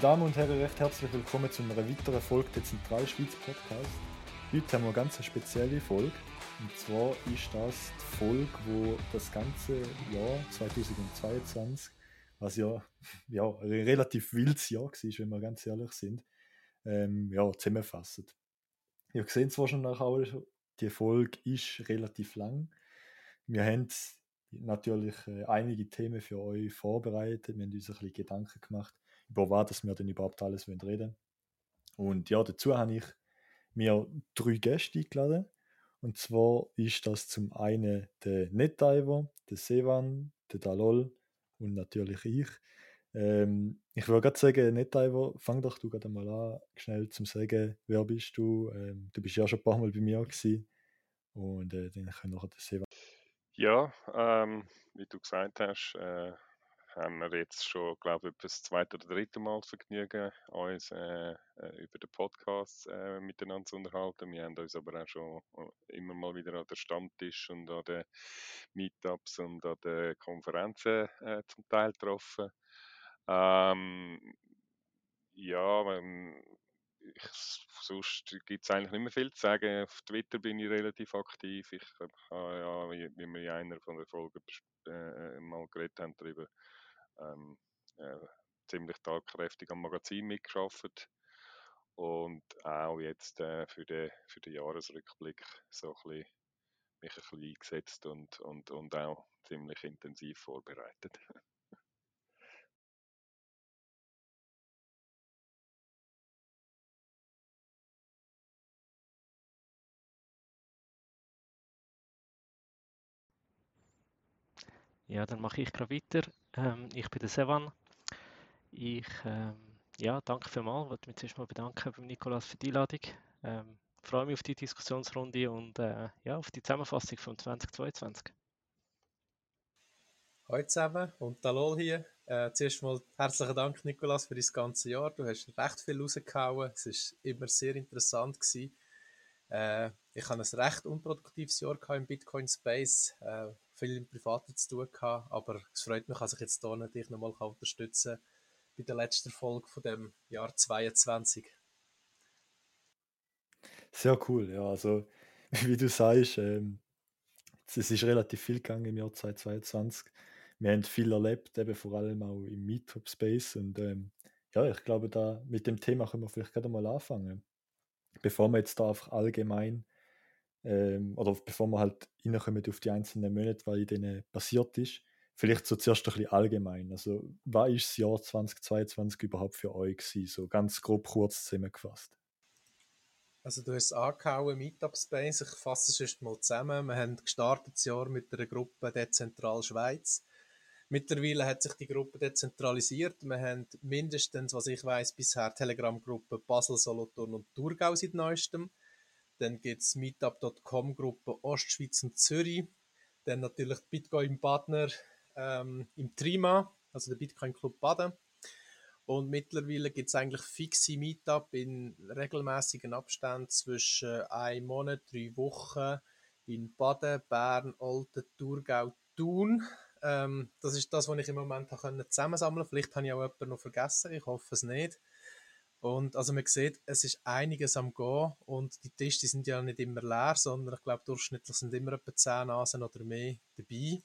Meine Damen und Herren, recht herzlich willkommen zu einer weiteren Folge der Zentralschweiz Podcast. Heute haben wir eine ganz spezielle Folge. Und zwar ist das die Folge, wo das ganze Jahr 2022, was ja, ja ein relativ wildes Jahr war, wenn wir ganz ehrlich sind, ähm, ja, zusammenfasst. Ihr seht zwar schon nachher, die Folge ist relativ lang. Wir haben natürlich äh, einige Themen für euch vorbereitet. Wir haben uns ein bisschen Gedanken gemacht, über was wir denn überhaupt alles reden wollen. Und ja, dazu habe ich mir drei Gäste eingeladen. Und zwar ist das zum einen der NetDiver, der Sevan, der Dalol und natürlich ich. Ähm, ich würde gerade sagen, NetDiver, fang doch du gerade mal an, schnell zum sagen, wer bist du? Ähm, du bist ja schon ein paar Mal bei mir gewesen. Und äh, dann können wir den Sevan. Ja, ähm, wie du gesagt hast, äh, haben wir jetzt schon, glaube ich, das zweite oder dritte Mal Vergnügen, uns äh, äh, über den Podcast äh, miteinander zu unterhalten. Wir haben uns aber auch schon äh, immer mal wieder an den Stammtisch und an den Meetups und an den Konferenzen äh, zum Teil getroffen. Ähm, ja, ähm, ich, sonst gibt es eigentlich nicht mehr viel zu sagen. Auf Twitter bin ich relativ aktiv. Ich habe ja, wie, wie wir in einer von der Folgen äh, mal geredet haben darüber, ähm, äh, ziemlich tatkräftig am Magazin mitgearbeitet und auch jetzt äh, für, den, für den Jahresrückblick so ein bisschen, mich ein bisschen eingesetzt und, und, und auch ziemlich intensiv vorbereitet. Ja, dann mache ich gerade weiter. Ähm, ich bin der Sevan. Ich ähm, ja, danke vielmals. Ich wollte mich zuerst mal bedanken beim Nikolas für die Einladung. Ähm, freue mich auf die Diskussionsrunde und äh, ja, auf die Zusammenfassung von 2022. Hallo zusammen und Dalol hier. Äh, zuerst mal herzlichen Dank, Nikolas, für das ganze Jahr. Du hast recht viel rausgehauen. Es war immer sehr interessant. Gewesen. Äh, ich hatte ein recht unproduktives Jahr im Bitcoin Space. Äh, viel im Privaten zu tun gehabt, aber es freut mich, dass ich jetzt hier dich nochmal unterstützen kann bei der letzten Folge von dem Jahr 22. Sehr cool, ja, also wie du sagst, ähm, es ist relativ viel gegangen im Jahr 2022. Wir haben viel erlebt, eben vor allem auch im Meetup-Space und ähm, ja, ich glaube, da mit dem Thema können wir vielleicht gerade mal anfangen. Bevor wir jetzt da einfach allgemein ähm, oder bevor wir halt reinkommen auf die einzelnen Monate, was in denen passiert ist, vielleicht so zuerst ein bisschen allgemein. Also, was ist das Jahr 2022 überhaupt für euch gewesen? So ganz grob kurz zusammengefasst. Also du hast angehauen, Meetup Space. Ich fasse es erst mal zusammen. Wir haben gestartet das Jahr mit einer Gruppe Dezentral Schweiz. Mittlerweile hat sich die Gruppe dezentralisiert. Wir haben mindestens, was ich weiß, bisher Telegram-Gruppe Basel, Solothurn und Thurgau seit neuestem. Dann gibt es Meetup.com-Gruppe Ostschweiz und Zürich. Dann natürlich Bitcoin-Partner ähm, im Trima, also der Bitcoin Club Baden. Und mittlerweile gibt es eigentlich fixe Meetup in regelmäßigen Abständen zwischen einem Monat, drei Wochen in Baden, Bern, Olten, Thurgau, Thun. Ähm, das ist das, was ich im Moment zusammensammeln konnte. Vielleicht habe ich auch jemanden noch vergessen, ich hoffe es nicht. Und also man sieht, es ist einiges am Gehen und die Tische sind ja nicht immer leer, sondern ich glaube durchschnittlich sind immer etwa 10 Nasen oder mehr dabei.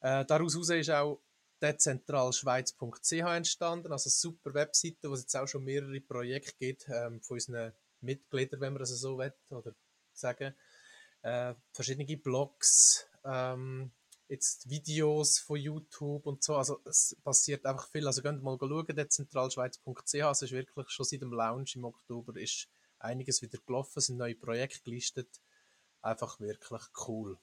Äh, daraus ist auch dezentralschweiz.ch entstanden, also eine super Webseite, wo es jetzt auch schon mehrere Projekte gibt ähm, von unseren Mitgliedern, wenn man das so will, oder sagen. Äh, verschiedene Blogs, ähm, jetzt Videos von YouTube und so. Also es passiert einfach viel. Also könnt mal schauen, dezentralschweiz.ch. Es ist wirklich schon seit dem Launch im Oktober ist einiges wieder gelaufen, sind neue Projekte gelistet. Einfach wirklich cool.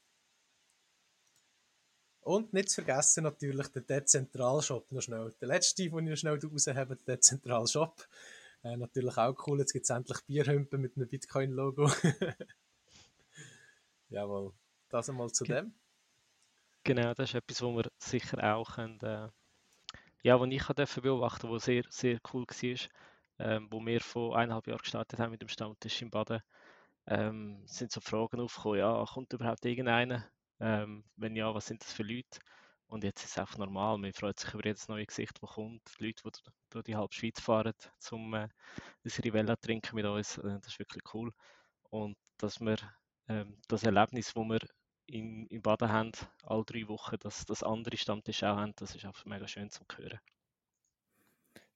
Und nicht zu vergessen natürlich der Dezentralshop noch schnell. Der letzte, den ich noch schnell raushabe, der Dezentralshop. Äh, natürlich auch cool. Jetzt gibt es endlich Bierhümpen mit einem Bitcoin-Logo. Jawohl. Das einmal zu dem. Genau, das ist etwas, wo wir sicher auch können, äh, ja, was ich durfte beobachten, was sehr, sehr cool war, ähm, wo wir vor eineinhalb Jahren gestartet haben mit dem Stammtisch in Baden, ähm, sind so Fragen aufgekommen, ja, kommt überhaupt irgendeiner? Ähm, wenn ja, was sind das für Leute? Und jetzt ist es einfach normal. Man freut sich über jedes neue Gesicht, das kommt. Die Leute, die durch die halbe Schweiz fahren, um äh, Rivella zu trinken mit uns, äh, das ist wirklich cool. Und dass wir ähm, das Erlebnis, das wir in, in Baden haben, alle drei Wochen, dass das andere Stammtische auch haben, das ist einfach mega schön zu hören.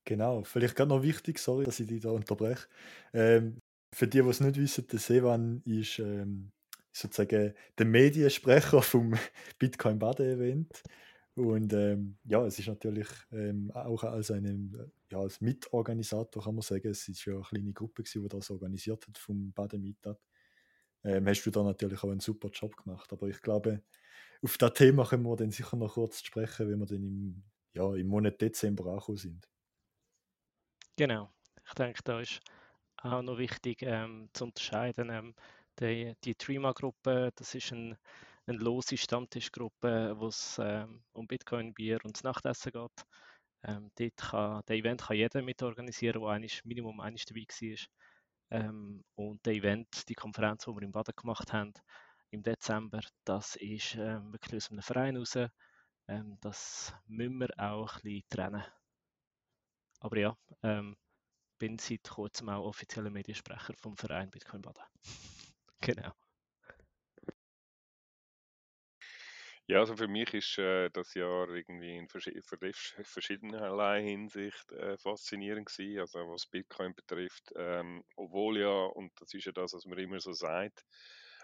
Genau, vielleicht gerade noch wichtig, sorry, dass ich dich da unterbreche. Ähm, für die, die es nicht wissen, der Sevan ist ähm, sozusagen der Mediensprecher vom Bitcoin Bade Event. Und ähm, ja, es ist natürlich ähm, auch als, einem, ja, als Mitorganisator, kann man sagen, es ist ja eine kleine Gruppe, die das organisiert hat vom Bade Meetup. Ähm, hast du da natürlich auch einen super Job gemacht. Aber ich glaube, auf das Thema können wir dann sicher noch kurz sprechen, wenn wir dann im, ja, im Monat Dezember angekommen sind. Genau. Ich denke, da ist auch noch wichtig ähm, zu unterscheiden. Ähm, die, die Trima-Gruppe, das ist ein, eine lose Stammtischgruppe, wo es ähm, um Bitcoin, Bier und das Nachtessen geht. Ähm, dort kann, der Event kann jeder mitorganisieren, der eigentlich Minimum eines dabei war. Ähm, und der Event, die Konferenz, die wir im Baden gemacht haben, im Dezember, das ist ähm, wirklich aus einem Verein raus. Ähm, das müssen wir auch ein bisschen trennen. Aber ja, ähm, bin seit kurzem auch offizieller Mediensprecher vom Verein Bitcoin Baden. genau. Ja, also für mich ist äh, das Jahr irgendwie in vers verschiedenerlei Hinsicht äh, faszinierend gewesen, also was Bitcoin betrifft, ähm, obwohl ja, und das ist ja das, was man immer so sagt,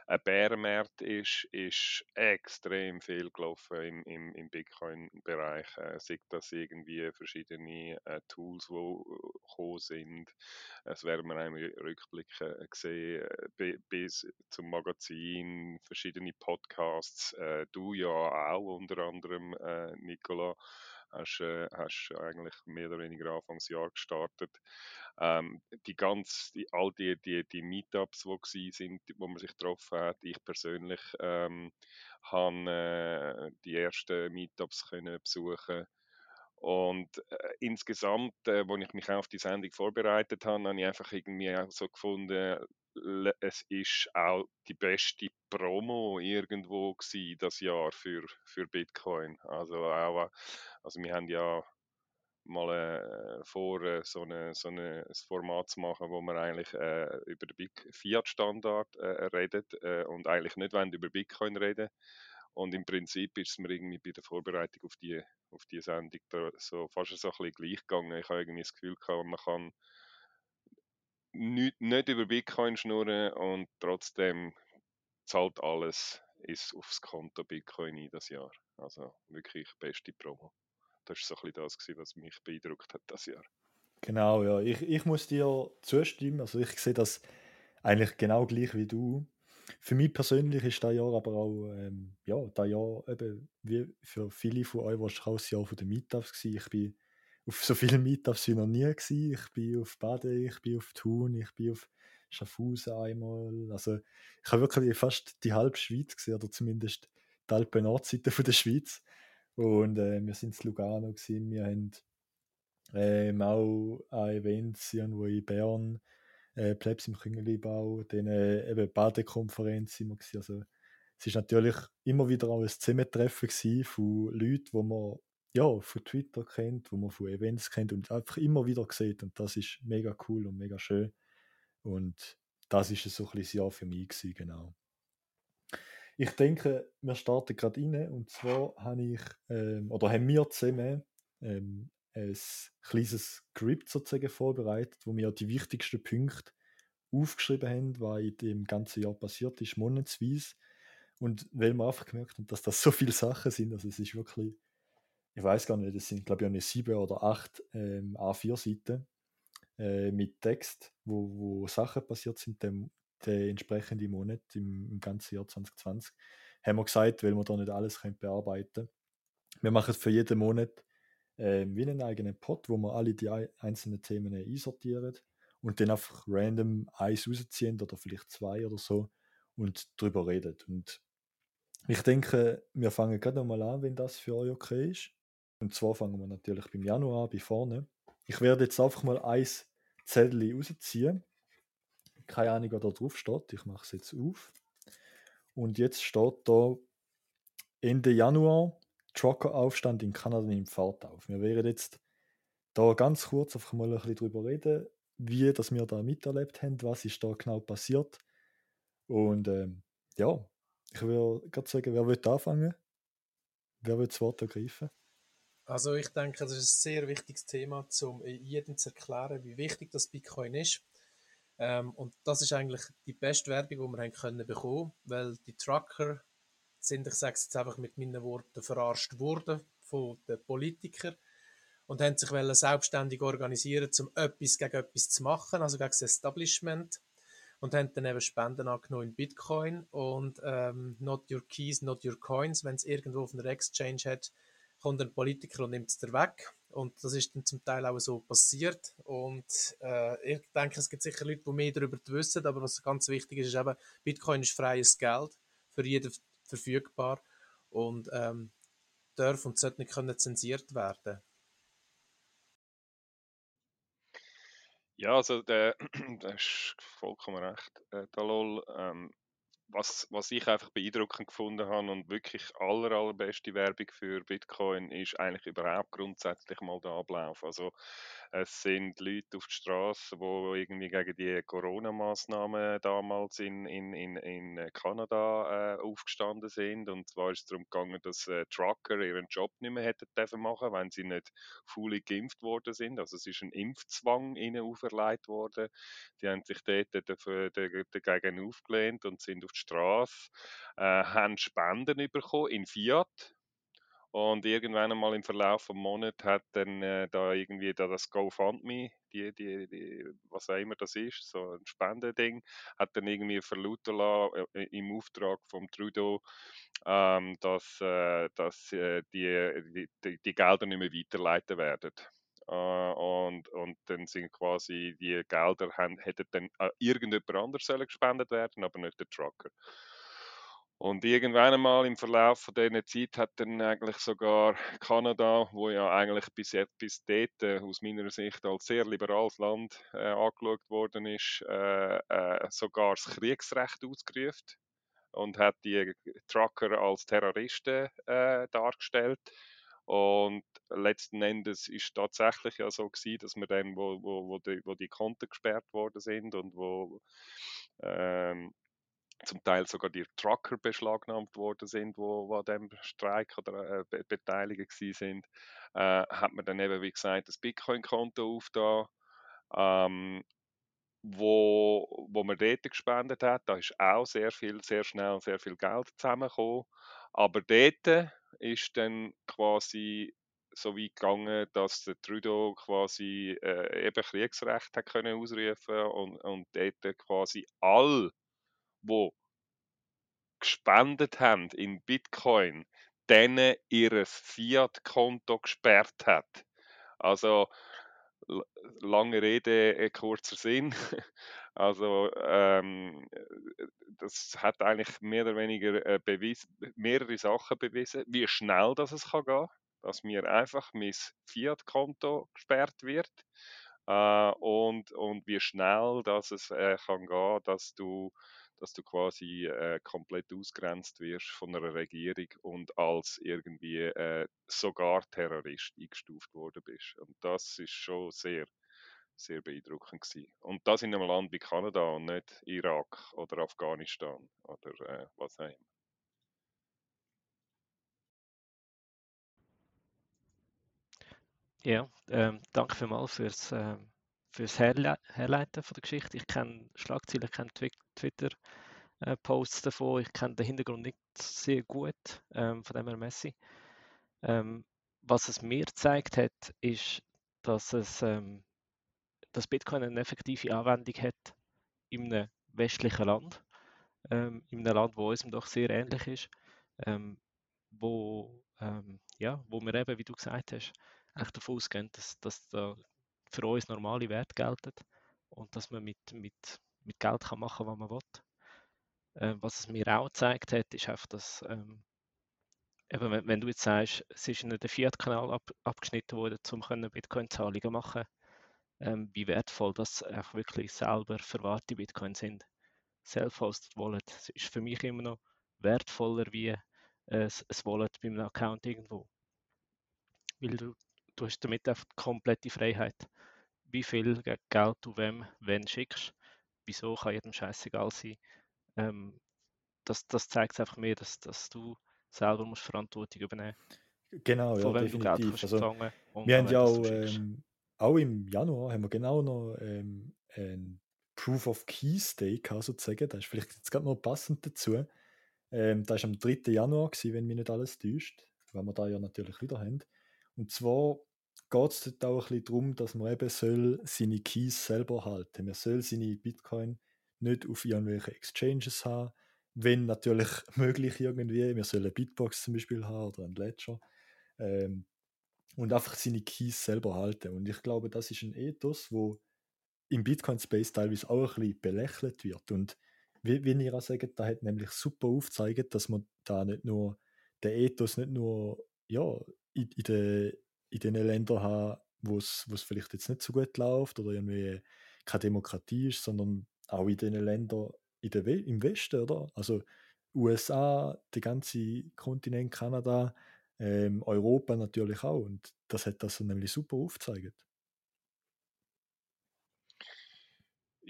ein Bärenmarkt ist, ist extrem viel gelaufen im, im, im Bitcoin-Bereich. Äh, sei das irgendwie verschiedene äh, Tools, die äh, gekommen sind. Es werden wir einmal rückblicken äh, gesehen, äh, bis zum Magazin, verschiedene Podcasts. Äh, du ja auch unter anderem, äh, Nicola hast, äh, hast eigentlich mehr oder weniger Anfangsjahr gestartet. Ähm, die ganz, die, all die, die, die Meetups, die sind, wo man sich getroffen hat, ich persönlich ähm, habe äh, die ersten Meetups können besuchen und äh, insgesamt, äh, als ich mich auf die Sendung vorbereitet habe, habe ich einfach irgendwie so gefunden, es ist auch die beste Promo irgendwo das Jahr für, für Bitcoin. Also auch, also wir haben ja mal äh, vor, äh, so, eine, so eine, ein Format zu machen, wo man eigentlich äh, über den Fiat-Standard äh, redet äh, und eigentlich nicht wollen, über Bitcoin reden. Und im Prinzip ist es mir irgendwie bei der Vorbereitung auf die, auf die Sendung so fast so ein bisschen gleich gegangen. Ich habe irgendwie das Gefühl gehabt, man kann nicht, nicht über Bitcoin schnurren und trotzdem zahlt alles ist aufs Konto Bitcoin ein das Jahr. Also wirklich beste Promo. Das war so ein bisschen das, was mich beeindruckt hat das Jahr. Genau, ja. Ich, ich muss dir zustimmen. Also ich sehe das eigentlich genau gleich wie du. Für mich persönlich ist das Jahr aber auch, ähm, ja, das Jahr eben, wie für viele von euch wahrscheinlich auch das Jahr den Meetups gewesen. Ich bin auf so vielen Meetups wie noch nie gewesen. Ich bin auf Baden, ich bin auf Thun, ich bin auf Schaffhausen einmal. Also ich habe wirklich fast die halbe Schweiz gesehen, oder zumindest die Alpen-Nordseite der Schweiz. Und äh, wir sind in Lugano gewesen. Wir haben ähm, auch ein Event irgendwo in Bern, äh, Plebs im Küngelibau, dann äh, eben Badekonferenz immer gewesen. Also es ist natürlich immer wieder auch ein Zusammentreffen von Leuten, die man ja, von Twitter kennt, wo man von Events kennt und einfach immer wieder sieht. Und das ist mega cool und mega schön. Und das ist so ein das Jahr für mich gewesen, genau. Ich denke, wir starten gerade rein und zwar habe ich, ähm, oder haben wir zusammen ähm, ein kleines Skript sozusagen vorbereitet, wo wir die wichtigsten Punkte aufgeschrieben haben, was in dem ganzen Jahr passiert ist, monatsweise. Und weil wir einfach gemerkt haben, dass das so viele Sachen sind, also es ist wirklich, ich weiß gar nicht, es sind glaube ich eine sieben oder acht ähm, A4-Seiten äh, mit Text, wo, wo Sachen passiert sind, dem, der entsprechende Monat im, im ganzen Jahr 2020, haben wir gesagt, weil wir da nicht alles können bearbeiten. Wir machen für jeden Monat äh, wie einen eigenen Pod, wo wir alle die einzelnen Themen einsortieren und dann einfach random eins rausziehen oder vielleicht zwei oder so und darüber reden. Und ich denke, wir fangen gerade nochmal an, wenn das für euch okay ist. Und zwar fangen wir natürlich beim Januar an, bei vorne. Ich werde jetzt einfach mal eins Zettel rausziehen keine Ahnung, was da drauf steht. Ich mache es jetzt auf. Und jetzt steht da Ende Januar Trucker-Aufstand in Kanada nimmt Fahrt auf. Wir werden jetzt da ganz kurz einfach mal ein bisschen drüber reden, wie das wir da miterlebt haben, was ist da genau passiert. Und ähm, ja, ich würde gerade sagen, wer will anfangen? Wer will das Wort ergreifen? Also ich denke, das ist ein sehr wichtiges Thema, um jedem zu erklären, wie wichtig das Bitcoin ist. Ähm, und das ist eigentlich die beste Werbung, die wir haben können bekommen, weil die Trucker sind, ich sage es jetzt einfach mit meinen Worten, verarscht worden von den Politikern und haben sich selbstständig organisieren, um etwas gegen etwas zu machen, also gegen das Establishment und haben dann eben Spenden angenommen in Bitcoin und ähm, not your keys, not your coins, wenn es irgendwo auf einer Exchange hat, kommt ein Politiker und nimmt es dir weg und das ist dann zum Teil auch so passiert und äh, ich denke, es gibt sicher Leute, die mehr darüber wissen, aber was ganz wichtig ist, ist eben, Bitcoin ist freies Geld, für jeden verfügbar und ähm, darf und sollte nicht können zensiert werden. Ja, also der, der ist vollkommen recht, äh, Dalol. Ähm, was, was ich einfach beeindruckend gefunden habe und wirklich aller, allerbeste Werbung für Bitcoin ist eigentlich überhaupt grundsätzlich mal der Ablauf. Also es sind Leute auf der Straße, die irgendwie gegen die Corona-Maßnahmen damals in, in, in, in Kanada äh, aufgestanden sind. Und zwar ist es darum gegangen, dass äh, Trucker ihren Job nicht mehr hätten dürfen machen, wenn sie nicht fully geimpft worden sind. Also es ist ein Impfzwang ihnen auferlegt worden. Die haben sich dort dagegen aufgelehnt und sind auf Straße, äh, haben Spenden bekommen in Fiat und irgendwann einmal im Verlauf vom Monat hat dann äh, da irgendwie da das GoFundMe, die, die, die, was auch immer das ist, so ein Spendending, hat dann irgendwie verlauten lassen äh, im Auftrag vom Trudeau, ähm, dass, äh, dass äh, die, die, die Gelder nicht mehr weiterleiten werden. Uh, und, und dann sind quasi die Gelder haben, hätten dann uh, irgendjemand anders gespendet werden, aber nicht der Trucker. Und irgendwann einmal im Verlauf dieser Zeit hat dann eigentlich sogar Kanada, wo ja eigentlich bis, bis dort äh, aus meiner Sicht als sehr liberales Land äh, angeschaut worden ist, äh, äh, sogar das Kriegsrecht ausgerufen und hat die Trucker als Terroristen äh, dargestellt. Und letzten Endes ist tatsächlich ja so gewesen, dass wir dann, wo, wo, wo, die, wo die Konten gesperrt worden sind und wo ähm, zum Teil sogar die Trucker beschlagnahmt worden sind, wo, wo an dem Streik oder äh, beteiligt sind, äh, hat man dann eben, wie gesagt, das Bitcoin-Konto aufgetan, ähm, wo, wo man dort gespendet hat. Da ist auch sehr viel, sehr schnell sehr viel Geld zusammengekommen. Aber dort ist dann quasi so weit gegangen, dass der Trudeau quasi äh, eben Kriegsrecht hat können ausrufen und, und dort quasi all wo gespendet haben in Bitcoin, denen ihr Fiat-Konto gesperrt hat. Also lange Rede, äh, kurzer Sinn. Also ähm, das hat eigentlich mehr oder weniger äh, bewies, mehrere Sachen bewiesen, wie schnell das es kann gehen, dass mir einfach mein Fiat-Konto gesperrt wird äh, und, und wie schnell dass es äh, kann gehen, dass du dass du quasi äh, komplett ausgrenzt wirst von einer Regierung und als irgendwie äh, sogar Terrorist eingestuft worden bist. Und das ist schon sehr, sehr beeindruckend gewesen. Und das in einem Land wie Kanada und nicht Irak oder Afghanistan oder äh, was auch immer. Ja, ähm, danke vielmals fürs, ähm, fürs Herle Herleiten von der Geschichte. Ich kenne Schlagzeilen, ich kenne Twitter, äh, Posts davon. Ich kenne den Hintergrund nicht sehr gut ähm, von dem Messi. Ähm, was es mir gezeigt hat, ist, dass es ähm, dass Bitcoin eine effektive Anwendung hat in einem westlichen Land, ähm, in einem Land, wo uns doch sehr ähnlich ist, ähm, wo, ähm, ja, wo wir eben, wie du gesagt hast, echt davon ausgehen, dass, dass da für uns normale Werte gelten und dass man mit, mit, mit Geld kann machen kann, was man will. Äh, was es mir auch gezeigt hat, ist einfach, dass ähm, eben, wenn, wenn, du jetzt sagst, es ist in den Fiat-Kanal ab, abgeschnitten worden, um Bitcoin-Zahlungen machen, ähm, wie wertvoll das auch wirklich selber verwahrte Bitcoin sind. Self-Hosted Wallet ist für mich immer noch wertvoller wie ein, ein Wallet bei einem Account irgendwo. Weil du, du hast damit einfach komplette Freiheit. Wie viel Geld du wem, wenn schickst, wieso kann jedem scheißegal sein. Ähm, das, das zeigt einfach mehr, dass, dass du selber musst Verantwortung übernehmen Genau, ja, definitiv. Also, wir haben ja auch, ähm, auch im Januar haben wir genau noch ähm, ein Proof of Day gehabt, sozusagen. Das ist vielleicht jetzt gerade noch passend dazu. Ähm, das war am 3. Januar, gewesen, wenn mich nicht alles täuscht, weil wir da ja natürlich wieder haben. Und zwar geht es dort auch ein bisschen darum, dass man eben soll seine Keys selber halten. Man soll seine Bitcoin nicht auf irgendwelche Exchanges haben, wenn natürlich möglich irgendwie. Wir sollen eine Bitbox zum Beispiel haben oder ein Ledger. Ähm, und einfach seine Keys selber halten. Und ich glaube, das ist ein Ethos, wo im Bitcoin-Space teilweise auch ein bisschen belächelt wird. Und wie, wie ihr auch sagt, da hat nämlich super aufgezeigt, dass man da nicht nur den Ethos nicht nur ja, in, in, de, in den Ländern haben, wo es vielleicht jetzt nicht so gut läuft oder irgendwie keine Demokratie ist, sondern auch in den Ländern in der We im Westen, oder? Also USA, der ganze Kontinent Kanada, ähm, Europa natürlich auch. Und das hat das nämlich super aufgezeigt.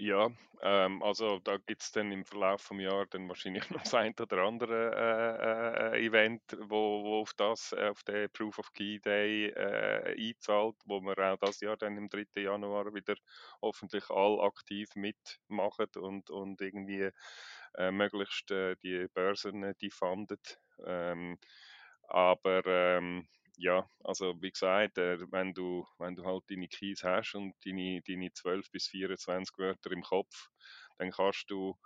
Ja, ähm, also da gibt es dann im Verlauf vom Jahr dann wahrscheinlich noch das ein oder andere äh, äh, Event, wo, wo auf das, äh, auf den Proof of Key Day äh, einzahlt, wo wir auch das Jahr dann im 3. Januar wieder hoffentlich all aktiv mitmachen und, und irgendwie äh, möglichst äh, die Börsen die fundet. Ähm, aber ähm, ja, also wie gesagt, äh, wenn, du, wenn du halt deine Keys hast und deine, deine 12 bis 24 Wörter im Kopf, dann kannst du,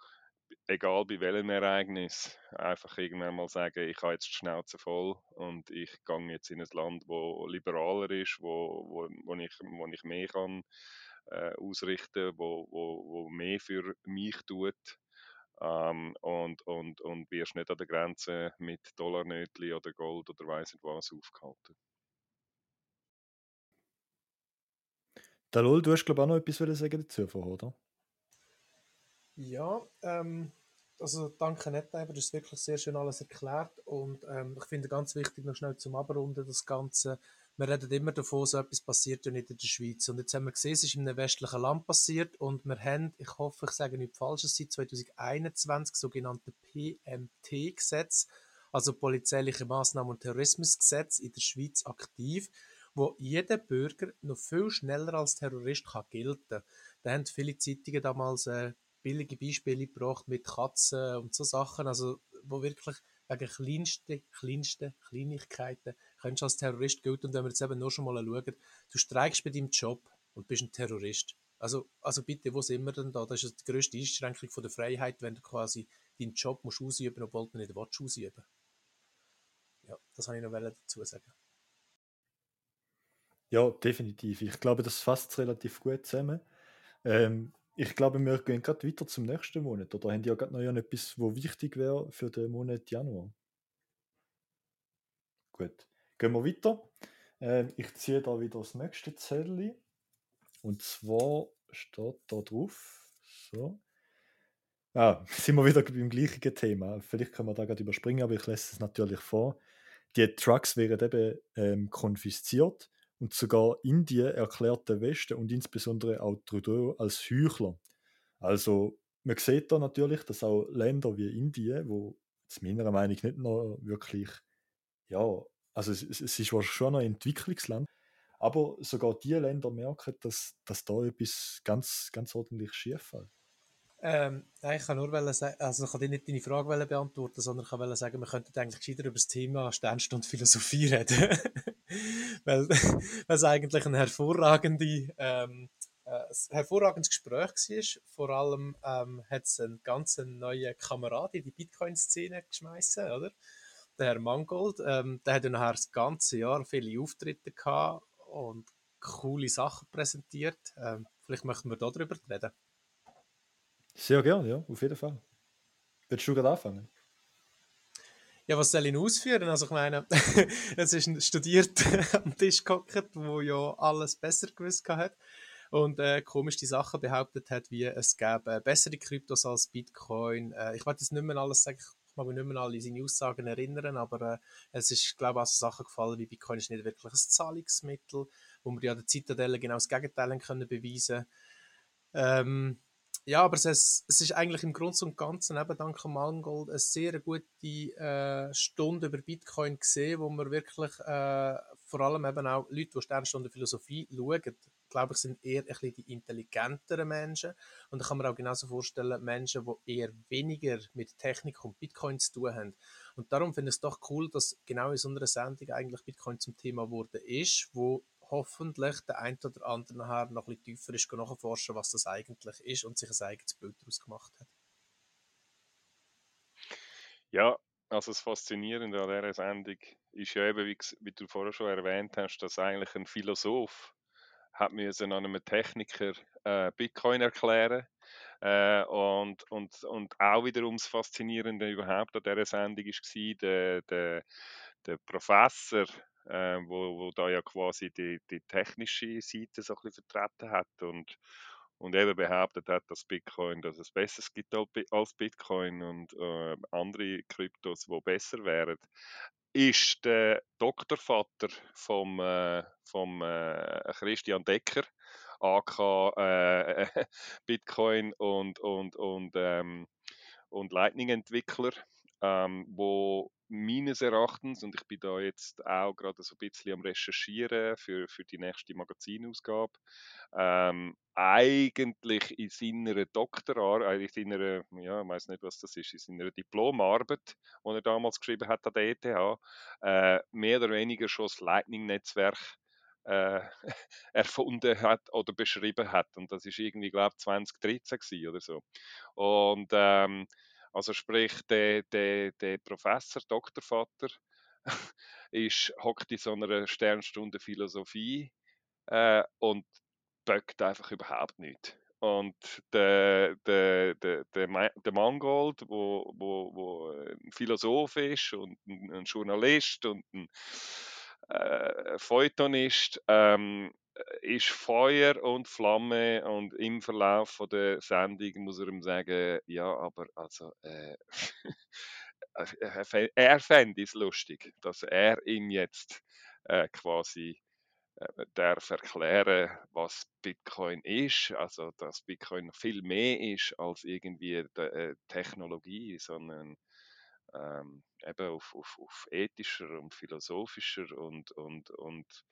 egal bei welchem Ereignis, einfach irgendwann mal sagen, ich habe jetzt die Schnauze voll und ich gehe jetzt in ein Land, wo liberaler ist, wo, wo, wo, ich, wo ich mehr kann äh, ausrichten, wo, wo, wo mehr für mich tut ähm, und, und, und wirst nicht an der Grenze mit Dollarnötli oder Gold oder weiß nicht was aufgehalten. Der Lol, du hast glaube ich auch noch etwas sagen dazu vorher, oder? Ja, ähm, also danke Netteiber, das ist wirklich sehr schön alles erklärt und ähm, ich finde ganz wichtig noch schnell zum Abrunden das Ganze wir reden immer davon, so etwas passiert ja nicht in der Schweiz. Und jetzt haben wir gesehen, es ist in einem westlichen Land passiert und wir haben, ich hoffe, ich sage nichts Falsches, seit 2021 sogenannte PMT-Gesetz, also polizeiliche Maßnahmen und Terrorismusgesetz in der Schweiz aktiv, wo jeder Bürger noch viel schneller als Terrorist kann gelten. Da haben viele Zeitungen damals äh, billige Beispiele gebracht mit Katzen und so Sachen, also wo wirklich wegen kleinsten, kleinsten Kleinigkeiten könntest du als Terrorist gelten. Und wenn wir jetzt eben nur schon mal schauen, du streikst bei deinem Job und bist ein Terrorist. Also, also bitte, wo sind wir denn da? Das ist die grösste Einschränkung von der Freiheit, wenn du quasi deinen Job musst ausüben obwohl du nicht willst, ausüben Ja, das habe ich noch dazu sagen. Ja, definitiv. Ich glaube, das fasst es relativ gut zusammen. Ähm, ich glaube, wir gehen gerade weiter zum nächsten Monat. Oder haben die ja gerade noch etwas, was wichtig wäre für den Monat Januar? Gut. Gehen wir weiter. Ähm, ich ziehe da wieder das nächste Zettel. Und zwar steht da drauf. So. Ah, sind wir wieder beim gleichen Thema. Vielleicht können wir da gerade überspringen, aber ich lese es natürlich vor. Die Trucks werden eben ähm, konfisziert und sogar Indien erklärt der Westen und insbesondere auch Trudeau als Heuchler. Also man sieht da natürlich, dass auch Länder wie Indien, wo zu meiner Meinung nicht noch wirklich ja, also es, es ist schon ein Entwicklungsland, aber sogar die Länder merken, dass, dass da etwas ganz, ganz ordentlich schief fällt. Ähm, ich kann nur sagen, also ich kann nicht deine Frage beantworten, sondern ich kann sagen, wir könnten eigentlich gescheiter über das Thema Sternstunde Philosophie reden. weil, es eigentlich ein hervorragende, ähm, äh, ein hervorragendes Gespräch war. Vor allem ähm, hat es einen ganz neuen Kamerad in die Bitcoin-Szene geschmeißen, oder? Der Herr Mangold, ähm, der hat ja nachher das ganze Jahr viele Auftritte gehabt und coole Sachen präsentiert. Ähm, vielleicht möchten wir darüber reden. Sehr gerne, ja, auf jeden Fall. Willst du gerade anfangen? Ja, was soll ich ausführen? Also ich meine, es ist ein Studiert am Tisch gehockt, wo ja alles besser gewusst hat und äh, komische Sachen behauptet hat, wie es gäbe bessere Kryptos als Bitcoin. Äh, ich werde jetzt nicht mehr alles sagen, ich mag mich nicht mehr an alle seine Aussagen erinnern, aber äh, es ist, glaube ich, auch so Sachen gefallen, wie Bitcoin ist nicht wirklich ein Zahlungsmittel, wo wir ja der Zitadelle genau das Gegenteil können beweisen. Ähm, ja, aber es ist, es ist eigentlich im Grunde und Ganzen eben dank Mangold eine sehr gute äh, Stunde über Bitcoin gesehen, wo man wirklich äh, vor allem eben auch Leute, die Sternstunde Philosophie schauen, glaube ich, sind eher ein bisschen die intelligenteren Menschen. Und da kann man auch genauso vorstellen, Menschen, die eher weniger mit Technik und Bitcoin zu tun haben. Und darum finde ich es doch cool, dass genau in so einer Sendung eigentlich Bitcoin zum Thema wurde ist, wo hoffentlich der ein oder andere nachher noch ein bisschen tiefer ist, nachforschen, was das eigentlich ist und sich ein eigenes Bild daraus gemacht hat. Ja, also das Faszinierende an dieser Sendung ist ja eben, wie, wie, du vorher schon erwähnt hast, dass eigentlich ein Philosoph hat müssen an einem Techniker äh, Bitcoin erklären äh, und, und, und auch wiederum das Faszinierende überhaupt an dieser Sendung war, der, der, der Professor äh, wo, wo da ja quasi die, die technische Seite so ein bisschen vertreten hat und, und eben behauptet hat, dass Bitcoin, dass es Besseres gibt als Bitcoin und äh, andere Kryptos, wo besser wären, ist der Doktorvater vom, äh, vom äh, Christian Decker, AK äh, Bitcoin und, und, und, ähm, und Lightning-Entwickler, ähm, wo meines Erachtens, und ich bin da jetzt auch gerade so ein bisschen am Recherchieren für, für die nächste Magazinausgabe, ähm, eigentlich in seiner Doktorarbeit, äh, in seiner, ja, ich weiß nicht, was das ist, in seiner Diplomarbeit, die er damals geschrieben hat an der ETH, äh, mehr oder weniger schon das Lightning-Netzwerk äh, erfunden hat oder beschrieben hat. Und das ist irgendwie, glaube ich, 2013 oder so. Und ähm, also sprich, der, der, der Professor, Doktorvater, ist, hockt in so einer Sternstunde Philosophie äh, und böckt einfach überhaupt nicht. Und der, der, der, der, der Mangold, wo, wo, wo ein Philosoph ist und ein, Journalist und ein äh, Feuilletonist, ähm, ist Feuer und Flamme und im Verlauf von der Sendung muss er ihm sagen, ja, aber also äh, er fände es lustig, dass er ihm jetzt äh, quasi äh, darf erklären, was Bitcoin ist, also dass Bitcoin viel mehr ist als irgendwie die, äh, Technologie, sondern ähm, eben auf, auf, auf ethischer und philosophischer und, und, und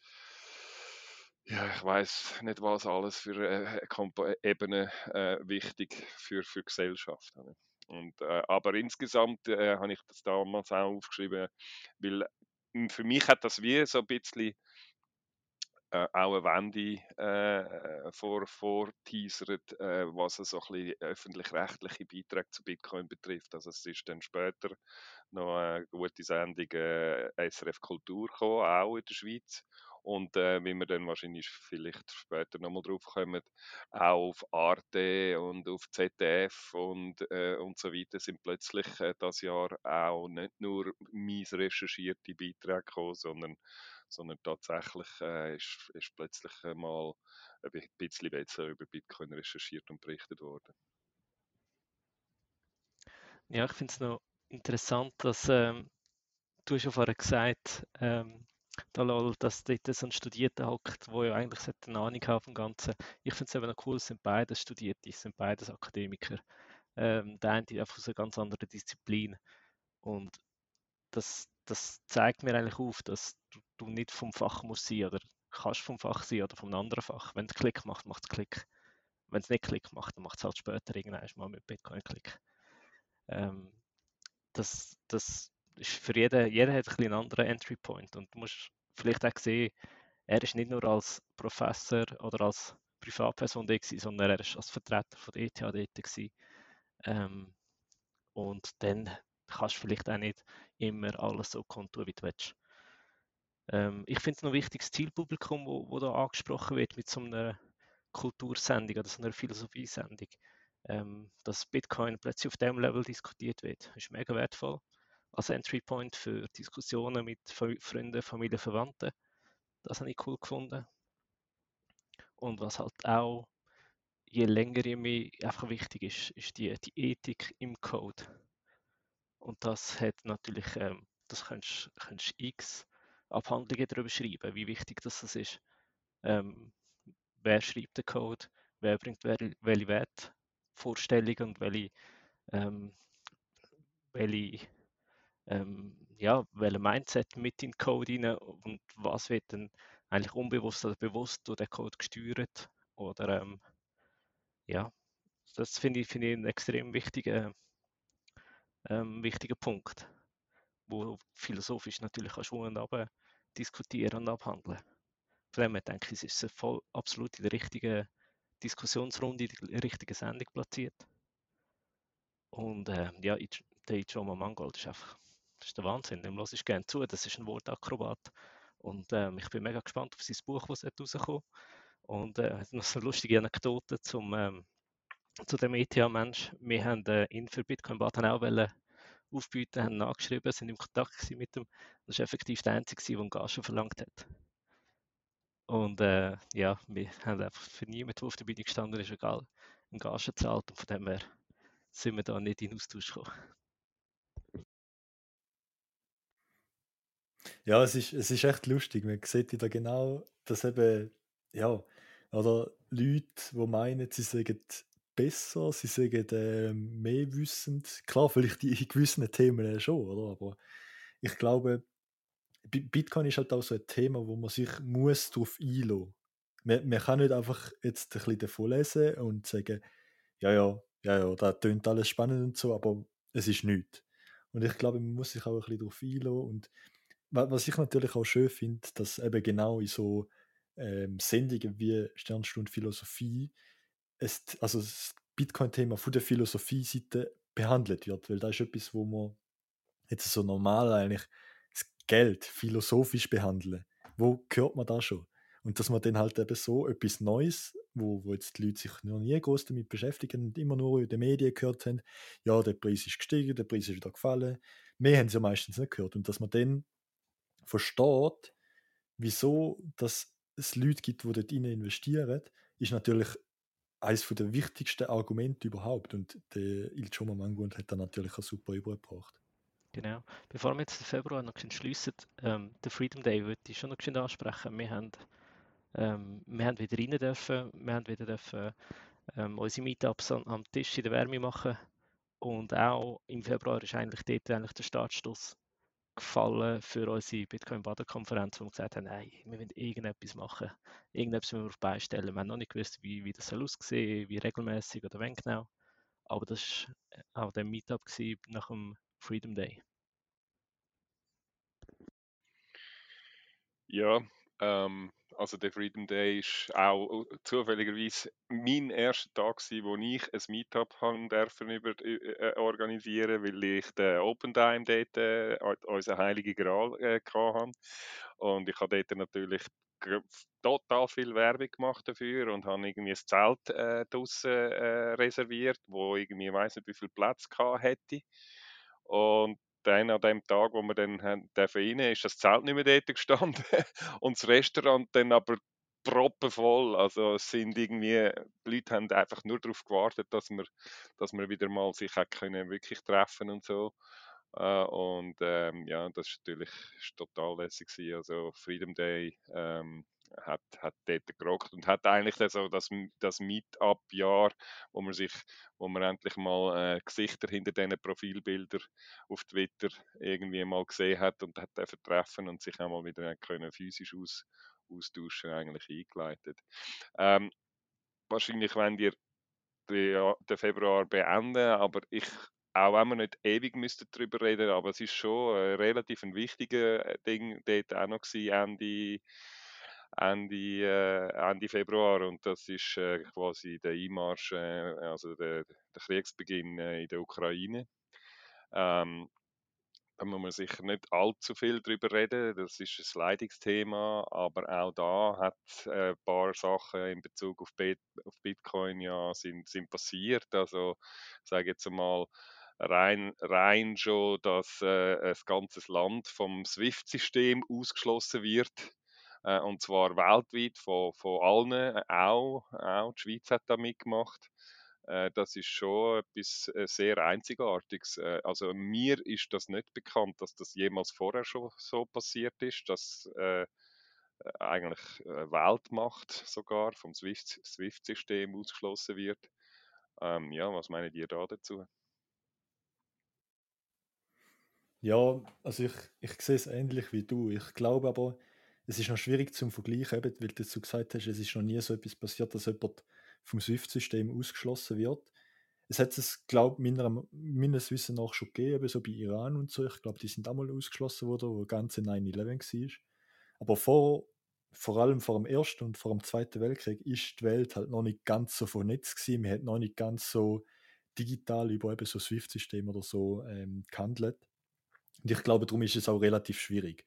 ja, ich weiß nicht, was alles für äh, Ebenen äh, wichtig für für Gesellschaft. Und, äh, aber insgesamt äh, habe ich das damals auch aufgeschrieben, weil hm, für mich hat das wie so ein bisschen äh, auch eine Wende äh, vor, vorteasert, äh, was so ein öffentlich-rechtliche Beiträge zu Bitcoin betrifft. Also es ist dann später noch eine gute Sendung äh, SRF Kultur gekommen, auch in der Schweiz. Und äh, wie wir dann wahrscheinlich vielleicht später nochmal drauf kommen, auch auf Arte und auf ZDF und, äh, und so weiter sind plötzlich äh, das Jahr auch nicht nur mies recherchierte Beiträge gekommen, sondern, sondern tatsächlich äh, ist, ist plötzlich mal ein bisschen besser über Bitcoin recherchiert und berichtet worden. Ja, ich finde es noch interessant, dass ähm, du ja vorher gesagt, ähm, Dalal, dass dort so ein Studierter hockt, der ja eigentlich eine Ahnung haben vom Ganzen. Ich finde es eben noch cool, es sind beides Studierte, es sind beides Akademiker. Ähm, der eine einfach aus einer ganz anderen Disziplin. Und das, das zeigt mir eigentlich auf, dass du, du nicht vom Fach musst sein oder kannst vom Fach sein oder vom anderen Fach. Wenn es Klick macht, macht es Klick. Wenn es nicht Klick macht, dann macht es halt später irgendwann mal mit Bitcoin Klick. Ähm, das, das ist für jeden, jeder hat ein einen anderen Entry Point und du musst vielleicht auch sehen, er ist nicht nur als Professor oder als Privatperson da gewesen, sondern er ist als Vertreter von der ETH dort gewesen. Ähm, und dann kannst du vielleicht auch nicht immer alles so kontouren, wie du willst. Ähm, ich finde es noch wichtig, das Zielpublikum, wo, wo da angesprochen wird mit so einer Kultursendung oder so einer Philosophiesendung, ähm, dass Bitcoin plötzlich auf dem Level diskutiert wird, ist mega wertvoll als Entry Point für Diskussionen mit Freunden, Familie, Verwandten. Das habe ich cool gefunden. Und was halt auch je länger je mehr einfach wichtig ist, ist die, die Ethik im Code. Und das hat natürlich, ähm, das kannst du x Abhandlungen darüber schreiben, wie wichtig das, das ist. Ähm, wer schreibt den Code, wer bringt welche, welche Wertvorstellungen und welche, ähm, welche ähm, ja, welches Mindset mit in den Code rein und was wird dann eigentlich unbewusst oder bewusst durch den Code gesteuert oder ähm, ja, das finde ich, find ich einen extrem wichtigen, ähm, wichtigen Punkt, wo philosophisch natürlich auch schon und diskutieren und abhandeln. Von dem her denke ich, ist es voll, absolut in der richtigen Diskussionsrunde, in der richtigen Sendung platziert. Und äh, ja, der Ichoma Mangold ist einfach das ist der Wahnsinn. Dem lasse ich gerne zu. Das ist ein Wortakrobat. Und ähm, ich bin mega gespannt auf sein Buch, das rauskommt. Und äh, noch so eine lustige Anekdote zum, ähm, zu dem ETH-Mensch. Wir haben äh, ihn für Bitcoin Baden auch aufbieten, haben nachgeschrieben, sind im Kontakt mit ihm. Das war effektiv der Einzige, der einen Gage verlangt hat. Und äh, ja, wir haben einfach für niemanden, der auf der Bühne gestanden ist, egal, einen Gage gezahlt. Und von dem her sind wir da nicht in Austausch gekommen. Ja, es ist, es ist echt lustig. Man sieht wieder genau, dass eben, ja, oder Leute, die meinen, sie sagen besser, sie sagen äh, mehr wissend. Klar, vielleicht in gewissen Themen schon, oder? Aber ich glaube, Bitcoin ist halt auch so ein Thema, wo man sich muss darauf einlassen man, man kann nicht einfach jetzt ein bisschen davon lesen und sagen, ja, ja, ja, ja, da tönt alles spannend und so, aber es ist nichts. Und ich glaube, man muss sich auch ein bisschen darauf einlassen und was ich natürlich auch schön finde, dass eben genau in so ähm, Sendungen wie Sternstunde Philosophie es, also das Bitcoin-Thema von der Philosophie-Seite behandelt wird, weil das ist etwas, wo man jetzt so normal eigentlich das Geld philosophisch behandeln. Wo hört man da schon? Und dass man dann halt eben so etwas Neues, wo, wo jetzt die Leute sich noch nie groß damit beschäftigen und immer nur in den Medien gehört haben, ja, der Preis ist gestiegen, der Preis ist wieder gefallen. Mehr haben sie ja meistens nicht gehört. Und dass man dann versteht, wieso dass es Leute gibt, die dort investieren, ist natürlich eines der wichtigsten Argumente überhaupt. Und der Ilchoma Mangun hat da natürlich auch super übergebracht. Genau. Bevor wir jetzt den Februar noch schließen, ähm, den Freedom Day würde ich schon noch ansprechen. Wir haben, ähm, wir haben wieder rein dürfen, wir haben wieder dürfen, ähm, unsere Meetups am, am Tisch in der Wärme machen. Und auch im Februar ist eigentlich dort eigentlich der Startstoß gefallen für unsere Bitcoin-Baden-Konferenz, wo wir gesagt haben, nein, wir wollen irgendetwas machen. Irgendetwas müssen wir beistellen. Wir haben noch nicht gewusst, wie, wie das soll aussehen wie regelmäßig oder wann genau. Aber das war auch der Meetup nach dem Freedom Day. Ja, ähm, also der Freedom Day ist auch äh, zufälligerweise mein erster Tag gewesen, wo ich ein Meetup haben dürfen über, äh, äh, organisieren, weil ich den Open Time dort, äh, unseren Heiligen Gral äh, hatte. Und ich habe dort natürlich total viel Werbung gemacht dafür und habe irgendwie ein Zelt äh, draussen äh, reserviert, wo irgendwie, ich weiß nicht, wie viel Platz hätte. Und dann an dem Tag, wo wir dann haben, rein, ist das Zelt nicht mehr dort gestanden und das Restaurant dann aber proppenvoll. Also es sind irgendwie, die Leute haben einfach nur darauf gewartet, dass wir, dass wir wieder mal sich können wirklich treffen und so. Uh, und ähm, ja, das ist natürlich ist total lässig. Also Freedom Day ähm, hat, hat dort gerockt und hat eigentlich so das, das Meetup-Jahr, wo man sich, wo man endlich mal äh, Gesichter hinter diesen Profilbildern auf Twitter irgendwie mal gesehen hat und hat treffen und sich auch mal wieder können physisch aus, austauschen, eigentlich eingeleitet. Ähm, wahrscheinlich wenn ihr den, den Februar beenden, aber ich auch wenn wir nicht ewig müssten darüber reden, aber es ist schon ein relativ ein wichtiger äh, Ding dort auch noch gewesen, Ende Ende, äh, Ende Februar und das ist äh, quasi der Einmarsch, äh, also der, der Kriegsbeginn in der Ukraine. Ähm, da muss man sicher nicht allzu viel drüber reden, das ist ein Leidungsthema, aber auch da hat ein paar Sachen in Bezug auf, Bit auf Bitcoin ja sind, sind passiert. Also sage jetzt einmal, rein, rein schon, dass äh, ein ganzes Land vom SWIFT-System ausgeschlossen wird äh, und zwar weltweit von, von allen, äh, auch, auch die Schweiz hat da mitgemacht. äh, das ist schon etwas äh, sehr Einzigartiges. Äh, also mir ist das nicht bekannt, dass das jemals vorher schon so passiert ist, dass äh, eigentlich Weltmacht sogar vom SWIFT-System ausgeschlossen wird. Ähm, ja, was meinen ihr da dazu? Ja, also ich, ich sehe es ähnlich wie du. Ich glaube aber, es ist noch schwierig zum Vergleichen, weil du gesagt hast, es ist noch nie so etwas passiert, dass jemand vom SWIFT-System ausgeschlossen wird. Es hat es, glaube ich, meines Wissens nach schon gegeben, so bei Iran und so. Ich glaube, die sind auch mal ausgeschlossen worden, wo ganze 9-11 war. Aber vor, vor allem vor dem Ersten und vor dem Zweiten Weltkrieg ist die Welt halt noch nicht ganz so vernetzt gewesen. Man hat noch nicht ganz so digital über eben so SWIFT-System oder so ähm, gehandelt. Und ich glaube, darum ist es auch relativ schwierig,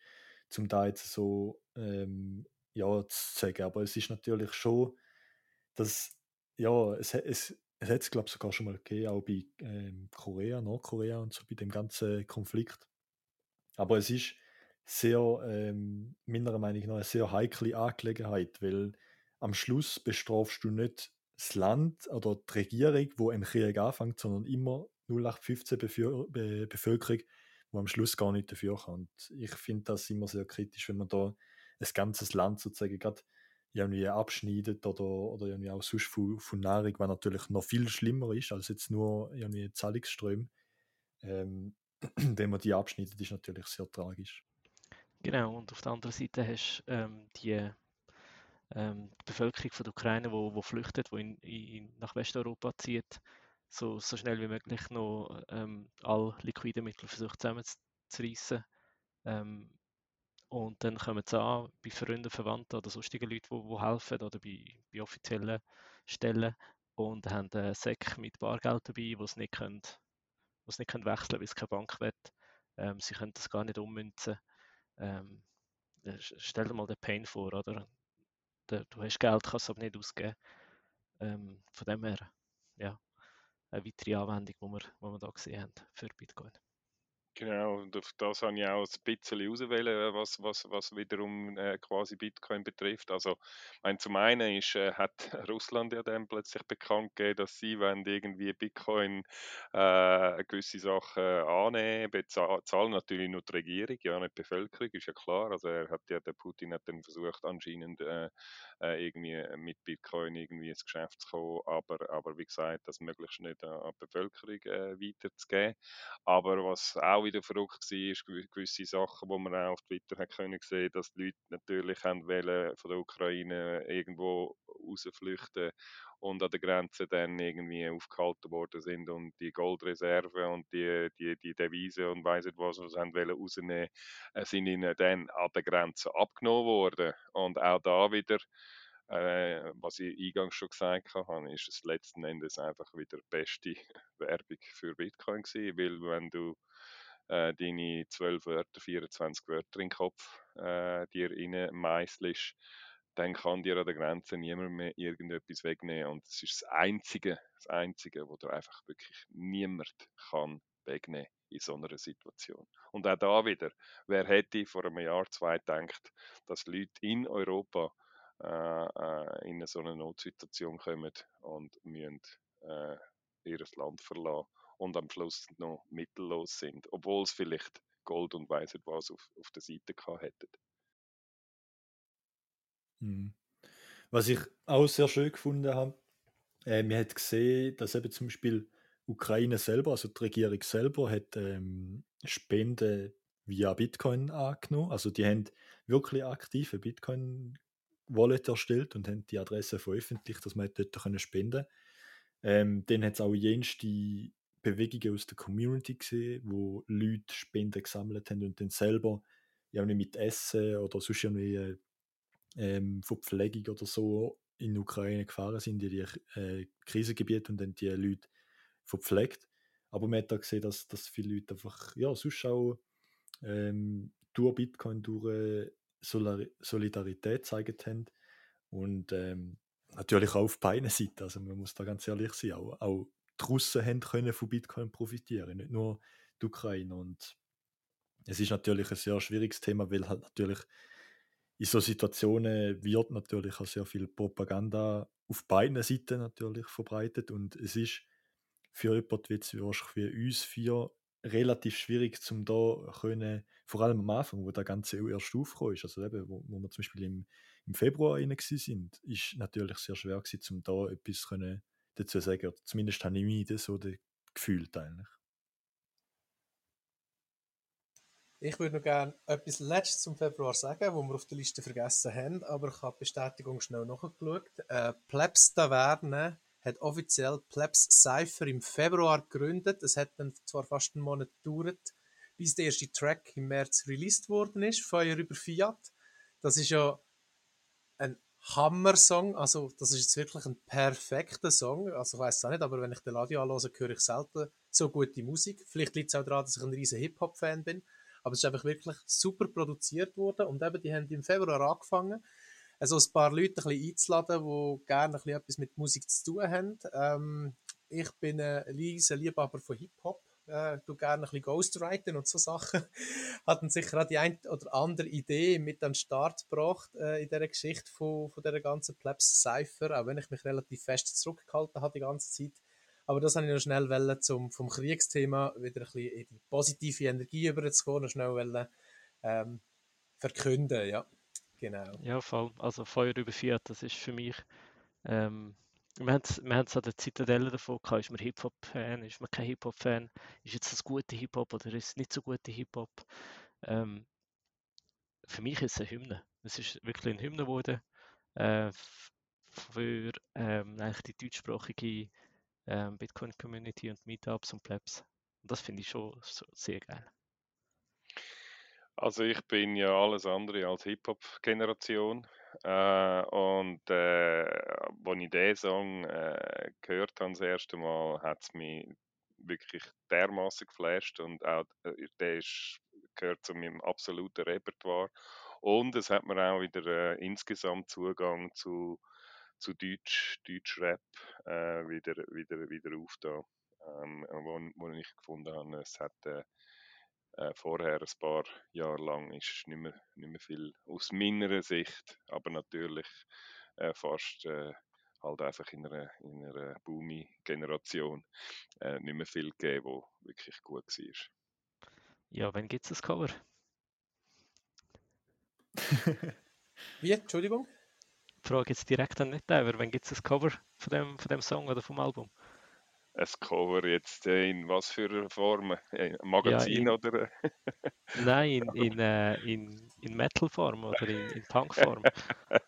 zum da jetzt so ähm, ja, zu sagen. Aber es ist natürlich schon, dass, ja, es, es, es hat es, glaube ich, sogar schon mal gegeben, auch bei ähm, Korea, Nordkorea und so, bei dem ganzen Konflikt. Aber es ist sehr, ähm, meiner Meinung nach, eine sehr heikle Angelegenheit, weil am Schluss bestrafst du nicht das Land oder die Regierung, wo ein Krieg anfängt, sondern immer 0815 Bevölker Be Bevölkerung, wo am Schluss gar nicht dafür kann. Und ich finde das immer sehr kritisch, wenn man da ein ganzes Land sozusagen gerade irgendwie abschneidet oder, oder irgendwie auch sonst von, von Nahrung, was natürlich noch viel schlimmer ist als jetzt nur irgendwie Zahlungsströme. Ähm, wenn man die abschneidet, ist natürlich sehr tragisch. Genau, und auf der anderen Seite hast du ähm, die, ähm, die Bevölkerung von der Ukraine, die wo flüchtet, die in, in, nach Westeuropa zieht, so, so schnell wie möglich noch ähm, alle liquiden Mittel versucht zusammenzureißen. Ähm, und dann kommen sie an bei Freunden, Verwandten oder sonstigen Leuten, die, helfen oder bei, bei offiziellen Stellen und haben einen Säck mit Bargeld dabei, wo sie nicht, können, wo sie nicht können wechseln können, weil es keine Bank will. Ähm, sie können das gar nicht ummünzen. Ähm, stell dir mal den Pain vor, oder? Du hast Geld, kannst es aber nicht ausgeben. Ähm, von dem her, ja, eine weitere Anwendung, die wir, die wir da gesehen haben für Bitcoin. Genau, auf das habe ich auch ein bisschen auswählen, was, was, was wiederum äh, quasi Bitcoin betrifft. Also, mein, zum einen ist, äh, hat Russland ja dann plötzlich bekannt gegeben, dass sie, wenn irgendwie Bitcoin äh, gewisse Sachen annehmen, bezahlen natürlich nur die Regierung, ja nicht die Bevölkerung, ist ja klar. Also, er hat ja, der Putin hat dann versucht, anscheinend äh, äh, irgendwie mit Bitcoin irgendwie ins Geschäft zu kommen, aber, aber wie gesagt, das möglichst nicht an die Bevölkerung äh, weiterzugeben. Aber was auch auch wieder verrückt war, gewisse Sachen, wo man auch auf Twitter hat können sehen, dass die Leute natürlich wollen, von der Ukraine irgendwo rausflüchten und an der Grenze dann irgendwie aufgehalten worden sind und die Goldreserven und die, die, die Devisen und weiss nicht was, was haben wollen rausnehmen, äh, sind ihnen dann an der Grenze abgenommen worden. Und auch da wieder äh, was ich eingangs schon gesagt habe, ist es letzten Endes einfach wieder die beste Werbung für Bitcoin gewesen, weil wenn du äh, deine 12 Wörter, 24 Wörter in den Kopf äh, dir rein meißelst, dann kann dir an der Grenze niemand mehr irgendetwas wegnehmen. Und das ist das Einzige, das Einzige, wo dir einfach wirklich niemand kann wegnehmen in so einer Situation. Und auch da wieder, wer hätte vor einem Jahr, zwei gedacht, dass Leute in Europa äh, äh, in so eine Notsituation kommen und müssen äh, ihr Land verlassen und am Schluss noch mittellos sind, obwohl es vielleicht Gold und weiss was auf, auf der Seite gehabt hätten. Mhm. Was ich auch sehr schön gefunden habe, äh, man hat gesehen, dass eben zum Beispiel Ukraine selber, also die Regierung selber, hat ähm, Spenden via Bitcoin angenommen. Also die haben wirklich aktive Bitcoin-Wallet erstellt und haben die Adresse veröffentlicht, dass man dort spenden können. Ähm, dann hat es auch jenste Bewegungen aus der Community gesehen, wo Leute Spenden gesammelt haben und dann selber ja nicht mit Essen oder sonst irgendwie ähm, von Pflegung oder so in die Ukraine gefahren sind, in die äh, Krisengebiete und dann die Leute verpflegt. Aber man hat da gesehen, dass, dass viele Leute einfach, ja, sonst auch ähm, durch Bitcoin, durch Solidarität gezeigt haben. Und ähm, natürlich auch auf beiden Seiten. Also man muss da ganz ehrlich sein, auch, auch die Russen haben können von Bitcoin profitieren, nicht nur die Ukraine. Und es ist natürlich ein sehr schwieriges Thema, weil halt natürlich in so Situationen wird natürlich auch sehr viel Propaganda auf beiden Seiten natürlich verbreitet und es ist für jemanden wie uns vier relativ schwierig, zum da können, vor allem am Anfang, wo der ganze erst aufgekommen ist, also eben, wo, wo wir zum Beispiel im, im Februar rein sind, ist natürlich sehr schwer gewesen, zum da etwas können dazu sagen. Oder zumindest habe ich mich das so gefühlt eigentlich. Ich würde noch gerne etwas Letztes zum Februar sagen, wo wir auf der Liste vergessen haben, aber ich habe die Bestätigung schnell nachgeschaut. Äh, Plebs Taverne hat offiziell Plebs Cypher im Februar gegründet. Es hat dann zwar fast einen Monat gedauert, bis der erste Track im März released worden ist, Feuer über Fiat. Das ist ja Hammer-Song, also das ist jetzt wirklich ein perfekter Song. Also ich weiß es auch nicht, aber wenn ich den Radio anhöre, höre ich selten so gute Musik. Vielleicht liegt es auch daran, dass ich ein riesen Hip-Hop-Fan bin. Aber es ist einfach wirklich super produziert worden und eben, die haben im Februar angefangen, also ein paar Leute ein bisschen einzuladen, die gerne ein bisschen etwas mit Musik zu tun haben. Ähm, ich bin ein riesen Liebhaber von Hip-Hop, äh, du gerne ein bisschen Ghostwriten und so Sachen. Hatten sicher auch die ein oder andere Idee mit an den Start gebracht äh, in dieser Geschichte von, von dieser ganzen Plebs Cypher, auch wenn ich mich relativ fest zurückgehalten habe die ganze Zeit. Aber das habe ich noch schnell wollen, zum, vom Kriegsthema wieder ein bisschen in die positive Energie überzukommen, noch schnell wollen, ähm, verkünden, ja. Genau. Ja, voll. Also Feuer über Fiat, das ist für mich, ähm, wir haben es an der Zitadelle davon gehabt, ist man Hip-Hop-Fan, ist man kein Hip-Hop-Fan, ist jetzt das gute Hip-Hop oder ist es nicht so gute Hip-Hop? Ähm, für mich ist es eine Hymne. Es ist wirklich eine Hymne geworden äh, für ähm, eigentlich die deutschsprachige ähm, Bitcoin-Community und Meetups und Plebs. Und das finde ich schon so sehr geil. Also ich bin ja alles andere als Hip-Hop-Generation. Äh, und äh, als ich diesen Song äh, gehört habe das erste Mal, hat es mich wirklich dermaßen geflasht und auch äh, der ist, gehört zu meinem absoluten Repertoire. Und es hat mir auch wieder äh, insgesamt Zugang zu zu Deutsch, Deutschrap äh, wieder, wieder, wieder aufgetan. Ähm, wo, wo ich gefunden habe, es hat äh, vorher ein paar Jahre lang ist nicht mehr, nicht mehr viel aus meiner Sicht, aber natürlich äh, fast äh, halt einfach in einer, in einer Boomy-Generation äh, nicht mehr viel gegeben, wo wirklich gut war. Ja, wann gibt es das Cover? Wie? Entschuldigung? Frage jetzt direkt an Nettauer, wann gibt es ein Cover von dem, von dem Song oder vom Album? Ein Cover jetzt äh, in was für Form? Ein Magazin ja, in, oder? Nein, in, in, äh, in, in Metal-Form oder in, in Punk-Form.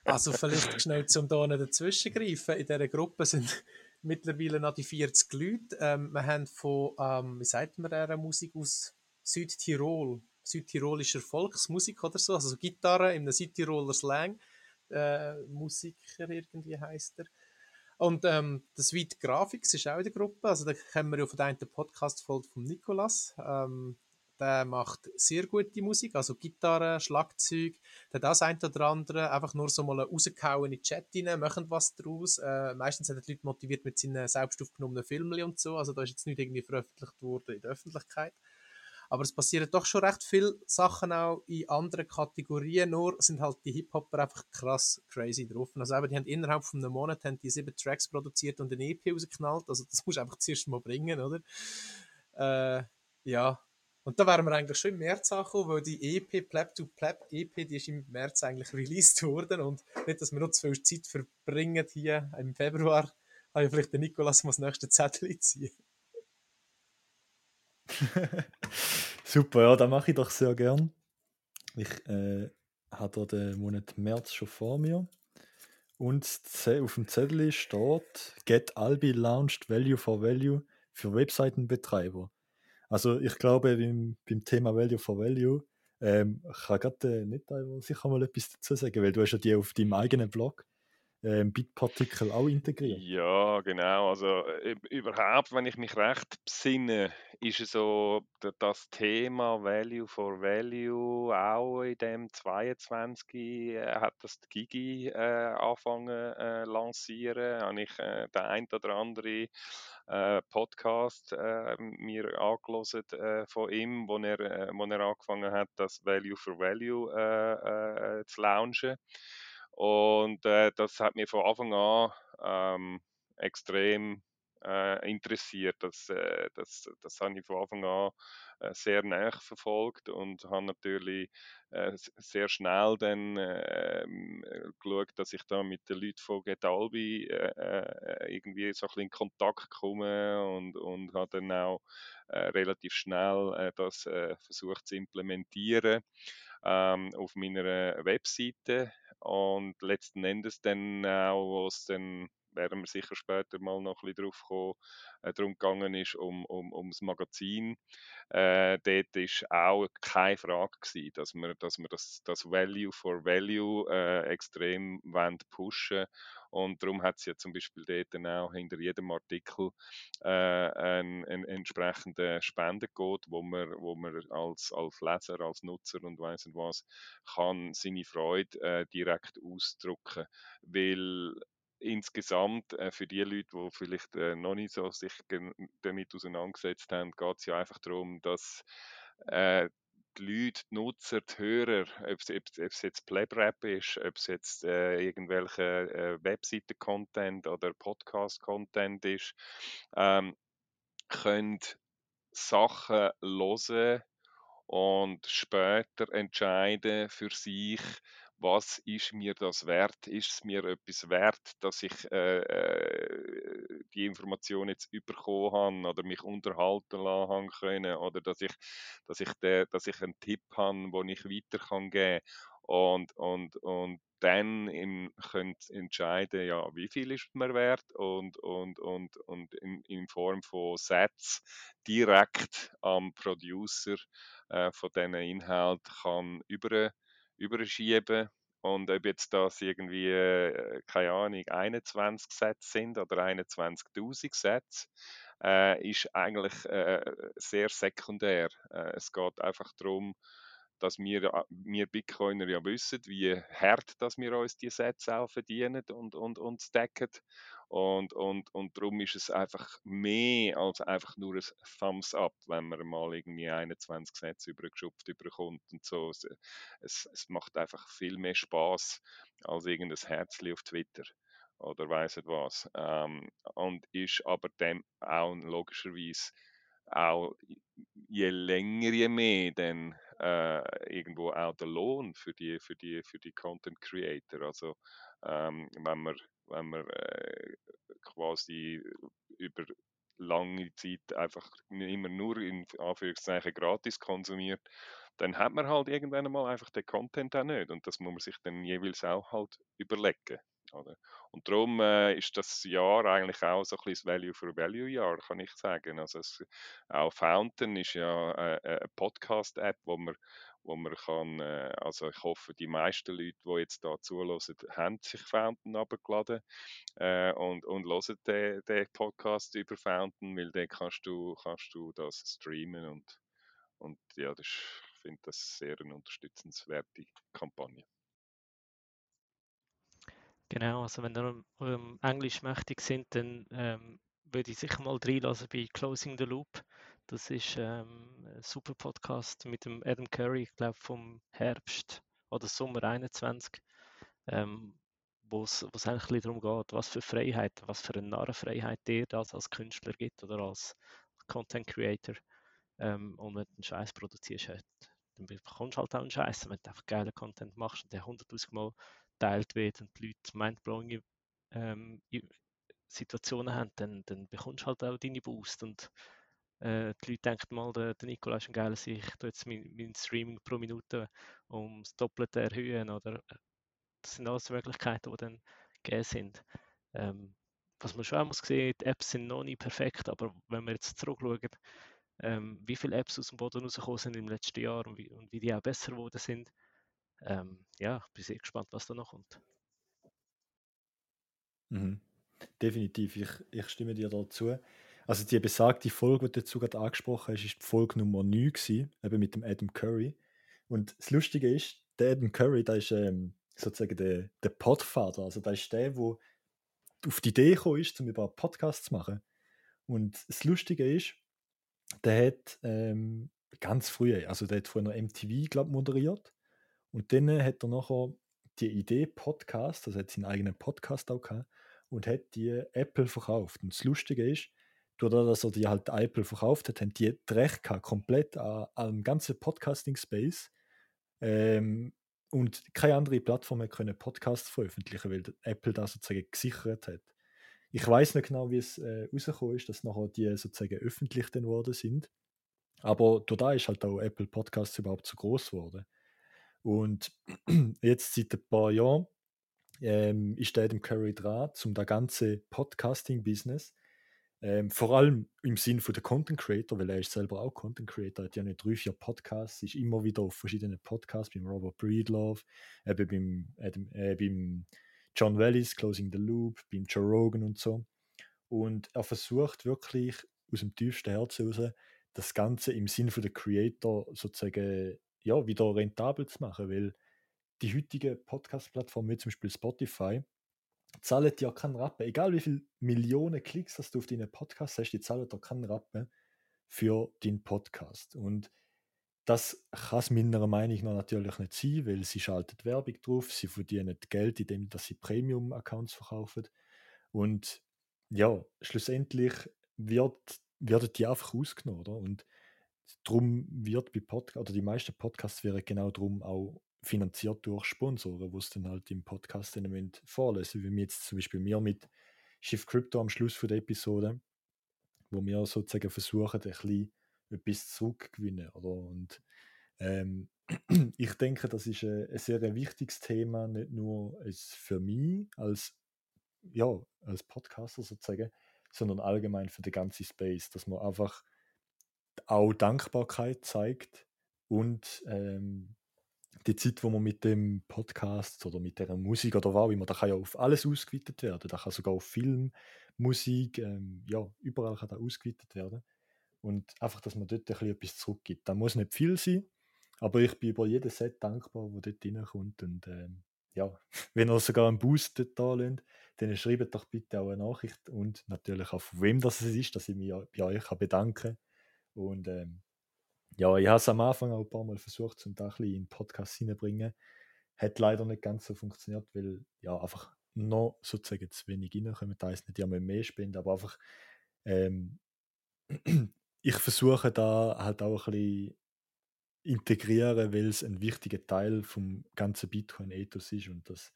Also vielleicht schnell zum da dazwischen greifen. In dieser Gruppe sind mittlerweile noch die 40 Leute. Ähm, wir haben von, ähm, wie sagt man, einer Musik aus Südtirol, südtirolischer Volksmusik oder so, also Gitarre in einem Südtiroler Slang äh, Musiker irgendwie heißt er. Und ähm, das Sweet Graphics ist auch in der Gruppe. Also da kennen wir ja von der Podcast-Folge von Nikolas. Ähm, der macht sehr gute Musik, also Gitarre, Schlagzeug. Der das ein oder andere einfach nur so mal rausgehauen in die Chat rein, machen was draus. Äh, meistens sind die Leute motiviert mit seinen selbst aufgenommenen Filmen und so. Also da ist jetzt nicht irgendwie veröffentlicht worden in der Öffentlichkeit. Aber es passieren doch schon recht viele Sachen auch in anderen Kategorien, nur sind halt die Hip-Hopper einfach krass crazy drauf. Also eben, die haben innerhalb von einem Monat haben die sieben Tracks produziert und eine EP rausgeknallt. Also das musst du einfach zuerst mal bringen, oder? Äh, ja. Und da wären wir eigentlich schon im März angekommen, weil die EP, Pleb to Pleb EP, die ist im März eigentlich released worden und nicht, dass wir noch zu viel Zeit verbringen hier im Februar, habe ich vielleicht den Nikolas mal das nächste Zettel ziehen. Super, ja, das mache ich doch sehr gern. Ich äh, habe den Monat März schon vor mir. Und auf dem Zettel steht Get Albi launched Value for Value für Webseitenbetreiber. Also ich glaube, beim, beim Thema Value for Value ähm, kann gerade äh, nicht sicher mal etwas dazu sagen, weil du hast ja die auf deinem eigenen Blog ähm, Bitpartikel auch integriert. Ja, genau. Also äh, überhaupt, wenn ich mich recht besinne, ist so das Thema Value for Value auch in dem 22 äh, hat das die Gigi äh, angefangen äh, lancieren. Habe ich äh, den ein oder andere äh, Podcast äh, mir angelesen von ihm, wo er, wo er angefangen hat, das Value for Value zu launchen. Und äh, das hat mir von Anfang an ähm, extrem äh, interessiert. Das, äh, das, das habe ich von Anfang an äh, sehr nah verfolgt und habe natürlich äh, sehr schnell dann ähm, geschaut, dass ich da mit den Leuten von Getalbi äh, irgendwie so ein bisschen in Kontakt komme und, und habe dann auch relativ schnell das versucht zu implementieren ähm, auf meiner Webseite und letzten Endes dann wo es dann werden wir sicher später mal noch ein bisschen drauf kommen, äh, darum gegangen ist, um, um, um das Magazin. Äh, dort ist auch keine Frage gewesen, dass wir, dass wir das, das Value for Value äh, extrem wollen pushen und darum hat es ja zum Beispiel dort dann auch hinter jedem Artikel äh, einen, einen entsprechenden Spendencode, wo man, wo man als, als Leser, als Nutzer und weiss nicht was, kann seine Freude äh, direkt ausdrücken. Weil insgesamt äh, für die Leute, die vielleicht äh, noch nicht so sich damit auseinandergesetzt haben, geht es ja einfach darum, dass äh, die Leute, die Nutzer, die Hörer, ob es, jetzt Playrap ist, ob es jetzt äh, irgendwelche äh, Webseiten-Content oder Podcast-Content ist, ähm, können Sachen hören und später entscheiden für sich, was ist mir das wert? Ist es mir etwas wert, dass ich äh, äh, die Information jetzt bekommen habe oder mich unterhalten lassen können oder dass ich, dass ich, de, dass ich einen Tipp habe, den ich weiter kann geben und, und, und dann im, könnt entscheiden, ja, wie viel ist mir wert und, und, und, und in, in Form von Sätzen direkt am Producer äh, von diesen Inhalt kann über überschieben. Und ob jetzt das irgendwie, äh, keine Ahnung, 21 Sätze sind oder 21.000 Sätze, äh, ist eigentlich äh, sehr sekundär. Äh, es geht einfach darum, dass wir, äh, wir Bitcoiner ja wissen, wie hart dass wir uns die Sätze auch verdienen und, und, und stacken. Und, und, und darum ist es einfach mehr als einfach nur ein Thumbs up, wenn man mal irgendwie 21 Sätze übergeschupft überkommt und so. Es, es macht einfach viel mehr Spaß als irgendein Herzli auf Twitter oder weiss nicht was. Ähm, und ist aber dem auch logischerweise auch je länger, je mehr dann äh, irgendwo auch der Lohn für die, für die, für die Content Creator. Also ähm, wenn man, wenn man äh, quasi über lange Zeit einfach immer nur in Anführungszeichen gratis konsumiert, dann hat man halt irgendwann mal einfach den Content auch nicht und das muss man sich dann jeweils auch halt überlegen. Oder? Und darum äh, ist das Jahr eigentlich auch so ein bisschen Value for Value Jahr, kann ich sagen. Also es, auch Fountain ist ja äh, äh eine Podcast-App, wo man, wo man kann, äh, also ich hoffe, die meisten Leute, die jetzt da zulassen, haben sich Fountain abgeladen äh, und, und hören den, den Podcast über Fountain, weil dann kannst du, kannst du das streamen und, und ja, das, ich finde das sehr eine unterstützenswerte Kampagne. Genau, also wenn ihr ähm, Englisch mächtig sind, dann ähm, würde ich sicher mal reinlassen bei Closing the Loop. Das ist ähm, ein super Podcast mit dem Adam Curry, ich glaube vom Herbst oder Sommer 21, ähm, wo es eigentlich darum geht, was für Freiheit, was für eine Narrenfreiheit dir das als Künstler gibt oder als Content Creator. Ähm, und wenn du einen Scheiß produzierst, halt, dann bekommst du halt auch einen Scheiß. Wenn du einfach geile Content machst und der 100.000 Mal geteilt wird und die Leute mindblowing ähm, Situationen haben, dann, dann bekommst du halt auch deine Boost und äh, die Leute denken mal, der, der Nikola ist ein geiler Sicht, ich tue jetzt mein, mein Streaming pro Minute um das Doppelte erhöhen oder äh, das sind alles Möglichkeiten, die dann gegeben sind. Ähm, was man schon auch muss sehen, die Apps sind noch nicht perfekt, aber wenn wir jetzt zurückschauen, ähm, wie viele Apps aus dem Boden rausgekommen sind im letzten Jahr und wie, und wie die auch besser geworden sind, ähm, ja, ich bin sehr gespannt, was da noch kommt. Mhm. Definitiv, ich, ich stimme dir dazu. Also die besagte Folge, die du dazu gerade angesprochen hast, ist die Folge Nummer 9 gewesen, eben mit dem Adam Curry. Und das Lustige ist, der Adam Curry, der ist ähm, sozusagen der, der Podfather, also der ist der, der auf die Idee gekommen ist, um über Podcasts zu machen. Und das Lustige ist, der hat ähm, ganz früh, also der hat noch MTV, glaube moderiert. Und dann hat er nachher die Idee Podcast, also hat seinen eigenen Podcast auch gehabt, und hat die Apple verkauft. Und das Lustige ist, durch das, dass er die halt Apple verkauft hat, haben die Recht gehabt, komplett an, an ganzen Podcasting-Space. Ähm, und keine andere Plattform können Podcasts veröffentlichen, weil Apple das sozusagen gesichert hat. Ich weiß nicht genau, wie es äh, rausgekommen ist, dass nachher die sozusagen öffentlich worden sind. Aber durch da ist halt auch Apple Podcasts überhaupt zu groß geworden. Und jetzt seit ein paar Jahren ähm, ist der Adam Curry dran, um das ganze Podcasting-Business, ähm, vor allem im Sinn von der Content Creator, weil er ist selber auch Content Creator, hat ja nicht drei, vier Podcasts, ist immer wieder auf verschiedenen Podcasts, beim Robert Breedlove, eben beim, Adam, äh, beim John Wallis, Closing the Loop, beim Joe Rogan und so. Und er versucht wirklich aus dem tiefsten Herzen heraus, das Ganze im Sinn von der Creator sozusagen ja, wieder rentabel zu machen, weil die heutigen Podcast-Plattformen, wie zum Beispiel Spotify, zahlen ja keinen Rappen. Egal wie viele Millionen Klicks hast du auf deinen Podcast hast, die zahlen da keinen Rappen für deinen Podcast. Und das kann es meiner Meinung nach natürlich nicht sein, weil sie schaltet Werbung drauf, sie verdienen Geld, indem sie Premium-Accounts verkaufen. Und ja, schlussendlich wird, werden die einfach ausgenommen. Oder? Und darum wird bei Podcasts, oder die meisten Podcasts werden genau darum auch finanziert durch Sponsoren, wo es dann halt im Podcast dann vorlesen wie wir jetzt zum Beispiel mir mit Shift Crypto am Schluss von der Episode, wo wir sozusagen versuchen, ein bisschen etwas zurückgewinnen. Oder? Und ähm, ich denke, das ist ein, ein sehr wichtiges Thema, nicht nur für mich als, ja, als Podcaster sozusagen, sondern allgemein für den ganzen Space, dass man einfach auch Dankbarkeit zeigt und ähm, die Zeit, wo man mit dem Podcast oder mit der Musik oder was immer, da kann ja auf alles ausgeweitet werden. Da kann sogar auf Film, Musik, ähm, ja, überall kann da ausgeweitet werden. Und einfach, dass man dort ein bisschen etwas zurückgibt. Da muss nicht viel sein, aber ich bin über jedes Set dankbar, wo dort reinkommt. Und ähm, ja, wenn ihr sogar einen Boost dort lasst, dann schreibt doch bitte auch eine Nachricht und natürlich auch von wem das ist, dass ich mich bei euch bedanken kann. Und ähm, ja, ich habe es am Anfang auch ein paar Mal versucht, um da ein bisschen in den Podcast hineinzubringen. Hat leider nicht ganz so funktioniert, weil ja einfach noch sozusagen zu wenig reinkommen. Da ist nicht, ja mehr spenden, aber einfach ähm, ich versuche da halt auch ein bisschen integrieren, weil es ein wichtiger Teil vom ganzen Bitcoin-Ethos ist und das,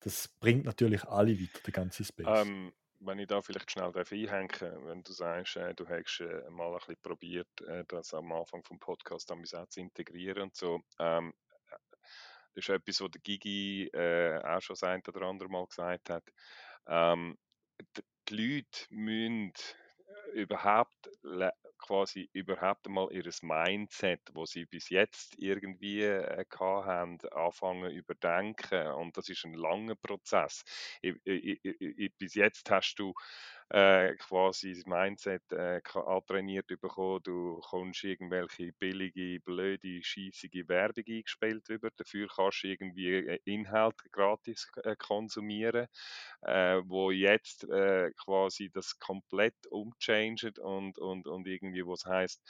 das bringt natürlich alle weiter, der ganze Space. Ähm, wenn ich da vielleicht schnell einhängen wenn du sagst, äh, du hast äh, mal ein bisschen probiert, äh, das am Anfang vom Podcast auch zu integrieren und so. Ähm, das ist etwas, was der Gigi äh, auch schon das ein oder andere Mal gesagt hat. Ähm, die Leute müssen überhaupt quasi überhaupt einmal ihr Mindset, wo sie bis jetzt irgendwie äh, haben, anfangen überdenken und das ist ein langer Prozess. I, I, I, bis jetzt hast du äh, quasi das Mindset äh, antrainiert bekommen, du kommst irgendwelche billige, blöde, scheissige Werbung eingespielt über, dafür kannst du irgendwie äh, Inhalt gratis äh, konsumieren, äh, wo jetzt äh, quasi das komplett umchanged und, und, und irgendwie, was heißt,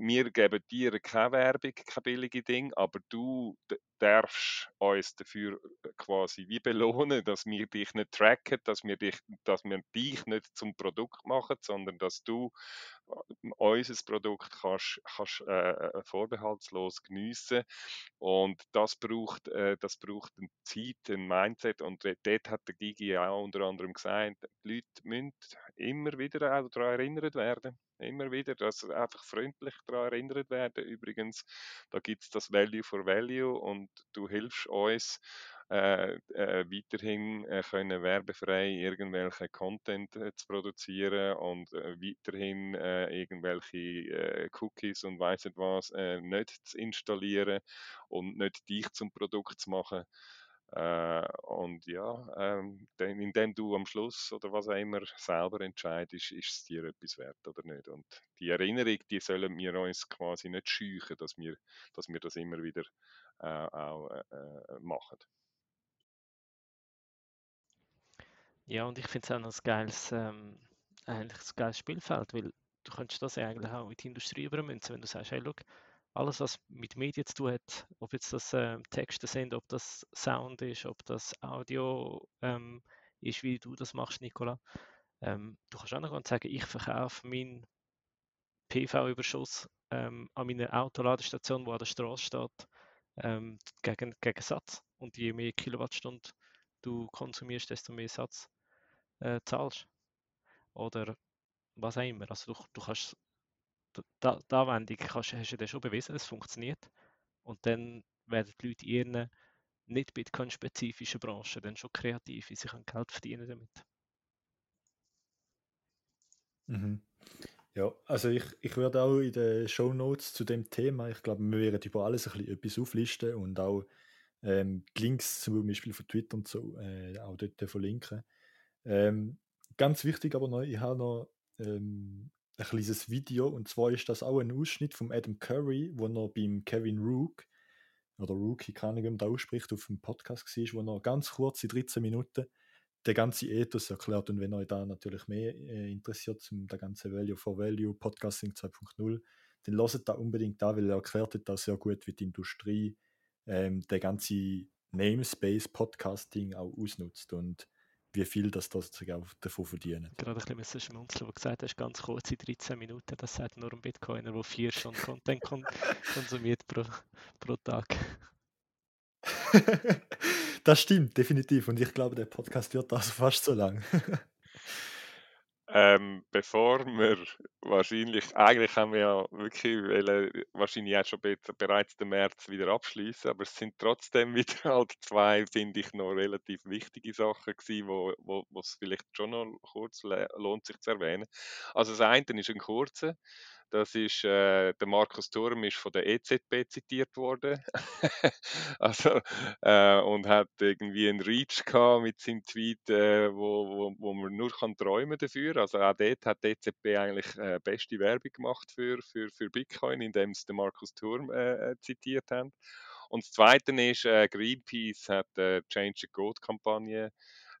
wir geben dir keine Werbung, kein billige Ding, aber du darfst uns dafür äh, quasi wie belohnen, dass wir dich nicht tracken, dass wir dich, dass wir dich nicht zum Produkt machen, sondern dass du äh, unser Produkt kannst, kannst äh, äh, vorbehaltslos geniessen. Und das braucht, äh, das braucht eine Zeit, ein Mindset. Und dort hat der Gigi auch unter anderem gesagt, die Leute müssen immer wieder auch daran erinnert werden, immer wieder, dass einfach freundlich daran erinnert werden. Übrigens, da gibt es das Value for Value und du hilfst uns, äh, äh, weiterhin äh, können werbefrei irgendwelche Content äh, zu produzieren und äh, weiterhin äh, irgendwelche Cookies und weiss nicht was nicht zu installieren und nicht dich zum Produkt zu machen. Äh, und ja, ähm, indem du am Schluss oder was auch immer selber entscheidest, ist es dir etwas wert oder nicht. Und die Erinnerung, die sollen wir uns quasi nicht scheuchen, dass wir, dass wir das immer wieder äh, auch äh, äh machen. Ja, und ich finde es auch noch ein geiles, ähm, eigentlich ein geiles Spielfeld, weil du könntest das eigentlich auch in die Industrie übermünzen, wenn du sagst, hey, look, alles, was mit Medien zu tun hat, ob jetzt das ähm, Texte sind, ob das Sound ist, ob das Audio ähm, ist, wie du das machst, Nicola. Ähm, du kannst auch noch sagen, ich verkaufe meinen PV-Überschuss ähm, an meiner Autoladestation, die an der Straße steht, ähm, gegen, gegen Satz. Und je mehr Kilowattstunden du konsumierst, desto mehr Satz äh, zahlst. Oder was auch immer. Also du, du kannst die, Anwendung kannst, hast du ja schon bewiesen, es funktioniert. Und dann werden die Leute in ihren nicht Bitcoin-spezifischen Branchen dann schon kreativ, sie können Geld verdienen damit. Mhm. Ja, also ich, ich würde auch in den Show Notes zu dem Thema, ich glaube, wir werden über alles ein bisschen etwas auflisten und auch ähm, die Links zum Beispiel von Twitter und so äh, auch dort verlinken. Ähm, ganz wichtig aber noch, ich habe noch ähm, ein kleines Video. Und zwar ist das auch ein Ausschnitt von Adam Curry, wo er beim Kevin Rook oder Rookie, keine Ahnung, da ausspricht, auf dem Podcast war, wo er ganz kurz in 13 Minuten den ganzen Ethos erklärt. Und wenn euch da natürlich mehr äh, interessiert zum der ganze Value for Value Podcasting 2.0, dann lasst da unbedingt da, weil er erklärt das sehr gut, wie die Industrie ähm, der ganze Namespace Podcasting auch ausnutzt. Und wie viel das sozusagen auch davon verdienen. Gerade ein bisschen schmunzeln, wo du gesagt hast, ganz kurz in 13 Minuten, das sagt nur ein Bitcoiner, der vier Stunden Content konsumiert pro, pro Tag. das stimmt, definitiv. Und ich glaube, der Podcast wird also fast so lang. Ähm, bevor wir wahrscheinlich, eigentlich haben wir ja wirklich wollen, wahrscheinlich auch schon bereits den März wieder abschließen, aber es sind trotzdem wieder halt zwei, finde ich, noch relativ wichtige Sachen gewesen, wo, wo, wo es vielleicht schon noch kurz lohnt sich zu erwähnen. Also das eine ist ein kurzer, das ist, äh, der Markus Turm ist von der EZB zitiert worden. also, äh, und hat irgendwie einen Reach gehabt mit seinem Tweet, äh, wo, wo, wo man nur kann träumen dafür. Also auch dort hat die EZB eigentlich äh, beste Werbung gemacht für, für, für Bitcoin, indem sie den Markus Turm äh, äh, zitiert haben. Und das Zweite ist, äh, Greenpeace hat äh, Change the Code Kampagne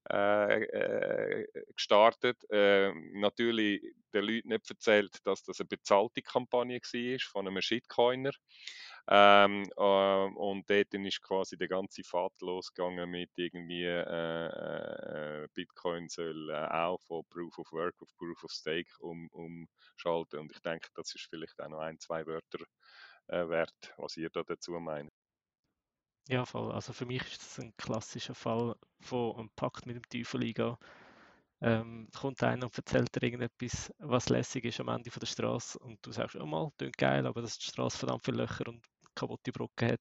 äh, äh, gestartet. Äh, natürlich den Leuten nicht erzählt, dass das eine bezahlte Kampagne war von einem Shitcoiner. Ähm, äh, und dort ist quasi der ganze Pfad losgegangen mit irgendwie äh, äh, Bitcoin soll auch von Proof of Work auf Proof of Stake um, umschalten. Und ich denke, das ist vielleicht auch noch ein, zwei Wörter wert, was ihr da dazu meint. Ja, voll. Also für mich ist das ein klassischer Fall von einem Pakt mit dem Teufel eingehen. Ähm, kommt einer und erzählt dir irgendetwas, was lässig ist am Ende von der Straße und du sagst, oh mal, klingt geil, aber dass die Straße verdammt viele Löcher und kaputte Brücken hat,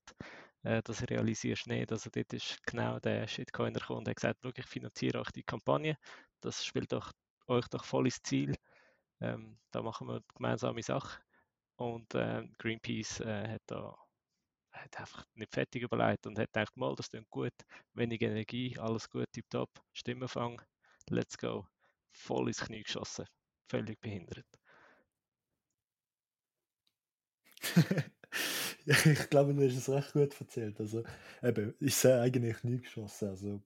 äh, das realisierst du nicht. Also dort ist genau der Shitcoiner gekommen und hat gesagt, ich finanziere euch die Kampagne, das spielt doch, euch doch voll ins Ziel, ähm, da machen wir gemeinsame Sache und äh, Greenpeace äh, hat da hat einfach nicht fertig überlegt und hat gedacht, mal, das klingt gut, wenig Energie, alles gut, tipptopp, Stimmenfang, let's go. Voll ins Knie geschossen, völlig behindert. ich glaube, du hast es recht gut erzählt. Also, eben, ich sehe eigentlich nie geschossen. Also,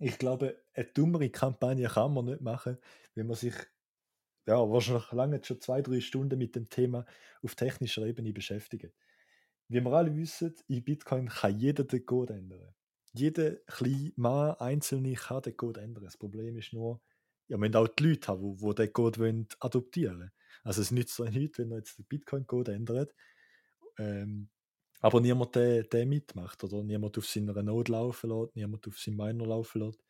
ich glaube, eine dummere Kampagne kann man nicht machen, wenn man sich ja, wahrscheinlich lange schon zwei, drei Stunden mit dem Thema auf technischer Ebene beschäftigt. Wie wir alle wissen, in Bitcoin kann jeder den Code ändern. Jeder kleine Mann, Einzelne kann den Code ändern. Das Problem ist nur, ja, man auch die Leute haben, die, den Code adoptieren wollen. Also es nützt so nichts, wenn man jetzt den Bitcoin-Code ändert, ähm, aber niemand den, den mitmacht oder niemand auf seiner Node laufen lässt, niemand auf seinem Miner laufen lässt.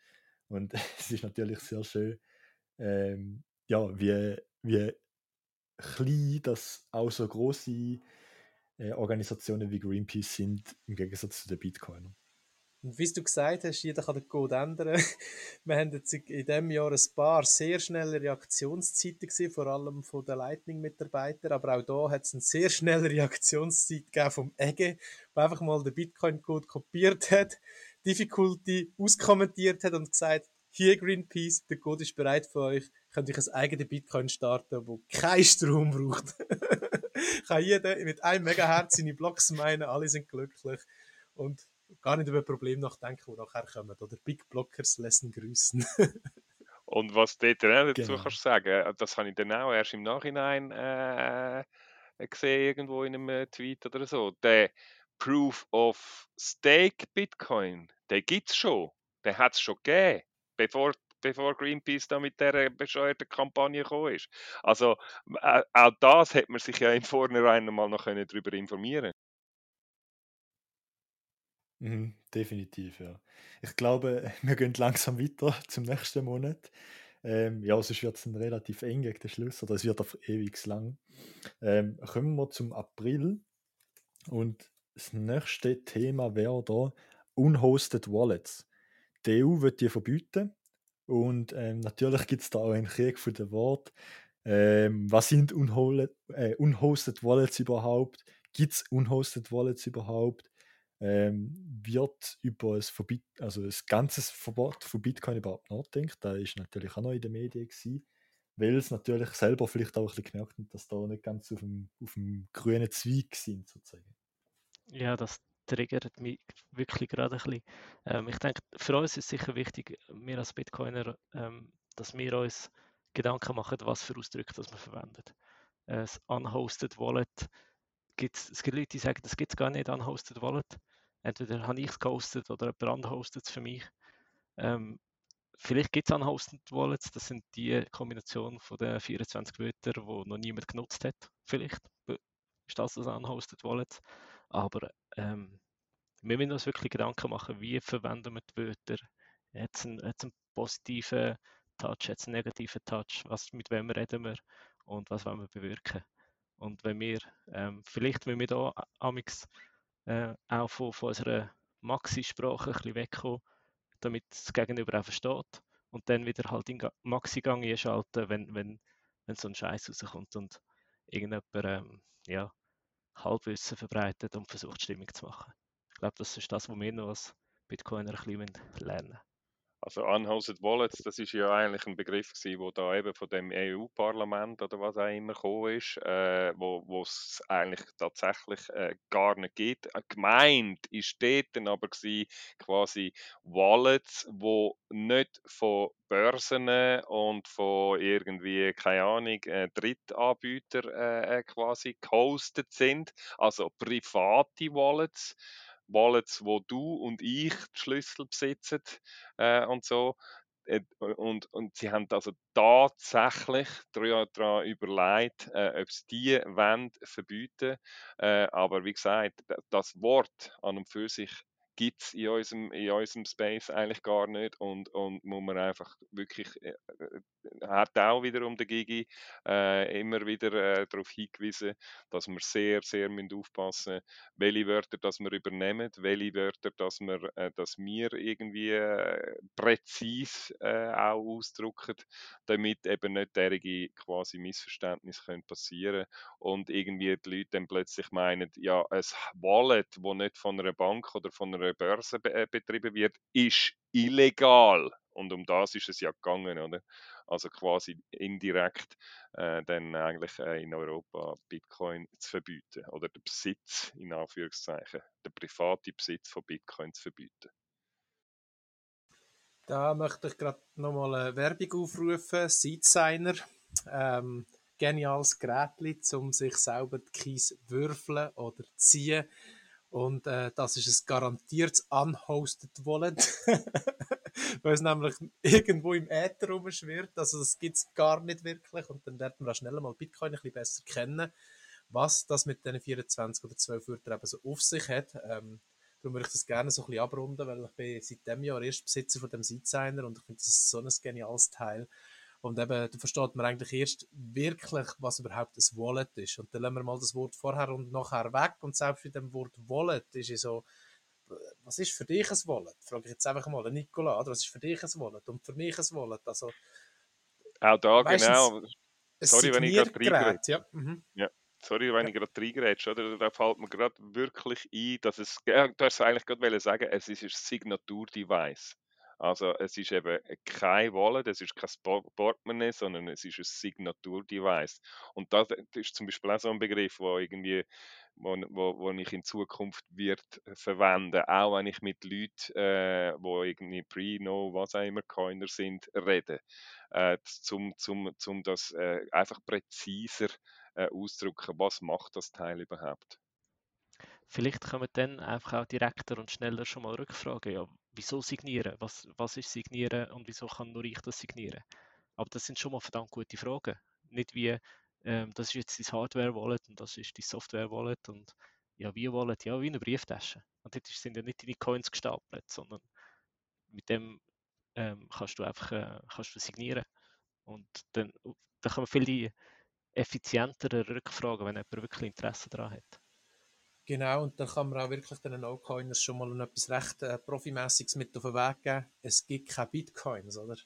Und es ist natürlich sehr schön, ähm, ja, wie, wie klein das auch so große äh, Organisationen wie Greenpeace sind, im Gegensatz zu den Bitcoinern. Und wie du gesagt hast, jeder kann den Code ändern. Wir haben jetzt in diesem Jahr ein paar sehr schnelle Reaktionszeiten gesehen, vor allem von den Lightning-Mitarbeitern. Aber auch da hat es eine sehr schnelle Reaktionszeit gegeben vom Ege, der einfach mal den Bitcoin-Code kopiert hat, Difficulty auskommentiert hat und gesagt, hier Greenpeace, der Code ist bereit für euch, könnt euch ein eigenes Bitcoin starten, wo kein Strom braucht. Kann jeder mit einem Megahertz seine Blocks meinen, alle sind glücklich und gar nicht über Probleme nachdenken, die nachher kommen. Oder Big Blockers lassen grüßen. Und was du dazu Genau. kannst sagen, das habe ich dann auch erst im Nachhinein äh, gesehen, irgendwo in einem äh, Tweet oder so. Der Proof of Stake Bitcoin, den gibt es schon. Den hat es schon gegeben, bevor, bevor Greenpeace da mit dieser bescheuerten Kampagne gekommen ist. Also äh, auch das hätte man sich ja im Vornherein mal noch können darüber informieren Mhm, definitiv, ja. Ich glaube, wir gehen langsam weiter zum nächsten Monat. Ähm, ja, sonst wird es dann relativ eng gegen den Schluss, oder es wird auf ewig lang. Ähm, kommen wir zum April und das nächste Thema wäre da Unhosted Wallets. Die EU wird die verbieten und ähm, natürlich gibt es da auch einen Krieg von den Wort. Ähm, was sind unhole- äh, Unhosted Wallets überhaupt? Gibt es Unhosted Wallets überhaupt? ähm, wird über das, Verbot, also das ganze Verbot von Bitcoin überhaupt nachdenkt. Da ist natürlich auch noch in den Medien gewesen, weil es natürlich selber vielleicht auch ein bisschen gemerkt hat, dass da nicht ganz auf dem, auf dem grünen Zweig sind, sozusagen. Ja, das triggert mich wirklich gerade ein bisschen. Ähm, ich denke, für uns ist sicher wichtig, wir als Bitcoiner, ähm, dass wir uns Gedanken machen, was für Ausdrücke das wir verwenden. Äh, das Unhosted Wallet, gibt's, es gibt Leute, die sagen, das gibt es gar nicht, Unhosted Wallet. Entweder habe ich es gehostet oder jemand hostet es für mich. Ähm, vielleicht gibt es Unhosted Wallets, das sind die Kombination von den 24 Wörtern, die noch niemand genutzt hat. Vielleicht ist das das Unhosted Wallet. Aber ähm, wir müssen uns wirklich Gedanken machen, wie verwenden wir die Wörter. Hat es einen, einen positiven Touch, hat es einen negativen Touch, was, mit wem reden wir und was wollen wir bewirken. Und wenn wir, ähm, vielleicht wenn wir da amix äh, auch von, von unserer Maxi-Sprache ein bisschen wegkommen, damit das Gegenüber auch versteht und dann wieder halt in Ga- Maxi-Gang einschalten, wenn, wenn, wenn so ein Scheiß rauskommt und irgendjemand ähm, ja, Halbwissen verbreitet und versucht Stimmung zu machen. Ich glaube, das ist das, was wir noch als Bitcoiner ein bisschen lernen müssen. Also Unhosted Wallets, das ist ja eigentlich ein Begriff gewesen, wo da eben von dem EU-Parlament oder was auch immer gekommen ist, äh, wo es eigentlich tatsächlich äh, gar nicht gibt. Äh, Gemeint ist dort dann aber gewesen, quasi Wallets, wo nicht von Börsen und von irgendwie, keine Ahnung, äh, Drittanbietern äh, äh, quasi gehostet sind, also private Wallets. Wallets, wo du und ich die Schlüssel besitzen äh, und so. Äh, Und, und sie haben also tatsächlich daran überlegt, äh, ob sie die wollen verbieten äh, Aber wie gesagt, das Wort an und für sich gibt es in unserem, in unserem Space eigentlich gar nicht und, und muss man einfach wirklich, äh, äh, hat auch wiederum der Gigi äh, immer wieder äh, darauf hingewiesen, dass wir sehr, sehr müssen aufpassen welche Wörter das wir übernehmen, welche Wörter dass wir, äh, dass wir irgendwie äh, präzise auch ausdrücken, damit eben nicht derige quasi Missverständnisse können passieren und irgendwie die Leute dann plötzlich meinen, ja, ein Wallet, wo nicht von einer Bank oder von einer Börse be äh, betrieben wird, ist illegal. Und um das ist es ja gegangen, oder? Also quasi indirekt äh, dann eigentlich äh, in Europa Bitcoin zu verbieten oder den Besitz, in Anführungszeichen, den privaten Besitz von Bitcoin zu verbieten. Da möchte ich gerade nochmal eine Werbung aufrufen. Seedsigner. Ähm, geniales Gerät, um sich selber die Keys würfeln oder ziehen. Und äh, das ist ein garantiertes unhosted Wallet. Weil es nämlich irgendwo im Äther rumschwirrt. Also das gibt es gar nicht wirklich. Und dann lernt man auch schnell mal Bitcoin ein bisschen besser kennen, was das mit diesen 24 oder 12 Wörtern eben so auf sich hat. Ähm, Darum würde ich das gerne so ein bisschen abrunden, weil ich bin seit dem Jahr erst Besitzer von dem Seedsigner und ich finde, das ist so ein geniales Teil. Und eben, da versteht man eigentlich erst wirklich, was überhaupt ein Wallet ist. Und dann lassen wir mal das Wort vorher und nachher weg. Und selbst mit dem Wort Wallet ist es so, was ist für dich ein Wallet? Frage ich jetzt einfach mal, Nicola, oder? was ist für dich ein Wallet? Und für mich ein Wallet? Also, Auch da genau, Sorry, wenn ich gerade reingerede. ja. Mhm. sorry, wenn ich gerade reingerätsche, oder? Da fällt mir gerade wirklich ein, dass es, ja, du hast eigentlich gerade sagen, es ist ein Signatur-Device. Also es ist eben kein Wallet, es ist kein Portemonnaie, sondern es ist ein Signatur-Device. Und das ist zum Beispiel auch so ein Begriff, wo irgendwie wo, wo, wo ich in Zukunft wird verwenden, auch wenn ich mit Leuten, äh, wo irgendwie Pre, No, was auch immer Coiner sind, rede, äh, zum, zum, zum das äh, einfach präziser äh, ausdrücken, was macht das Teil überhaupt. Vielleicht können wir dann einfach auch direkter und schneller schon mal rückfragen, ja, wieso signieren? Was, was ist signieren und wieso kann nur ich das signieren? Aber das sind schon mal verdammt gute Fragen. Nicht wie, ähm, das ist jetzt dein Hardware-Wallet und das ist dein Software-Wallet und ja, wie Wallet? Ja, wie eine Brieftasche. Und dort sind ja nicht deine Coins gestapelt, sondern mit dem ähm, kannst du einfach äh, kannst du signieren. Und dann, dann kann man viel effizientere Rückfragen, wenn jemand wirklich Interesse daran hat. Genau, und dann kann man auch wirklich den No-Coiners schon mal etwas recht äh, Profimäßiges mit auf den Weg geben. Es gibt keine Bitcoins, oder?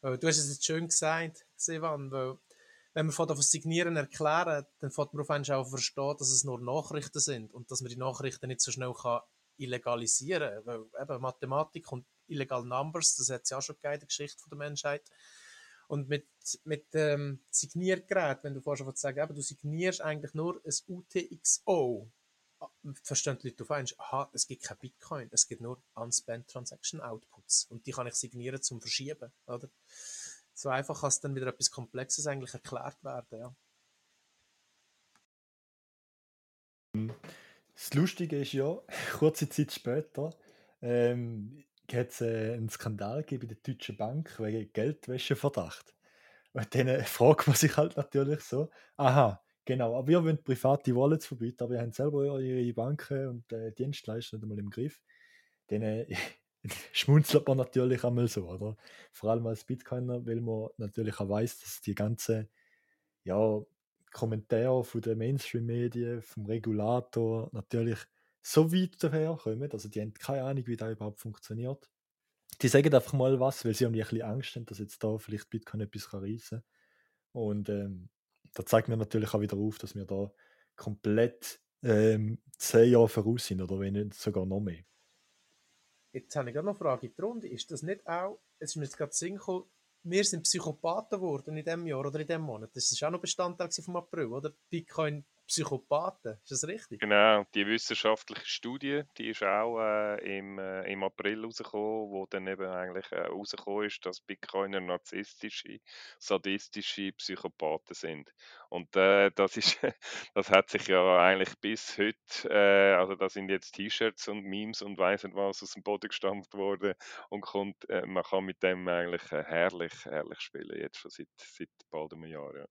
Du hast es jetzt schön gesagt, Sivan, weil wenn wir von das Signieren erklären, dann fängt man auf einmal auch verstehen, dass es nur Nachrichten sind und dass man die Nachrichten nicht so schnell kann illegalisieren kann. Weil eben Mathematik und illegal Numbers, das hat es ja auch schon gegeben in der Geschichte der Menschheit. Und mit, mit ähm, Signiergerät, wenn du vorher schon sagen, eben, du signierst eigentlich nur ein UTXO, verstehen die Leute auf aha, es gibt kein Bitcoin, es gibt nur Unspent Transaction Outputs. Und die kann ich signieren zum Verschieben, oder? So einfach kann es dann wieder etwas Komplexes eigentlich erklärt werden, ja. Das Lustige ist ja, kurze Zeit später ähm, hat es äh, einen Skandal gegeben bei der Deutschen Bank wegen Geldwäscheverdacht. Und dann fragt man sich halt natürlich so, aha, Genau, aber wir wollen private Wallets verbieten, aber wir haben selber ihre Banken und äh, Dienstleister nicht einmal im Griff. Dann äh, schmunzelt man natürlich einmal so, oder? Vor allem als Bitcoiner, weil man natürlich auch weiß, dass die ganzen ja, Kommentare von den Mainstream-Medien, vom Regulator natürlich so weit daherkommen, also die haben keine Ahnung, wie das überhaupt funktioniert. Die sagen einfach mal was, weil sie haben ein bisschen Angst haben, dass jetzt da vielleicht Bitcoin etwas reissen kann. Und ähm, da zeigt mir natürlich auch wieder auf, dass wir da komplett ähm, zehn Jahre voraus sind oder wenn nicht sogar noch mehr. Jetzt habe ich gerade noch eine Frage in die Runde. Ist das nicht auch, es ist mir jetzt gerade Sinn wir sind Psychopathen geworden in diesem Jahr oder in diesem Monat. Das ist auch noch Bestandteil vom April, oder? Bitcoin Psychopathen, ist das richtig? Genau, die wissenschaftliche Studie, die ist auch äh, im, äh, im April rausgekommen, wo dann eben eigentlich äh, rausgekommen ist, dass Bitcoiner narzisstische, sadistische Psychopathen sind. Und äh, das ist, das hat sich ja eigentlich bis heute, äh, also da sind jetzt T-Shirts und Memes und weiss nicht was aus dem Boden gestampft worden und kommt, äh, man kann mit dem eigentlich äh, herrlich, herrlich spielen, jetzt schon seit, seit bald einem Jahr. Ja.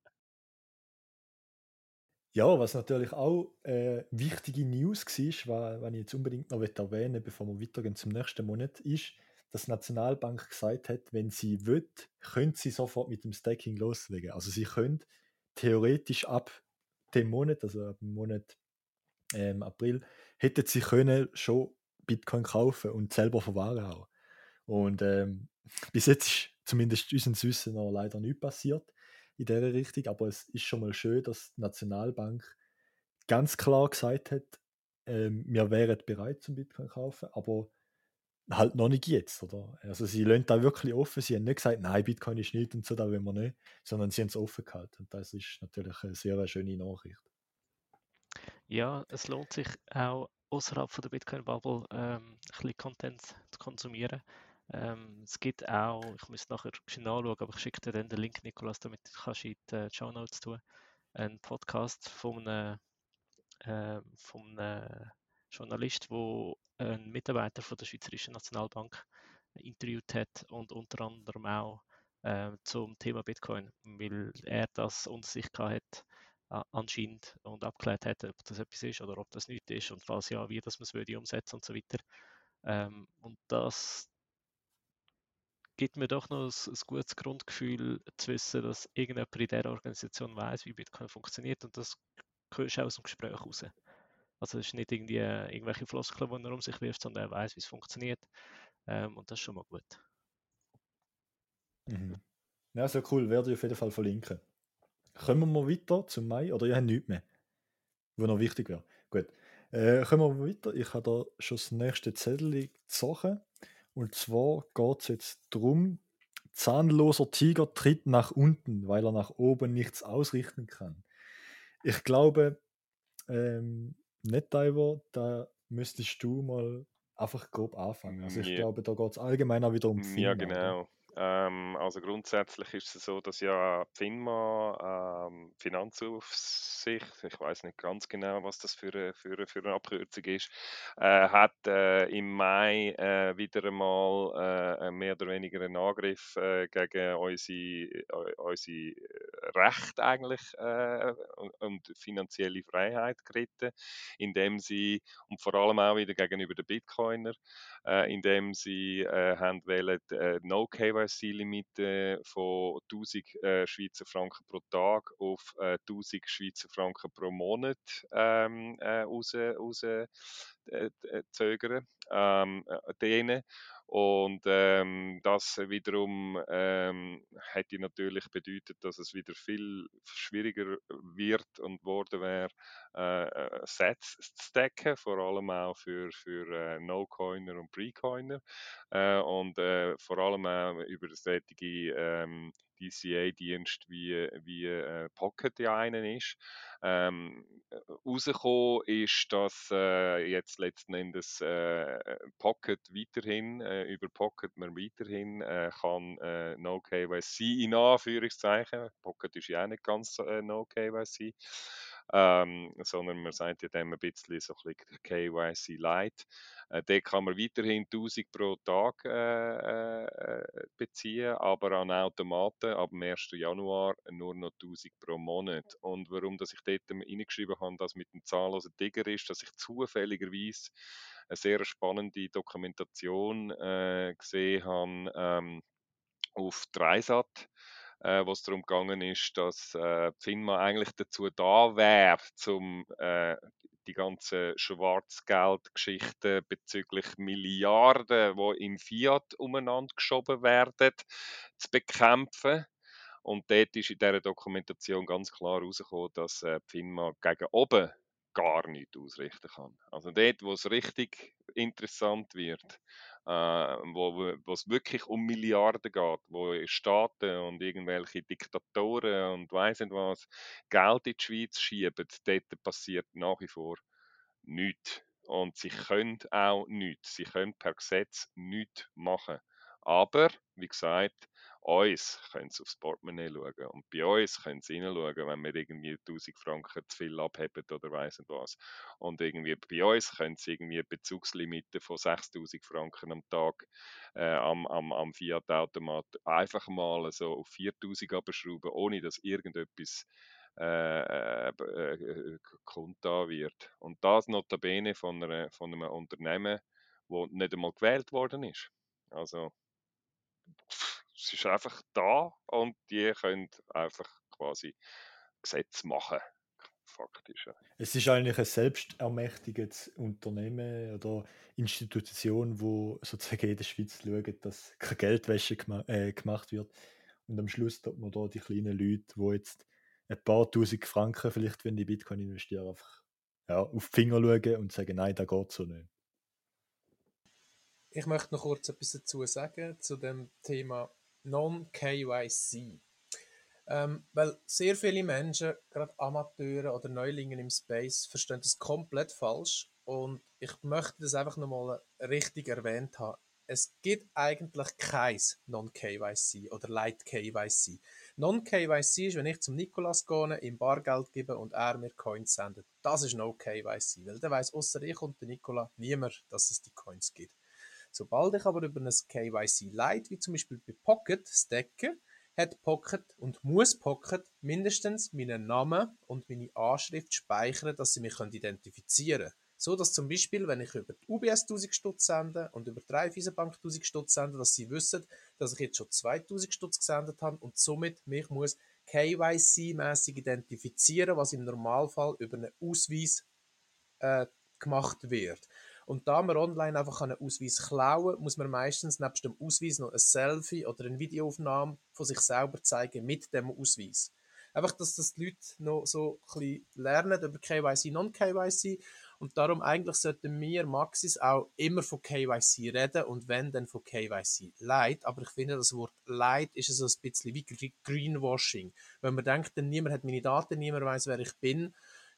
Ja, was natürlich auch äh, wichtige News war, was ich jetzt unbedingt noch erwähnen will, bevor wir weitergehen zum nächsten Monat, ist, dass die Nationalbank gesagt hat, wenn sie will, können sie sofort mit dem Staking loslegen. Also sie können theoretisch ab dem Monat, also ab dem Monat ähm, April, hätten sie können schon Bitcoin kaufen und selber verwahren auch. Und ähm, bis jetzt ist zumindest unserem Wissen noch leider nichts passiert in dieser Richtung, aber es ist schon mal schön, dass die Nationalbank ganz klar gesagt hat, ähm, wir wären bereit zum Bitcoin kaufen, aber halt noch nicht jetzt, oder? Also sie lassen da wirklich offen, sie haben nicht gesagt, nein, Bitcoin ist nicht und so, da wollen wir nicht, sondern sie haben es offen gehalten und das ist natürlich eine sehr schöne Nachricht. Ja, es lohnt sich auch außerhalb von der Bitcoin-Bubble ähm, ein bisschen Content zu konsumieren. Ähm, es gibt auch, ich muss nachher nachschauen, aber ich schicke dir dann den Link, Nikolas, damit du in die Show Notes tun. Ein Podcast von einem, äh, von einem Journalist, der einen Mitarbeiter von der Schweizerischen Nationalbank interviewt hat und unter anderem auch äh, zum Thema Bitcoin, weil er das unter sich hat anscheinend und abgeklärt hat, ob das etwas ist oder ob das nichts ist und falls ja, wie das man es würde umsetzen und so weiter. Ähm, und das gibt mir doch noch ein, ein, gutes Grundgefühl zu wissen, dass irgendjemand in dieser Organisation weiß, wie Bitcoin funktioniert und das hörst du aus dem Gespräch raus. Also es ist nicht irgendwie äh, irgendwelche Floskeln, die er um sich wirft, sondern er weiß, wie es funktioniert ähm, und das ist schon mal gut. Mhm. Ja, so cool, werde ich auf jeden Fall verlinken. Kommen wir mal weiter zum Mai oder ihr habt nichts mehr? wo noch wichtig wäre. Gut. Äh, kommen wir weiter. Ich habe da schon das nächste Zettel gezogen. Und zwar geht es jetzt darum, zahnloser Tiger tritt nach unten, weil er nach oben nichts ausrichten kann. Ich glaube, ähm, NetDiver, da müsstest du mal einfach grob anfangen. Also ich Ja. glaube, da geht es allgemein auch wieder um Ja, Finger, oder? genau. Ähm, also grundsätzlich ist es so, dass ja FINMA, ähm, Finanzaufsicht, ich weiß nicht ganz genau, was das für eine, für für eine Abkürzung ist, äh, hat äh, im Mai äh, wieder einmal äh, mehr oder weniger einen Angriff äh, gegen unsere, äh, unsere Rechte eigentlich und, und finanzielle Freiheit geritten, indem sie, und vor allem auch wieder gegenüber den Bitcoiner, indem sie haben wollen, äh, No-KYC-Limite von 1000 äh, Schweizer Franken pro Tag auf äh, 1000 Schweizer Franken pro Monat ähm, äh, raus, raus äh, äh, zögern. Ähm, äh, denen. Und ähm, das wiederum ähm, hätte natürlich bedeutet, dass es wieder viel schwieriger wird und worden wäre, äh, äh, Sets stacken, vor allem auch für, für äh, No-Coiner und Pre-Coiner. Äh, und äh, vor allem auch über solche ähm, DCA-Dienst wie, wie äh, Pocket ja einen ist. Ähm, rausgekommen ist, dass äh, jetzt letzten Endes äh, Pocket weiterhin, äh, über Pocket man weiterhin äh, kann No KYC in Anführungszeichen, Pocket ist ja auch nicht ganz No KYC, ähm, sondern man sagt ja dem ein bisschen so ein bisschen KYC Light. Äh, dort kann man weiterhin 1000 pro Tag äh, äh, beziehen, aber an Automaten ab dem 1. Januar nur noch 1000 pro Monat. Und warum dass ich dort reingeschrieben habe, dass mit dem zahnlosen Tiger ist, dass ich zufälligerweise eine sehr spannende Dokumentation äh, gesehen habe ähm, auf Dreisat äh, wo es darum gegangen ist, dass äh, FINMA eigentlich dazu da wäre, um äh, die ganzen Schwarzgeldgeschichten bezüglich Milliarden, die im Fiat umeinander geschoben werden, zu bekämpfen. Und dort ist in dieser Dokumentation ganz klar herausgekommen, dass äh, FINMA gegen oben gar nichts ausrichten kann. Also dort, wo es richtig interessant wird, äh, wo es wirklich um Milliarden geht, wo Staaten und irgendwelche Diktatoren und weiss nicht was Geld in die Schweiz schieben, dort passiert nach wie vor nichts. Und sie können auch nichts. Sie können per Gesetz nichts machen. Aber, wie gesagt, uns können sie aufs Portemonnaie schauen. Und bei uns können sie hineinschauen, wenn wir irgendwie 1000 Franken zu viel abheben oder weiss nicht was. Und irgendwie bei uns können sie irgendwie Bezugslimite von 6000 Franken am Tag äh, am, am, am Fiat-Automat einfach mal so auf 4000 abschrauben, ohne dass irgendetwas äh, äh, äh, kundtan wird. Und das notabene von, einer, von einem Unternehmen, das nicht einmal gewählt worden ist. Also es ist einfach da und die können einfach quasi Gesetz machen, faktisch. ja. Es ist eigentlich ein selbstermächtigendes Unternehmen oder Institution, wo sozusagen in der Schweiz schaut, dass keine Geldwäsche äh, gemacht wird. Und am Schluss tut man da die kleinen Leute, die jetzt ein paar tausend Franken vielleicht, wenn die Bitcoin investieren, einfach ja, auf die Finger schauen und sagen, nein, da geht so nicht. Ich möchte noch kurz etwas dazu sagen, zu dem Thema Non-KYC. Ähm, weil sehr viele Menschen, gerade Amateure oder Neulinge im Space, verstehen das komplett falsch. Und ich möchte das einfach nochmal richtig erwähnt haben. Es gibt eigentlich kein Non-KYC oder Light KYC. Non-KYC ist, wenn ich zum Nikolas gehe, ihm Bargeld gebe und er mir Coins sendet. Das ist No-KYC, weil der weiß außer ich und der Nikola niemand, dass es die Coins gibt. Sobald ich aber über ein KYC Lite, wie zum Beispiel bei Pocket, stacke, hat Pocket und muss Pocket mindestens meinen Namen und meine Anschrift speichern, dass sie mich identifizieren können. So dass zum Beispiel, wenn ich über die UBS 1000 Stutz sende und über die Raiffeisenbank 1000 Stutz sende, dass sie wissen, dass ich jetzt schon 2000 Stutz gesendet habe und somit mich muss KYC-mäßig identifizieren, was im Normalfall über einen Ausweis äh, gemacht wird. Und da man online einfach einen Ausweis klauen kann, muss man meistens nebst dem Ausweis noch ein Selfie oder eine Videoaufnahme von sich selber zeigen mit dem Ausweis. Einfach, dass das die Leute noch so ein lernen über KYC, Non-KYC. Und darum eigentlich sollten wir Maxis auch immer von KYC reden und wenn, dann von KYC Light. Aber ich finde, das Wort Light ist so ein bisschen wie Greenwashing. Wenn man denkt, dann niemand hat meine Daten, niemand weiß, wer ich bin,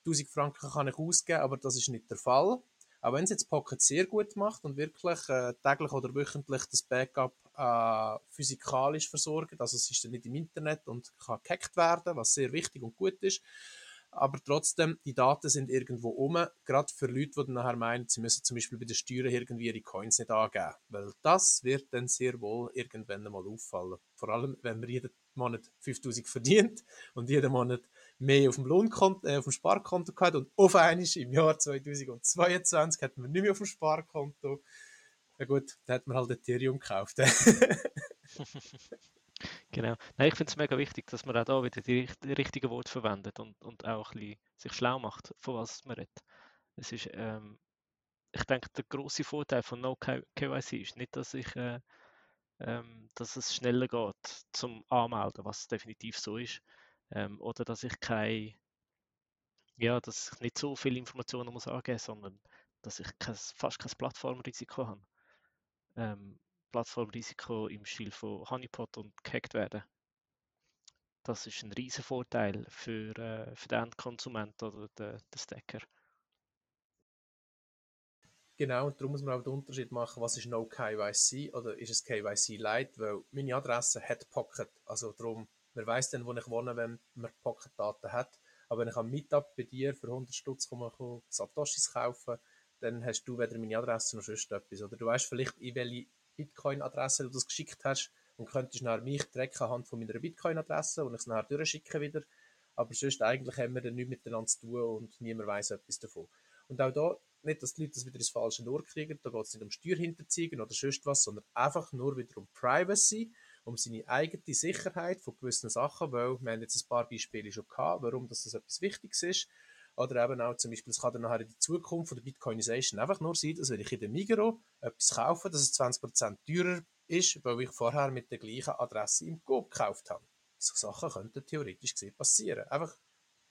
1000 Franken kann ich ausgeben, aber das ist nicht der Fall. Auch wenn es jetzt Pocket sehr gut macht und wirklich äh, täglich oder wöchentlich das Backup äh, physikalisch versorgt, also es ist dann nicht im Internet und kann gehackt werden, was sehr wichtig und gut ist, aber trotzdem, die Daten sind irgendwo um, gerade für Leute, die dann nachher meinen, sie müssen zum Beispiel bei den Steuern irgendwie ihre Coins nicht angeben, weil das wird dann sehr wohl irgendwann mal auffallen. Vor allem, wenn man jeden Monat 5000 verdient und jeden Monat mehr auf dem Lohnkonto, äh, auf dem Sparkonto hat und auf einmal im Jahr 2022 hat man nicht mehr auf dem Sparkonto. Ja gut, da hat man halt Ethereum gekauft. Genau. Nein, ich finde es mega wichtig, dass man auch da wieder die, die richtigen Worte verwendet und, und auch ein bisschen sich schlau macht, von was man redet. Es ist, ähm, ich denke, der große Vorteil von No KYC ist nicht, dass ich, äh, ähm, dass es schneller geht zum Anmelden, was definitiv so ist, ähm, oder dass ich kein, ja, dass ich nicht so viele Informationen muss angeben, sondern dass ich kein, fast kein Plattformrisiko habe. Ähm, Plattformrisiko im Stil von Honeypot und gehackt werden. Das ist ein riesen Vorteil für, äh, für den Endkonsument oder den, den Stacker. Genau, und darum muss man auch den Unterschied machen, was ist No KYC oder ist es KYC Lite, weil meine Adresse hat Pocket, also darum, man weiß dann, wo ich wohne, wenn man Pocket-Daten hat, aber wenn ich am Meetup bei dir für 100 Stutz komme, Satoshis kaufen, dann hast du weder meine Adresse noch sonst etwas, oder du weißt vielleicht, in welche Bitcoin-Adresse du das geschickt hast und könntest nach mich tracken anhand von meiner Bitcoin-Adresse und ich es nachher durchschicken wieder. Aber sonst eigentlich haben wir dann nichts miteinander zu tun und niemand weiß etwas davon. Und auch da, nicht, dass die Leute das wieder ins falsche Ohr kriegen, da geht es nicht um Steuerhinterziehung oder sonst was, sondern einfach nur wieder um Privacy, um seine eigene Sicherheit von gewissen Sachen, weil wir haben jetzt ein paar Beispiele schon gehabt, warum das etwas Wichtiges ist. Oder eben auch zum Beispiel, es kann dann nachher in der Zukunft von der Bitcoinization einfach nur sein, dass wenn ich in der Migro etwas kaufe, dass es 20% teurer ist, weil ich vorher mit der gleichen Adresse im Go gekauft habe. So Sachen könnten theoretisch gesehen passieren. Einfach,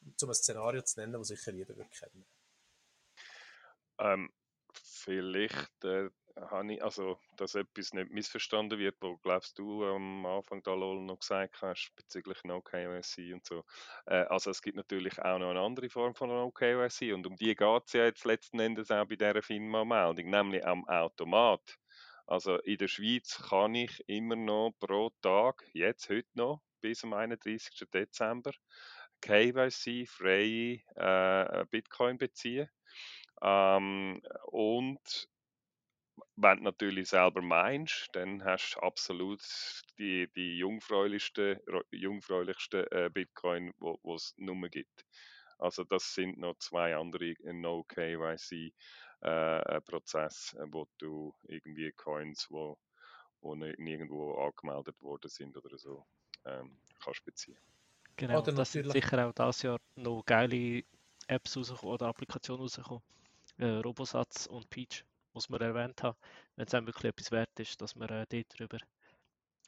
um ein Szenario zu nennen, das sicher jeder wird kennen. Ähm, vielleicht äh, habe ich, also, dass etwas nicht missverstanden wird, wo glaubst du am Anfang da Lol noch gesagt hast, bezüglich No KYC und so. Äh, also es gibt natürlich auch noch eine andere Form von No KYC und um die geht es ja jetzt letzten Endes auch bei dieser FINMA-Meldung, nämlich am Automat. Also in der Schweiz kann ich immer noch pro Tag, jetzt heute noch, bis am 31. Dezember, KYC-freie äh, Bitcoin beziehen. Ähm, und wenn du natürlich selber meinst, dann hast du absolut die, die jungfräulichsten, jungfräulichsten äh, Bitcoin, wo es nur gibt. Also das sind noch zwei andere No-KYC-Prozesse, äh, wo du irgendwie Coins, wo, wo nirgendwo angemeldet worden sind oder so, ähm, kannst beziehen. Genau, oder das sind sicher auch dieses Jahr noch geile Apps rausgekommen oder Applikationen rausgekommen. Äh, Robosatz und Peach muss man erwähnt haben, wenn es einem wirklich etwas wert ist, dass man äh, dort drüber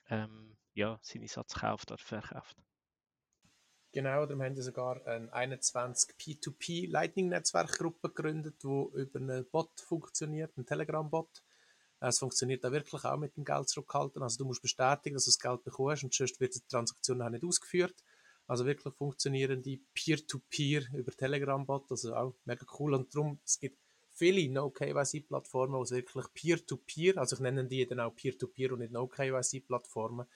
ähm, ja, seine Satz kauft oder verkauft. Genau, darum haben wir sogar eine 21 P2P Lightning-Netzwerkgruppe gegründet, die über einen Bot funktioniert, einen Telegram-Bot. Es funktioniert da wirklich auch mit dem Geld zurückhalten. Also du musst bestätigen, dass du das Geld bekommst und sonst wird die Transaktion auch nicht ausgeführt. Also wirklich funktionierende Peer-to-Peer -Peer über Telegram-Bot, also auch mega cool. Und darum, es gibt viele No-KYC-Plattformen, die wirklich Peer-to-Peer, -Peer, also ich nenne die dann auch Peer-to-Peer und nicht No-KYC-Plattformen,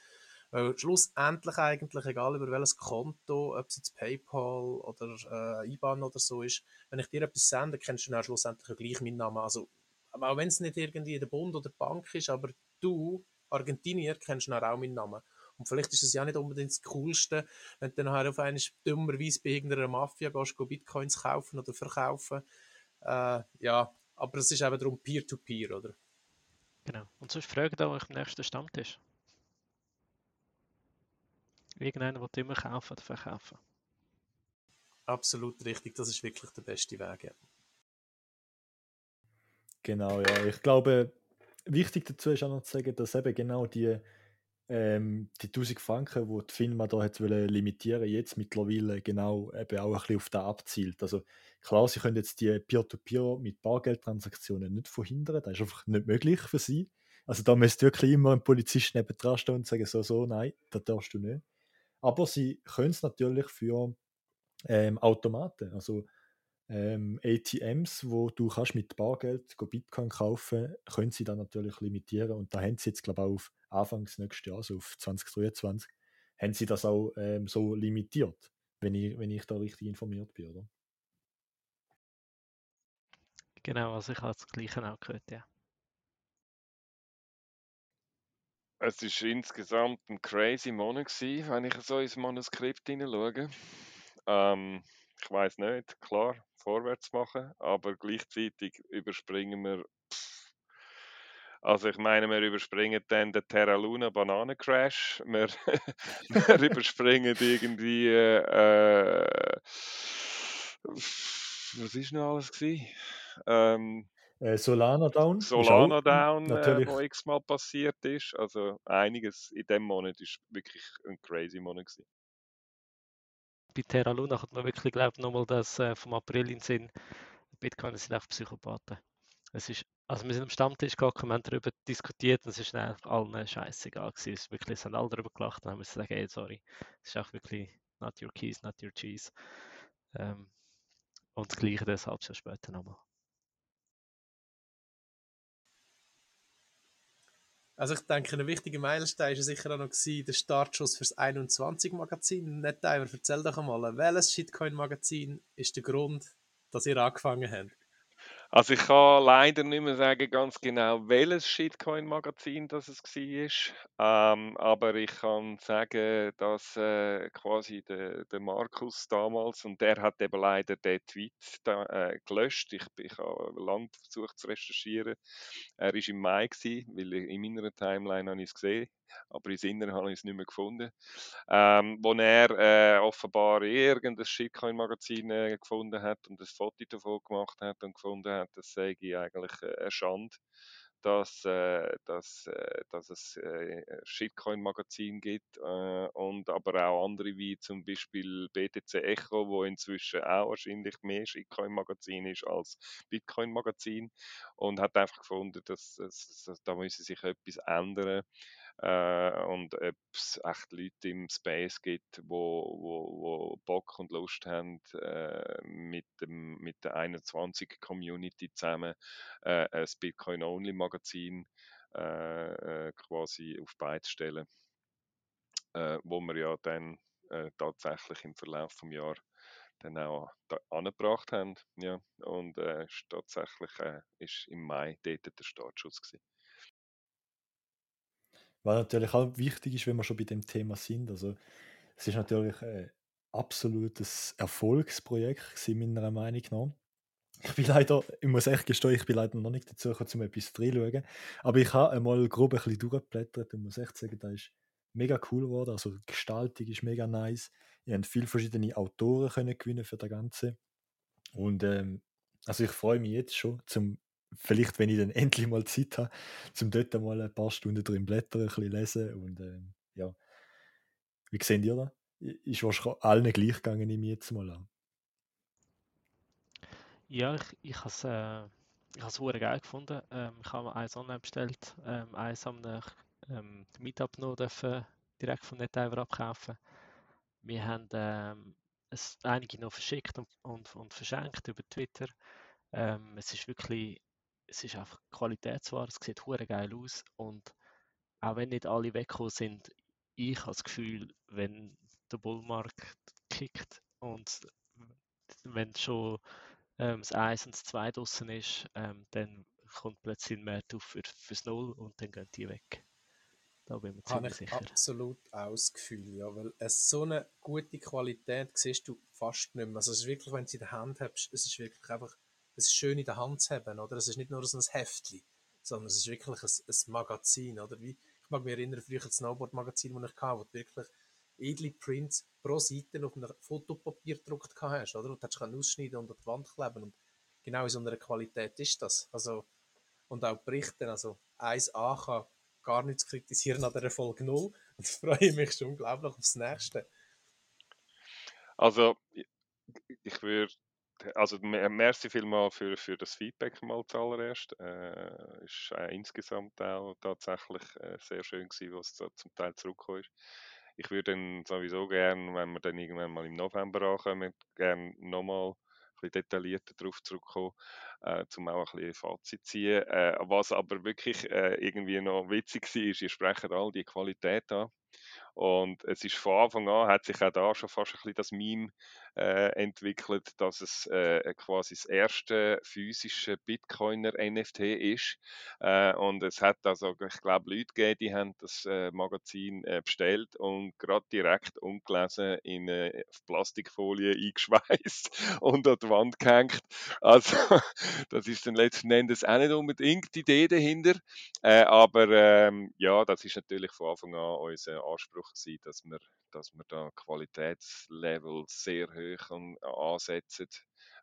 weil schlussendlich eigentlich, egal über welches Konto, ob es jetzt PayPal oder äh, IBAN oder so ist, wenn ich dir etwas sende, kennst du dann schlussendlich gleich meinen Namen. Also, auch wenn es nicht irgendwie der Bund oder die Bank ist, aber du, Argentinier, kennst dann auch meinen Namen. Und vielleicht ist es ja nicht unbedingt das Coolste, wenn du dann auf einmal dummerweise bei irgendeiner Mafia gehst, Bitcoins kaufen oder verkaufen äh, ja, aber es ist eben darum Peer-to-Peer, -Peer, oder? Genau. Und sonst fragt auch euch am nächsten Stammtisch. Irgendeiner wird immer kaufen oder verkaufen. Absolut richtig, das ist wirklich der beste Weg. Ja. Genau, ja. Ich glaube, wichtig dazu ist auch noch zu sagen, dass eben genau die ähm, die 1000 Franken, die die Firma da hat limitieren jetzt mittlerweile genau eben auch ein bisschen auf da abzielt. Also klar, sie können jetzt die Peer-to-Peer mit Bargeldtransaktionen nicht verhindern, das ist einfach nicht möglich für sie. Also da müsste wirklich immer ein Polizist neben dran stehen und sagen, so, so, nein, das darfst du nicht. Aber sie können es natürlich für ähm, Automaten, also ähm, ATMs, wo du kannst mit Bargeld Bitcoin kaufen, können sie dann natürlich limitieren und da haben sie jetzt glaube ich auch auf Anfangs nächstes Jahr, also auf 2023, haben sie das auch ähm, so limitiert, wenn ich, wenn ich da richtig informiert bin, oder? Genau, also ich habe das Gleiche auch gehört, ja. Es ist insgesamt ein crazy Monat gewesen, wenn ich so ins Manuskript hineinschaue. Ähm, ich weiß nicht, klar, vorwärts machen, aber gleichzeitig überspringen wir. Pff, also ich meine, wir überspringen dann den Terra Luna Bananencrash, wir, wir überspringen irgendwie äh, was ist noch alles gewesen? Ähm, äh, Solana Down. Solana Down, äh, wo x-mal passiert ist. Also einiges in dem Monat ist wirklich ein crazy Monat gewesen bei Terra Luna hat man wirklich, glaube ich, nochmal das äh, vom April in Sinn. Bitcoin sind auch Psychopathen. Es ist, also wir sind am Stammtisch wir haben darüber diskutiert und es ist einfach allen scheißegal gewesen. Es wirklich, es haben alle darüber gelacht und haben gesagt, hey, sorry, es ist auch wirklich not your keys, not your cheese. Ähm, und das Gleiche deshalb schon später nochmal. Also ich denke, ein wichtiger Meilenstein war sicher auch noch der Startschuss fürs 21-Magazin. Nettimer, erzähl doch einmal, welches Shitcoin-Magazin ist der Grund, dass ihr angefangen habt? Also ich kann leider nicht mehr sagen ganz genau, welches Shitcoin-Magazin das es war, ähm, aber ich kann sagen, dass äh, quasi der, der Markus damals, und der hat eben leider den Tweet da, äh, gelöscht, ich, ich habe lange versucht zu recherchieren, er war im Mai, gewesen, weil in meiner Timeline habe ich es gesehen, aber in seiner habe ich es nicht mehr gefunden, ähm, wo er äh, offenbar irgendein Shitcoin-Magazin äh, gefunden hat und ein Foto davon gemacht hat und gefunden hat, das sei eigentlich äh, eine Schande, dass, äh, dass, äh, dass es äh, Shitcoin-Magazin gibt äh, und aber auch andere wie zum Beispiel BTC Echo, wo inzwischen auch wahrscheinlich mehr Shitcoin-Magazin ist als Bitcoin-Magazin und hat einfach gefunden, dass, dass, dass da müsse sich etwas ändern äh, und ob es echt Leute im Space gibt, wo, wo, wo Bock und Lust haben, äh, mit, dem, mit der 21 Community zusammen äh, ein Bitcoin-Only-Magazin äh, äh, quasi auf beide stellen, äh, wo wir ja dann tatsächlich im Verlauf des Jahres dann auch angebracht haben. Ja, und äh, tatsächlich äh, ist im Mai dort der Startschuss gewesen. Was natürlich auch wichtig ist, wenn wir schon bei dem Thema sind. Also, es ist natürlich ein absolutes Erfolgsprojekt, meiner Meinung nach. Ich bin leider, ich muss echt gestehen, ich bin leider noch nicht dazu gekommen, um etwas reinzuschauen. Aber ich habe einmal grob ein bisschen durchgeblättert und muss echt sagen, das ist mega cool geworden. Also die Gestaltung ist mega nice. Ihr habt viele verschiedene Autoren können gewinnen für das Ganze. Und ähm, also ich freue mich jetzt schon, zum vielleicht, wenn ich dann endlich mal Zeit habe, zum dort mal ein paar Stunden drin blättern, ein bisschen lesen und ähm, ja. Wie sehen ihr das? Ist wahrscheinlich allen gleich gegangen, nehme ich jetzt mal an. Ja, ich, ich habe es äh, geil gefunden. Ähm, ich habe mir eins online bestellt, ähm, eins am ähm, Meetup noch dürfen, direkt von NetDiver abkaufen. Wir haben ähm, es einige noch verschickt und, und, und verschenkt über Twitter. Ähm, es ist wirklich es ist einfach Qualitätsware, es sieht hure geil aus und auch wenn nicht alle weggekommen sind, ich habe das Gefühl, wenn der Bullmarkt kickt und wenn schon ähm, das 1 und das 2 draußen ist, ähm, dann kommt plötzlich Markt auf für, fürs Null und dann gehen die weg. Da bin ich mir ziemlich sicher. absolut auch das Gefühl, ja, weil es so eine gute Qualität siehst du fast nicht mehr. Also es ist wirklich, wenn du sie in der Hand hast, es ist wirklich einfach es ist schön in der Hand zu haben, oder? Es ist nicht nur so ein Heftchen, sondern es ist wirklich ein, ein Magazin, oder? Wie, ich mag mich erinnern, früher das Snowboard-Magazin, das ich hatte, wo du wirklich edle Prints pro Seite auf einem Fotopapier gedruckt hast, oder? Und du hast ausschneiden und an die Wand kleben und genau in so einer Qualität ist das. Also, und auch Berichten, also 1a kann gar nichts kritisieren an dieser Folge 0 und freue mich schon unglaublich aufs nächste. Also, ich würde also merci vielmals für, für das Feedback mal zuallererst. Äh, ist äh, insgesamt auch tatsächlich äh, sehr schön gewesen, was da zum Teil zurückgekommen ist. Ich würde dann sowieso gerne, wenn wir dann irgendwann mal im November ankommen, gerne nochmal detaillierter darauf zurückkommen, äh, um auch ein bisschen Fazit zu ziehen. Äh, was aber wirklich äh, irgendwie noch witzig war, ist, ihr sprecht all die Qualität an. Und es ist von Anfang an, hat sich auch da schon fast ein bisschen das Meme äh, entwickelt, dass es äh, quasi das erste physische Bitcoiner NFT ist. Äh, und es hat also, ich glaube, Leute gegeben, die haben das äh, Magazin äh, bestellt und gerade direkt ungelesen in äh, Plastikfolie eingeschweißt und an die Wand gehängt. Also, das ist dann letzten Endes auch nicht unbedingt die Idee dahinter. aber ähm, ja, das ist natürlich von Anfang an unser Anspruch gewesen, dass wir, dass wir da Qualitätslevel sehr hoch ansetzen,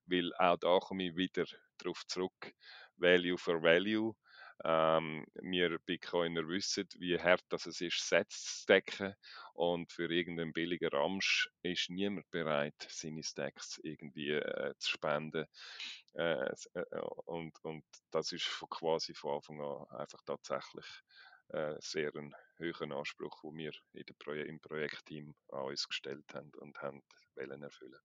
weil auch da komme ich wieder darauf zurück, Value for Value. Ähm, wir Bitcoiner wissen, wie hart das es ist, Sets zu decken und für irgendeinen billigen Ramsch ist niemand bereit, seine Stacks irgendwie äh, zu spenden. Äh, äh, und, und das ist quasi von Anfang an einfach tatsächlich äh, sehr ein höheren Anspruch, den wir in der Pro im Projektteam an uns gestellt haben und haben wollen erfüllen.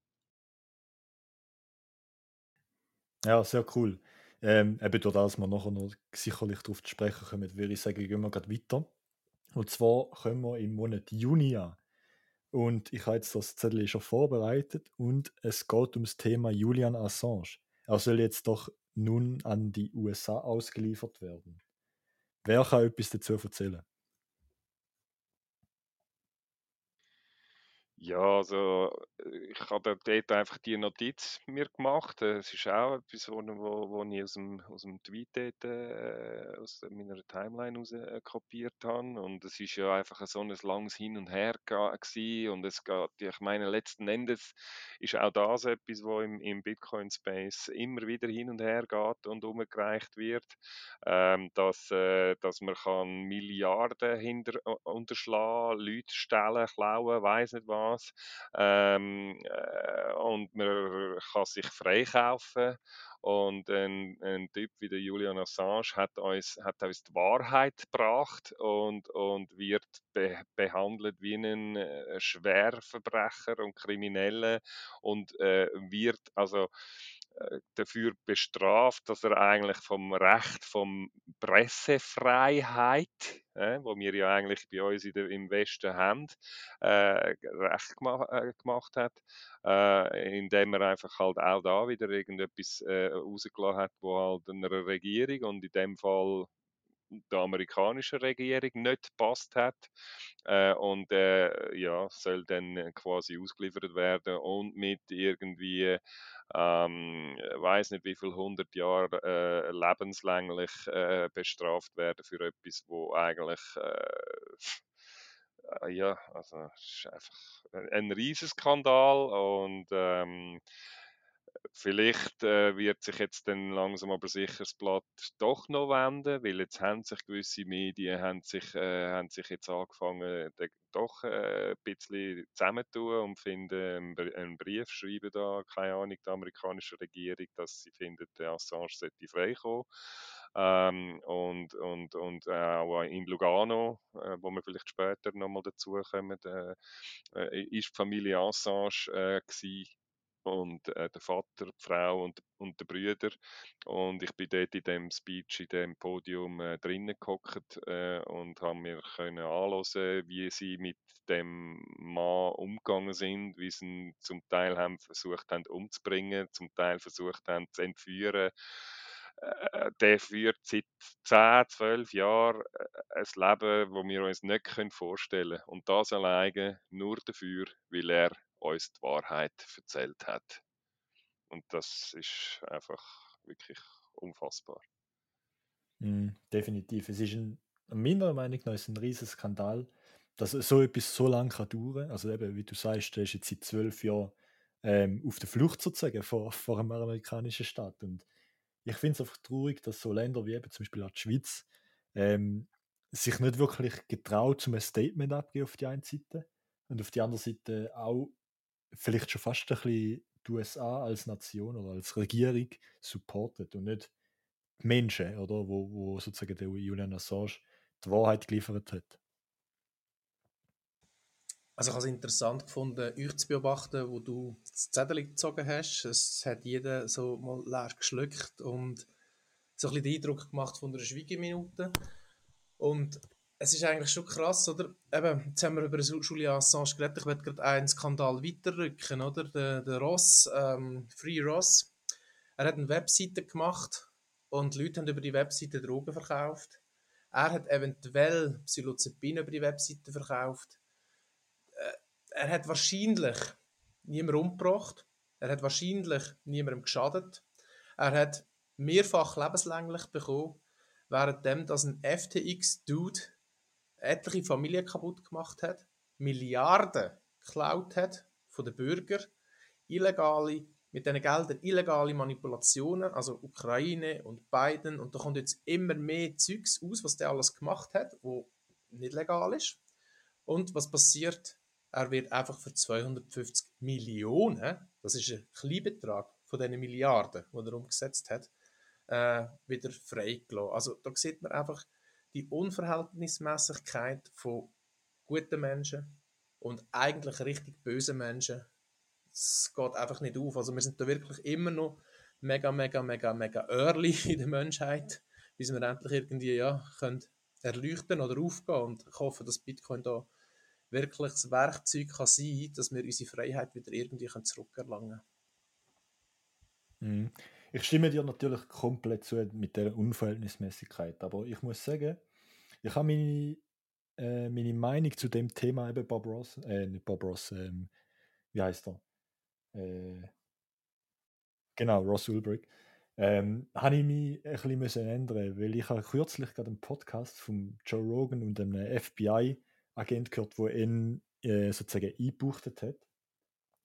Ja, sehr cool. Ähm, eben durch das wir nachher noch sicherlich darauf zu sprechen kommen, würde ich sagen, gehen wir gerade weiter. Und zwar kommen wir im Monat Juni an. Und ich habe jetzt das Zettel schon vorbereitet und es geht ums Thema Julian Assange. Er soll jetzt doch nun an die USA ausgeliefert werden. Wer kann etwas dazu erzählen? Ja, also ich habe dort einfach die Notiz mir gemacht. Es ist auch etwas, wo, wo, wo ich aus dem, aus dem Tweet dort, äh, aus meiner Timeline raus äh, kopiert habe. Und es ist ja einfach so ein langes Hin und Her gewesen. Und es geht, ich meine, letzten Endes ist auch das etwas, wo im, im Bitcoin-Space immer wieder hin und her geht und umgereicht wird. Ähm, dass, äh, dass man kann Milliarden hinter, äh, unterschlagen, Leute stellen, klauen, weiß nicht was das. Ähm, äh, und man kann sich freikaufen. Und ein, ein, Typ wie der Julian Assange hat uns, hat uns die Wahrheit gebracht und, und wird be behandelt wie ein äh, Schwerverbrecher und Krimineller und äh, wird also dafür bestraft, dass er eigentlich vom Recht vom Pressefreiheit, äh, wo wir ja eigentlich bei uns der, im Westen haben, äh, Recht gema äh, gemacht hat, äh, indem er einfach halt auch da wieder irgendetwas äh, rausgelassen hat, wo halt einer Regierung und in dem Fall der amerikanischen Regierung nicht passt hat. Äh, und äh, ja soll dann quasi ausgeliefert werden und mit irgendwie ähm, weiß nicht wie viel hundert Jahre äh, lebenslänglich äh, bestraft werden für etwas, wo eigentlich äh, ja, also es ist einfach ein Riesenskandal und ähm, Vielleicht äh, wird sich jetzt dann langsam aber sicher das Blatt doch noch wenden, weil jetzt haben sich gewisse Medien haben sich, äh, haben sich jetzt angefangen, doch äh, ein bisschen zusammenzutun und finden einen Brief schreiben da, keine Ahnung, der amerikanischen Regierung, dass sie finden, der Assange sollte freikommen. Ähm, und und, und äh, auch in Lugano, äh, wo wir vielleicht später nochmal dazu kommen, äh, äh, ist die Familie Assange äh, gewesen, und äh, der Vater, die Frau und, und der Brüder. Und ich bin dort in dem Speech, in dem Podium äh, drinnen gehockt äh, und habe mir können anhören, wie sie mit dem Mann umgegangen sind, wie sie ihn zum Teil haben versucht haben umzubringen, zum Teil versucht haben zu entführen. Äh, der führt seit 10, 12 Jahren äh, ein Leben, das wir uns nicht vorstellen können. Und das alleine nur dafür, weil er uns die Wahrheit erzählt hat. Und das ist einfach wirklich unfassbar. Mm, definitiv. Es ist ein, meiner Meinung nach ist ein riesiger Skandal, dass so etwas so lange kann dauern Also eben, wie du sagst, der ist jetzt seit zwölf Jahren ähm, auf der Flucht sozusagen vor, vor einem amerikanischen Staat. Und ich finde es einfach traurig, dass so Länder wie eben zum Beispiel auch die Schweiz ähm, sich nicht wirklich getraut, um ein Statement abzugeben auf die eine Seite und auf die andere Seite auch vielleicht schon fast ein bisschen die USA als Nation oder als Regierung supportet und nicht die Menschen, oder, wo, wo sozusagen der Julian Assange die Wahrheit geliefert hat. Also ich habe es interessant gefunden, euch zu beobachten, wo du das Zettel gezogen hast. Es hat jeder so mal leer geschluckt und so ein bisschen den Eindruck gemacht von einer Schweigeminute. Und es ist eigentlich schon krass, oder? Eben, jetzt haben wir über Julian Assange geredet. Ich werde gerade einen Skandal weiterrücken, oder? Der, der Ross, ähm, Free Ross. Er hat eine Webseite gemacht und Leute haben über die Webseite Drogen verkauft. Er hat eventuell Psilocybin über die Webseite verkauft. Äh, er hat wahrscheinlich niemanden umgebracht. Er hat wahrscheinlich niemandem geschadet. Er hat mehrfach lebenslänglich bekommen, währenddem dass ein FTX-Dude etliche Familien kaputt gemacht hat, Milliarden geklaut hat von den Bürgern, illegale, mit diesen Geldern illegale Manipulationen, also Ukraine und Biden, und da kommt jetzt immer mehr Zeugs aus, was der alles gemacht hat, wo nicht legal ist. Und was passiert? Er wird einfach für 250 Millionen, das ist ein Kleinbetrag von diesen Milliarden, die er umgesetzt hat, äh, wieder freigelassen. Also da sieht man einfach die Unverhältnismäßigkeit von guten Menschen und eigentlich richtig bösen Menschen. Es geht einfach nicht auf. Also wir sind da wirklich immer noch mega, mega, mega, mega early in der Menschheit, bis wir endlich irgendwie ja, können erleuchten oder aufgehen. Und ich hoffe, dass Bitcoin da wirklich das Werkzeug kann sein dass wir unsere Freiheit wieder irgendwie zurückerlangen können. Mhm. Ich stimme dir natürlich komplett zu mit der Unverhältnismäßigkeit, aber ich muss sagen, ich habe meine, äh, meine Meinung zu dem Thema eben Bob Ross, äh, nicht Bob Ross, ähm, wie heißt er? Äh, genau, Ross Ulbricht. Ähm, habe ich mich ein bisschen müssen ändern, weil ich habe kürzlich gerade einen Podcast von Joe Rogan und einem FBI-Agent gehört, wo ihn äh, sozusagen eingebuchtet hat.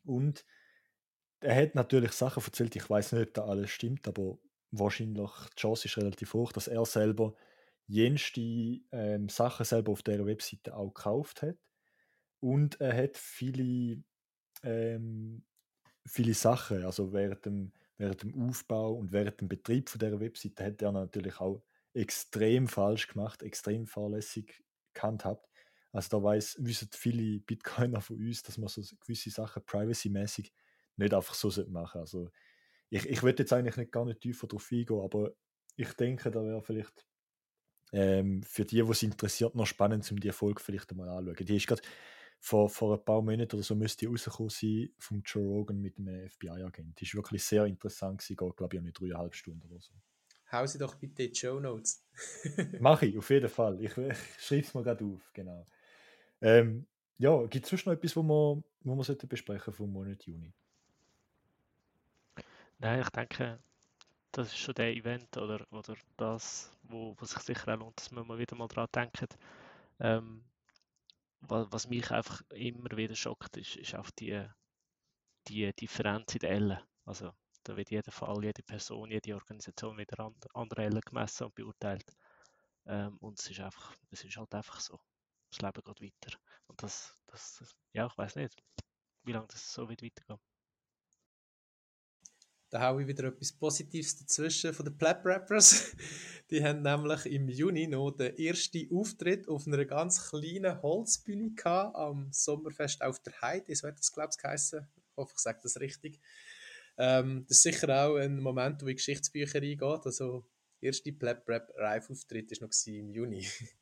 Und er hat natürlich Sachen erzählt, ich weiß nicht, ob da alles stimmt, aber wahrscheinlich die Chance ist relativ hoch, dass er selber jenste ähm, Sachen selber auf der Webseite auch gekauft hat. Und er hat viele, ähm, viele Sachen, also während dem, während dem Aufbau und während dem Betrieb von der Webseite hat er natürlich auch extrem falsch gemacht, extrem fahrlässig gehandhabt. Also da weiß, wissen viele Bitcoiner von uns, dass man so gewisse Sachen privacy-mäßig nicht einfach so machen Also ich, ich würde jetzt eigentlich nicht gar nicht tiefer darauf eingehen, aber ich denke, da wäre vielleicht ähm, für die, die es interessiert, noch spannend, um die Erfolg vielleicht einmal anzuschauen. Die ist gerade vor, vor ein paar Monaten oder so müsste die rausgekommen sein vom Joe Rogan mit dem FBI-Agent. Die ist wirklich sehr interessant gewesen, geht glaube ich nicht dreieinhalb Stunden oder so. Hau sie doch bitte in die Show Notes. Mache ich, auf jeden Fall. Ich, ich schreibe es mir gerade auf, genau. Ähm, ja, gibt es sonst noch etwas, wo wir, wo wir besprechen vom Monat Juni? Nein, ich denke, das ist schon der Event oder, oder das, wo, wo sich sicher auch lohnt, dass wir mal wieder mal dran denken. Ähm, was, was, mich einfach immer wieder schockt, ist, ist auch die, die Differenz in den Ellen. Also da wird jeder Fall, jede Person, jede Organisation wieder an, andere Ellen gemessen und beurteilt. Ähm, und es ist einfach, es ist halt einfach so. Das Leben geht weiter. Und das, das, das ja, ich weiß nicht, wie lange das so wird weitergehen. Da habe ich wieder etwas Positives dazwischen von den Plap Rappers. Die haben nämlich im Juni noch den ersten Auftritt auf einer ganz kleinen Holzbühne gehabt, am Sommerfest auf der Heide. So hat das, glaube ich, geheißen. Ich hoffe, ich sage das richtig. Ähm, das ist sicher auch ein Moment, wo in Geschichtsbücher reingeht. Also, der erste Plap Rap Live-Auftritt war noch im Juni.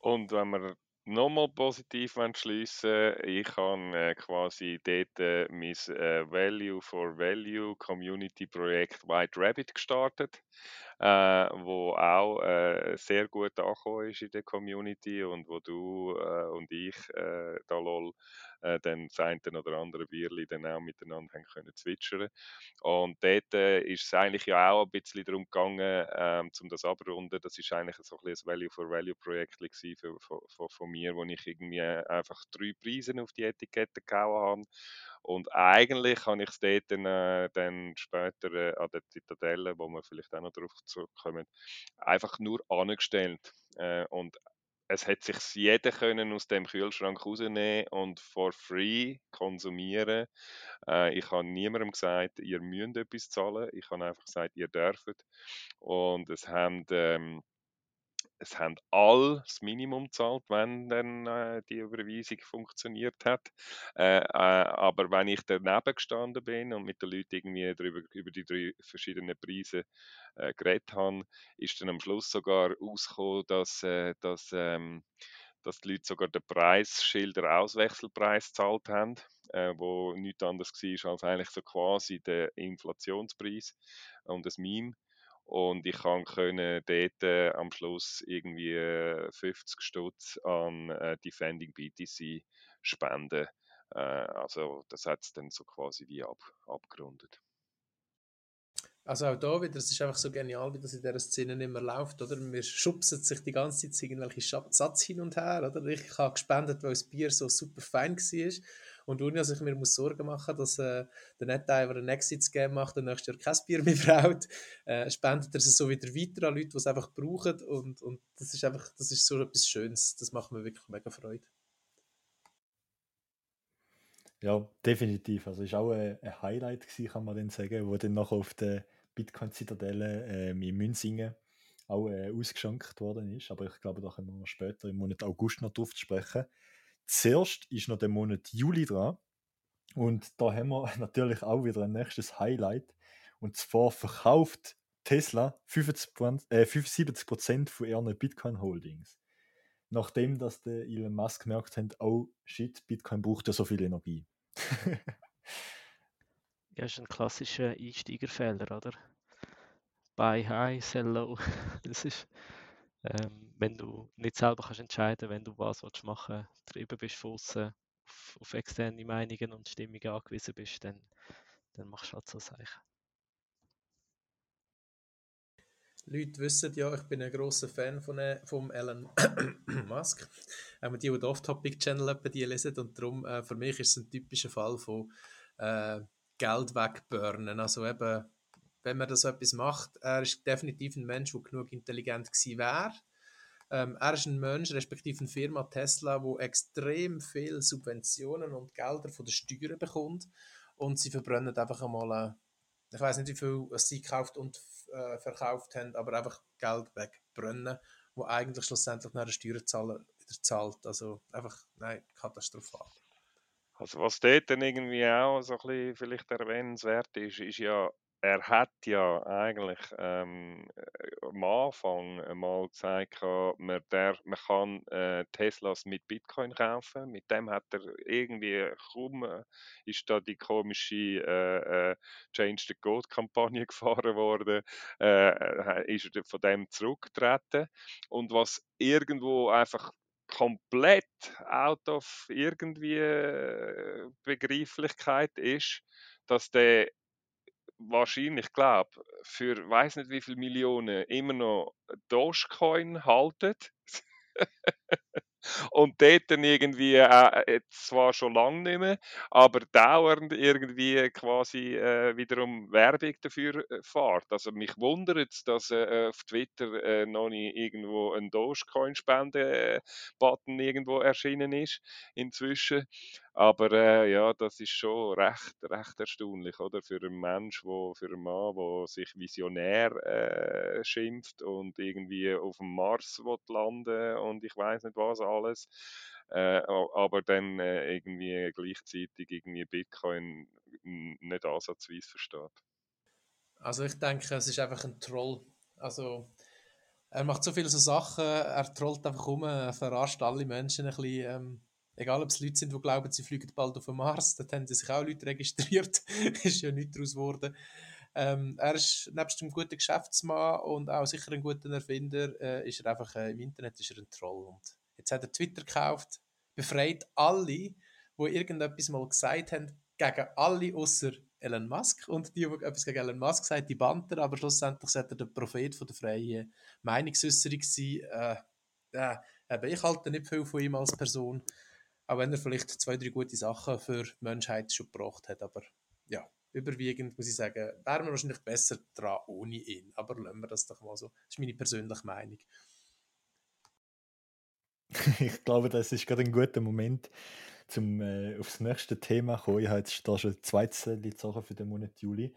Und wenn wir nochmal positiv schließen Ich habe äh, quasi dort äh, mein äh, Value for Value Community Projekt White Rabbit gestartet, äh, wo auch äh, sehr gut angekommen ist in der Community und wo du äh, und ich, äh, da lol, äh, dann das eine oder andere Bierli dann auch miteinander haben können zwitschern. Und dort äh, ist es eigentlich ja auch ein bisschen darum gegangen, ähm, um das abrunden. Das ist eigentlich so ein, ein Value for Value Projekt von, mir, wo ich irgendwie einfach drei Preise auf die Etikette gehauen habe Und eigentlich habe ich es dort dann, äh, dann später äh, an der Zitadelle, wo wir vielleicht auch noch darauf zurückkommen, einfach nur angestellt. Äh, und es hat sich jeder können aus dem Kühlschrank rausnehmen und for free konsumieren. Äh, ich habe niemandem gesagt, ihr müsst etwas zahlen. Ich habe einfach gesagt, ihr dürft. Und es haben ähm, es haben alle das Minimum gezahlt, wenn dann äh, die Überweisung funktioniert hat. Äh, äh, aber wenn ich daneben gestanden bin und mit den Leuten irgendwie darüber, über die drei verschiedenen Preise äh, geredet habe, ist dann am Schluss sogar rausgekommen, dass, äh, dass, ähm, dass die Leute sogar den Preisschilder Auswechselpreis gezahlt haben, äh, wo nichts anderes war als eigentlich so quasi der Inflationspreis und das Meme. Und ich konnte dort äh, am Schluss irgendwie 50 äh, Stutz an äh, Defending BTC spenden. Äh, also das hat es dann so quasi wie ab, abgerundet. Also auch da wieder, es ist einfach so genial, wie das in dieser Szene mehr läuft, oder? Wir schubsen sich die ganze Zeit irgendwelche Satz hin und her, oder? Ich habe gespendet, weil das Bier so super fein war und ohne dass ich mir muss Sorgen machen muss, dass äh, der Netdiver ein Exit-Game macht und nächstes Jahr kein Bier mehr braut, äh, spendet er es so wieder weiter an Leute, die es einfach brauchen und, und das ist einfach, das ist so etwas Schönes, das macht mir wirklich mega Freude. Ja, definitiv. Also ist auch ein, ein Highlight gewesen, kann man dann sagen, wo dann noch auf der Bitcoin-Zitadelle äh, in Münzingen auch äh, ausgeschenkt worden ist. Aber ich glaube, da können wir später im Monat August noch drauf sprechen. Zuerst ist noch der Monat Juli dran. Und da haben wir natürlich auch wieder ein nächstes Highlight. Und zwar verkauft Tesla 75%, äh, 75 von ihren Bitcoin-Holdings. Nachdem dass der Elon Musk gemerkt hat, oh shit, Bitcoin braucht ja so viel Energie. ja, ist ein klassischer Einsteigerfehler, oder? Buy high, sell low. das ist ähm, wenn du nicht selber kannst entscheiden, wenn du was willst machen drüber bist von auf, auf, externe Meinungen und Stimmungen angewiesen bist, dann, dann machst du halt so Sachen. Leute wissen ja, ich bin ein großer Fan von äh, Elon Musk. Auch die, die den Off-Topic-Channel die lesen und darum, äh, für mich ist es ein typischer Fall von äh, Geld wegburnen. Also eben wenn man das etwas macht. Er ist definitiv ein Mensch, der genug intelligent gewesen wäre. Ähm, er ist ein Mensch, respektive eine Firma Tesla, wo extrem viel Subventionen und Gelder von den Steuern bekommt und sie verbrennen einfach einmal, äh, ich weiß nicht, wie viel sie gekauft und äh, verkauft haben, aber einfach Geld wegbrennen, wo eigentlich schlussendlich nach der Steuerzahler wieder zahlt. Also einfach, nein, katastrophal. Also was dort dann irgendwie auch so ein bisschen vielleicht erwähnenswert ist, ist ja er hat ja eigentlich ähm, äh, am Anfang mal gesagt, man, der, man kann äh, Teslas mit Bitcoin kaufen. Mit dem hat er irgendwie kaum äh, ist da die komische äh, äh Change the Code Kampagne gefahren worden, äh, ist er von dem zurückgetreten. Und was irgendwo einfach komplett out of irgendwie Begreiflichkeit ist, dass der wahrscheinlich, glaube für weiß nicht wie viele Millionen immer noch Dogecoin haltet. und dort dann irgendwie, äh, zwar schon lange nicht mehr, aber dauernd irgendwie quasi äh, wiederum Werbung dafür äh, fährt. Also mich wundert es, dass äh, auf Twitter äh, noch nicht irgendwo ein Dogecoin-Spende-Button irgendwo erschienen ist inzwischen. Aber äh, ja, das ist schon recht, recht erstaunlich, oder? Für einen Mensch, wo, für einen Mann, der sich visionär äh, schimpft und irgendwie auf dem Mars landen und ich weiß nicht was alles. Äh, aber dann äh, irgendwie gleichzeitig irgendwie Bitcoin nicht ansatzweise versteht. Also ich denke, es ist einfach ein Troll. Also er macht so viele so Sachen, er trollt einfach um, er verarscht alle Menschen ein bisschen. Ähm, egal ob es Leute sind, die glauben, sie fliegen bald auf den Mars, dort haben sich auch Leute registriert, ist ja nichts daraus geworden. Ähm, er ist nebst einem guten Geschäftsmann und auch sicher ein guter Erfinder, äh, ist er einfach äh, im Internet ist er ein Troll. Und jetzt hat er Twitter gekauft, befreit alle, die irgendetwas mal gesagt haben, gegen alle außer Elon Musk und die, die etwas gegen Elon Musk gesagt die Banter, aber schlussendlich sollte er der Prophet von der freien Meinungsäußerung sein. Äh, äh, ich halte nicht viel von ihm als Person. auch wenn er vielleicht zwei, drei gute Sachen für die Menschheit schon gebracht hat. Aber ja, überwiegend muss ich sagen, wären wir wahrscheinlich besser dran ohne ihn. Aber lassen wir das doch mal so. Das ist meine persönliche Meinung. ich glaube, das ist gerade ein guter Moment, um äh, aufs nächste Thema zu kommen. Ich habe jetzt da schon zwei Sachen für den Monat Juli.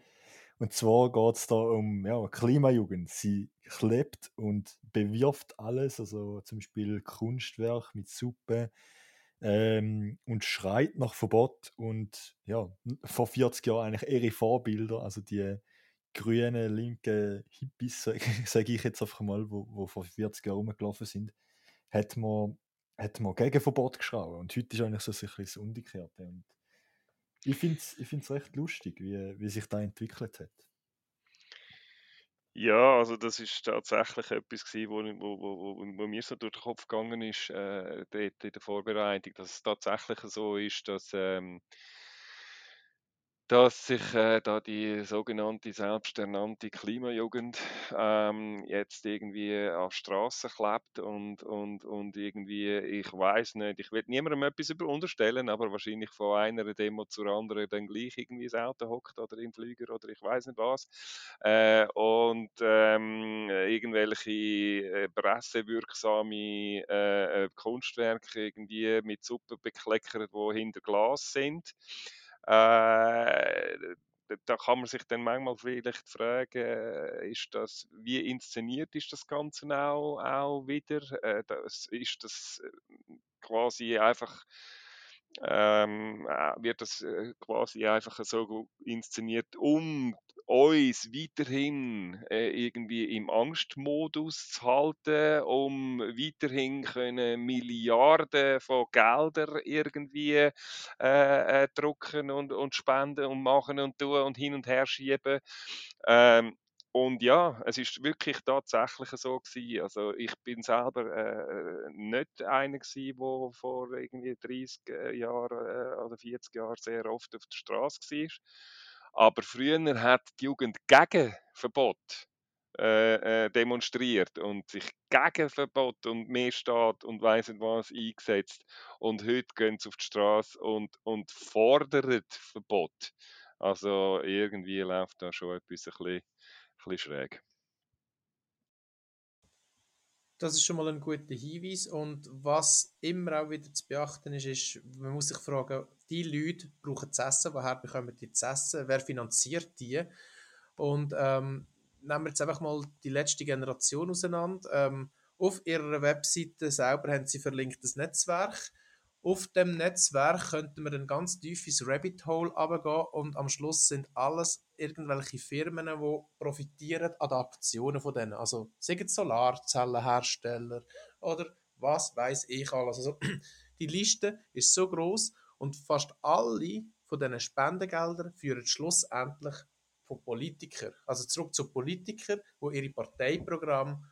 Und zwar geht es da um ja, Klimajugend. Sie klebt und bewirft alles, also zum Beispiel Kunstwerk mit Suppe ähm, und schreit nach Verbot. Und ja, vor 40 Jahren eigentlich ihre Vorbilder, also die grünen, linken Hippies, sage ich jetzt einfach mal, wo, wo vor 40 Jahren rumgelaufen sind, hat man, hat man gegen Verbot geschraubt. Und heute ist eigentlich so ein bisschen das Umgekehrte. Und ich finde es ich find's recht lustig, wie, wie sich da entwickelt hat. Ja, also das ist tatsächlich etwas gewesen, wo, wo, wo, wo mir so durch den Kopf gegangen ist, äh, dort in der Vorbereitung, dass es tatsächlich so ist, dass ähm, dass sich äh, da die sogenannte selbsternannte Klimajugend ähm, jetzt irgendwie auf Straßen klebt und, und, und irgendwie, ich weiß nicht, ich will niemandem etwas unterstellen, aber wahrscheinlich von einer Demo zur anderen dann gleich irgendwie ins Auto hockt oder im Flüger oder ich weiß nicht was äh, und ähm, irgendwelche äh, pressewirksame äh, äh Kunstwerke irgendwie mit Suppe bekleckert, die hinter Glas sind. Äh, da kann man sich dann manchmal vielleicht fragen, äh, ist das, wie inszeniert ist das Ganze auch, auch wieder? Äh, das, ist das äh, quasi einfach ähm, wird das quasi einfach so inszeniert, um uns weiterhin äh, irgendwie im Angstmodus zu halten, um weiterhin können Milliarden von Geldern irgendwie äh, äh, drucken und, und spenden und machen und tun und hin und her schieben. Ähm, und ja, es ist wirklich tatsächlich so gewesen. Also ich bin selber äh, nicht einer gewesen, der vor irgendwie 30 äh, Jahren äh, oder 40 Jahren sehr oft auf der Straße war. Aber früher hat die Jugend gegen Verbot äh, äh, demonstriert und sich gegen Verbot und mehr Staat und weiss nicht was eingesetzt. Und heute gehen sie auf die Straße und, und fordern Verbot. Also irgendwie läuft da schon etwas ein bisschen bisschen schräg. Das ist schon mal ein guter Hinweis. Und was immer auch wieder zu beachten ist, ist, man muss sich fragen, die Leute brauchen zu essen, woher bekommen die zu essen, wer finanziert die? Und ähm, nehmen wir jetzt einfach mal die letzte Generation auseinander. Ähm, auf ihrer Webseite selber haben sie verlinkt das Netzwerk auf dem Netzwerk könnten wir ein ganz tiefes Rabbit Hole runtergehen und am Schluss sind alles irgendwelche Firmen, die profitieren an den Aktionen von denen. Also sagen Solarzellenhersteller oder was weiß ich alles. Also die Liste ist so groß und fast alle von diesen Spendengeldern führen schlussendlich von Politikern. Also zurück zu Politikern, wo ihre Parteiprogramm,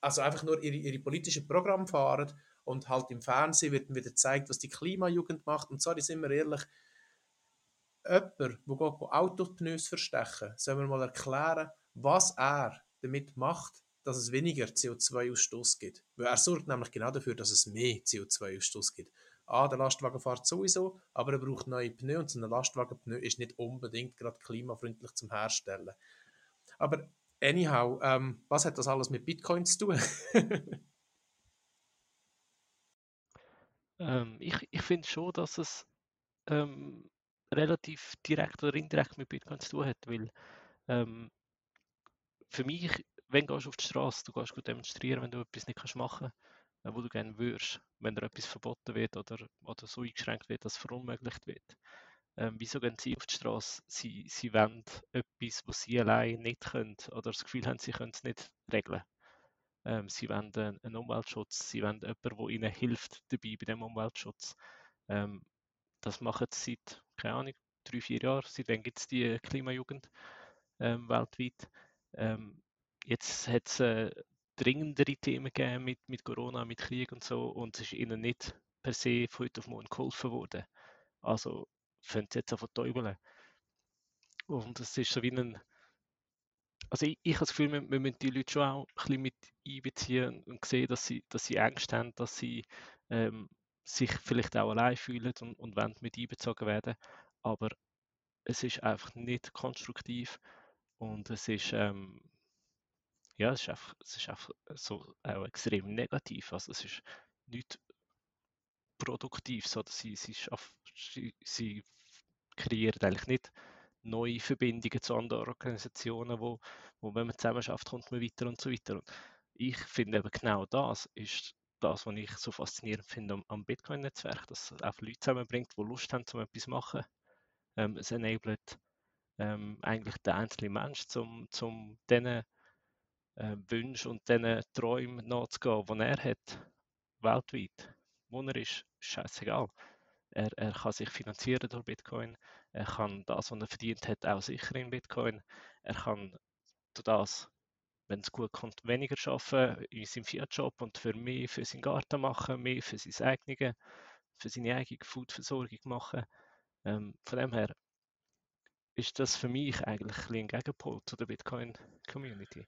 also einfach nur ihre, ihre politischen Programme fahren und halt im Fernsehen wird wieder gezeigt, was die Klimajugend macht. Und zwar, sind wir ehrlich, jemand, der Autopneus verstechen soll mir mal erklären, was er damit macht, dass es weniger CO2-Ausstoß gibt. Weil er sorgt nämlich genau dafür, dass es mehr CO2-Ausstoß gibt. Ah, der Lastwagen fährt sowieso, aber er braucht neue Pneu und so ein Lastwagenpneu ist nicht unbedingt gerade klimafreundlich zum Herstellen. Aber anyhow, ähm, was hat das alles mit Bitcoin zu tun? Ähm, ich ich finde schon, dass es ähm, relativ direkt oder indirekt mit Bitcoin zu tun hat, weil ähm, für mich, wenn du auf die Straße, du gehst gut demonstrieren, wenn du etwas nicht kannst machen kannst, wo du gerne würdest, wenn dir etwas verboten wird oder, oder so eingeschränkt wird, dass es verunmöglicht wird. Ähm, wieso gehen sie auf die Straße? Sie, sie wollen etwas, was sie allein nicht können oder das Gefühl haben, sie können es nicht regeln. Ähm, sie wollen einen Umweltschutz, sie wollen jemanden, der ihnen hilft dabei bei dem Umweltschutz. Ähm, das machen sie seit, keine Ahnung, drei, vier Jahren. Seitdem gibt es die Klimajugend ähm, weltweit. Ähm, jetzt hat es äh, dringendere Themen gegeben mit, mit Corona, mit Krieg und so und es ist ihnen nicht per se von heute auf morgen geholfen worden. Also fangen sie jetzt an zu täubeln. Und es ist so wie ein also ich, ich habe das Gefühl, wir, wir müssen die Leute schon auch ein bisschen mit einbeziehen und sehen, dass sie, dass sie Angst haben, dass sie ähm, sich vielleicht auch allein fühlen und, und wollen mit einbezogen werden. Aber es ist einfach nicht konstruktiv und es ist, ähm, ja, es ist einfach, es ist einfach so auch extrem negativ. Also es ist nicht produktiv, sondern sie, sie, sie, sie kreieren eigentlich nicht neue Verbindungen zu anderen Organisationen, wo, wo wenn man zusammen schafft, kommt man weiter und so weiter. Und ich finde eben genau das ist das, was ich so faszinierend finde am, am Bitcoin-Netzwerk, dass es auch Leute zusammenbringt, die Lust haben, zum etwas zu machen. Ähm, es enabled ähm, eigentlich den einzelnen Mensch, zum, zum diesen äh, Wünschen und diesen Träumen nachzugehen, die er hat, weltweit. Wo er ist, scheißegal. Er, er kann sich finanzieren durch Bitcoin. Er kann das, was er verdient hat, auch sicher in Bitcoin. Er kann durch das wenn es gut kommt, weniger arbeiten in seinem Fiat-Job und für mich, für seinen Garten machen, mehr für sein eigenes, für seine eigene Foodversorgung machen. Ähm, von dem her ist das für mich eigentlich ein Gegenpol zu der Bitcoin-Community.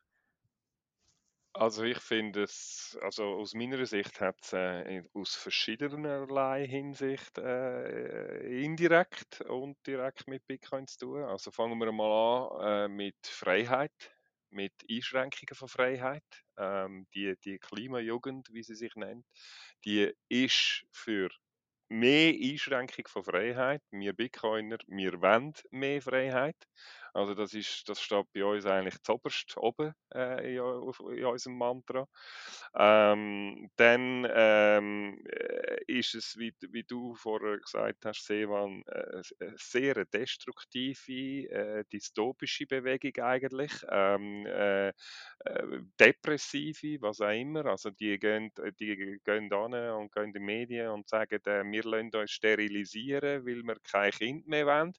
Also ich finde es, also aus meiner Sicht hat es äh, aus verschiedenerlei Hinsicht äh, indirekt und direkt mit Bitcoin zu tun. Also fangen wir mal an äh, mit Freiheit mit Einschränkungen von Freiheit. Ähm, die, die Klimajugend, wie sie sich nennt, die ist für mehr Einschränkung von Freiheit. Wir Bitcoiner, wir wollen mehr Freiheit. Also das ist, das steht bei uns eigentlich zuoberst oben äh, in, in, unserem Mantra. Ähm, dann ähm, äh, ist es, wie, wie, du vorher gesagt hast, Sevan, äh, eine sehr destruktive, äh, dystopische Bewegung eigentlich. Ähm, äh, äh, depressive, was auch immer. Also die gehen, die gehen an und gehen in die Medien und sagen, äh, wir lassen uns sterilisieren, weil wir kein Kind mehr wollen.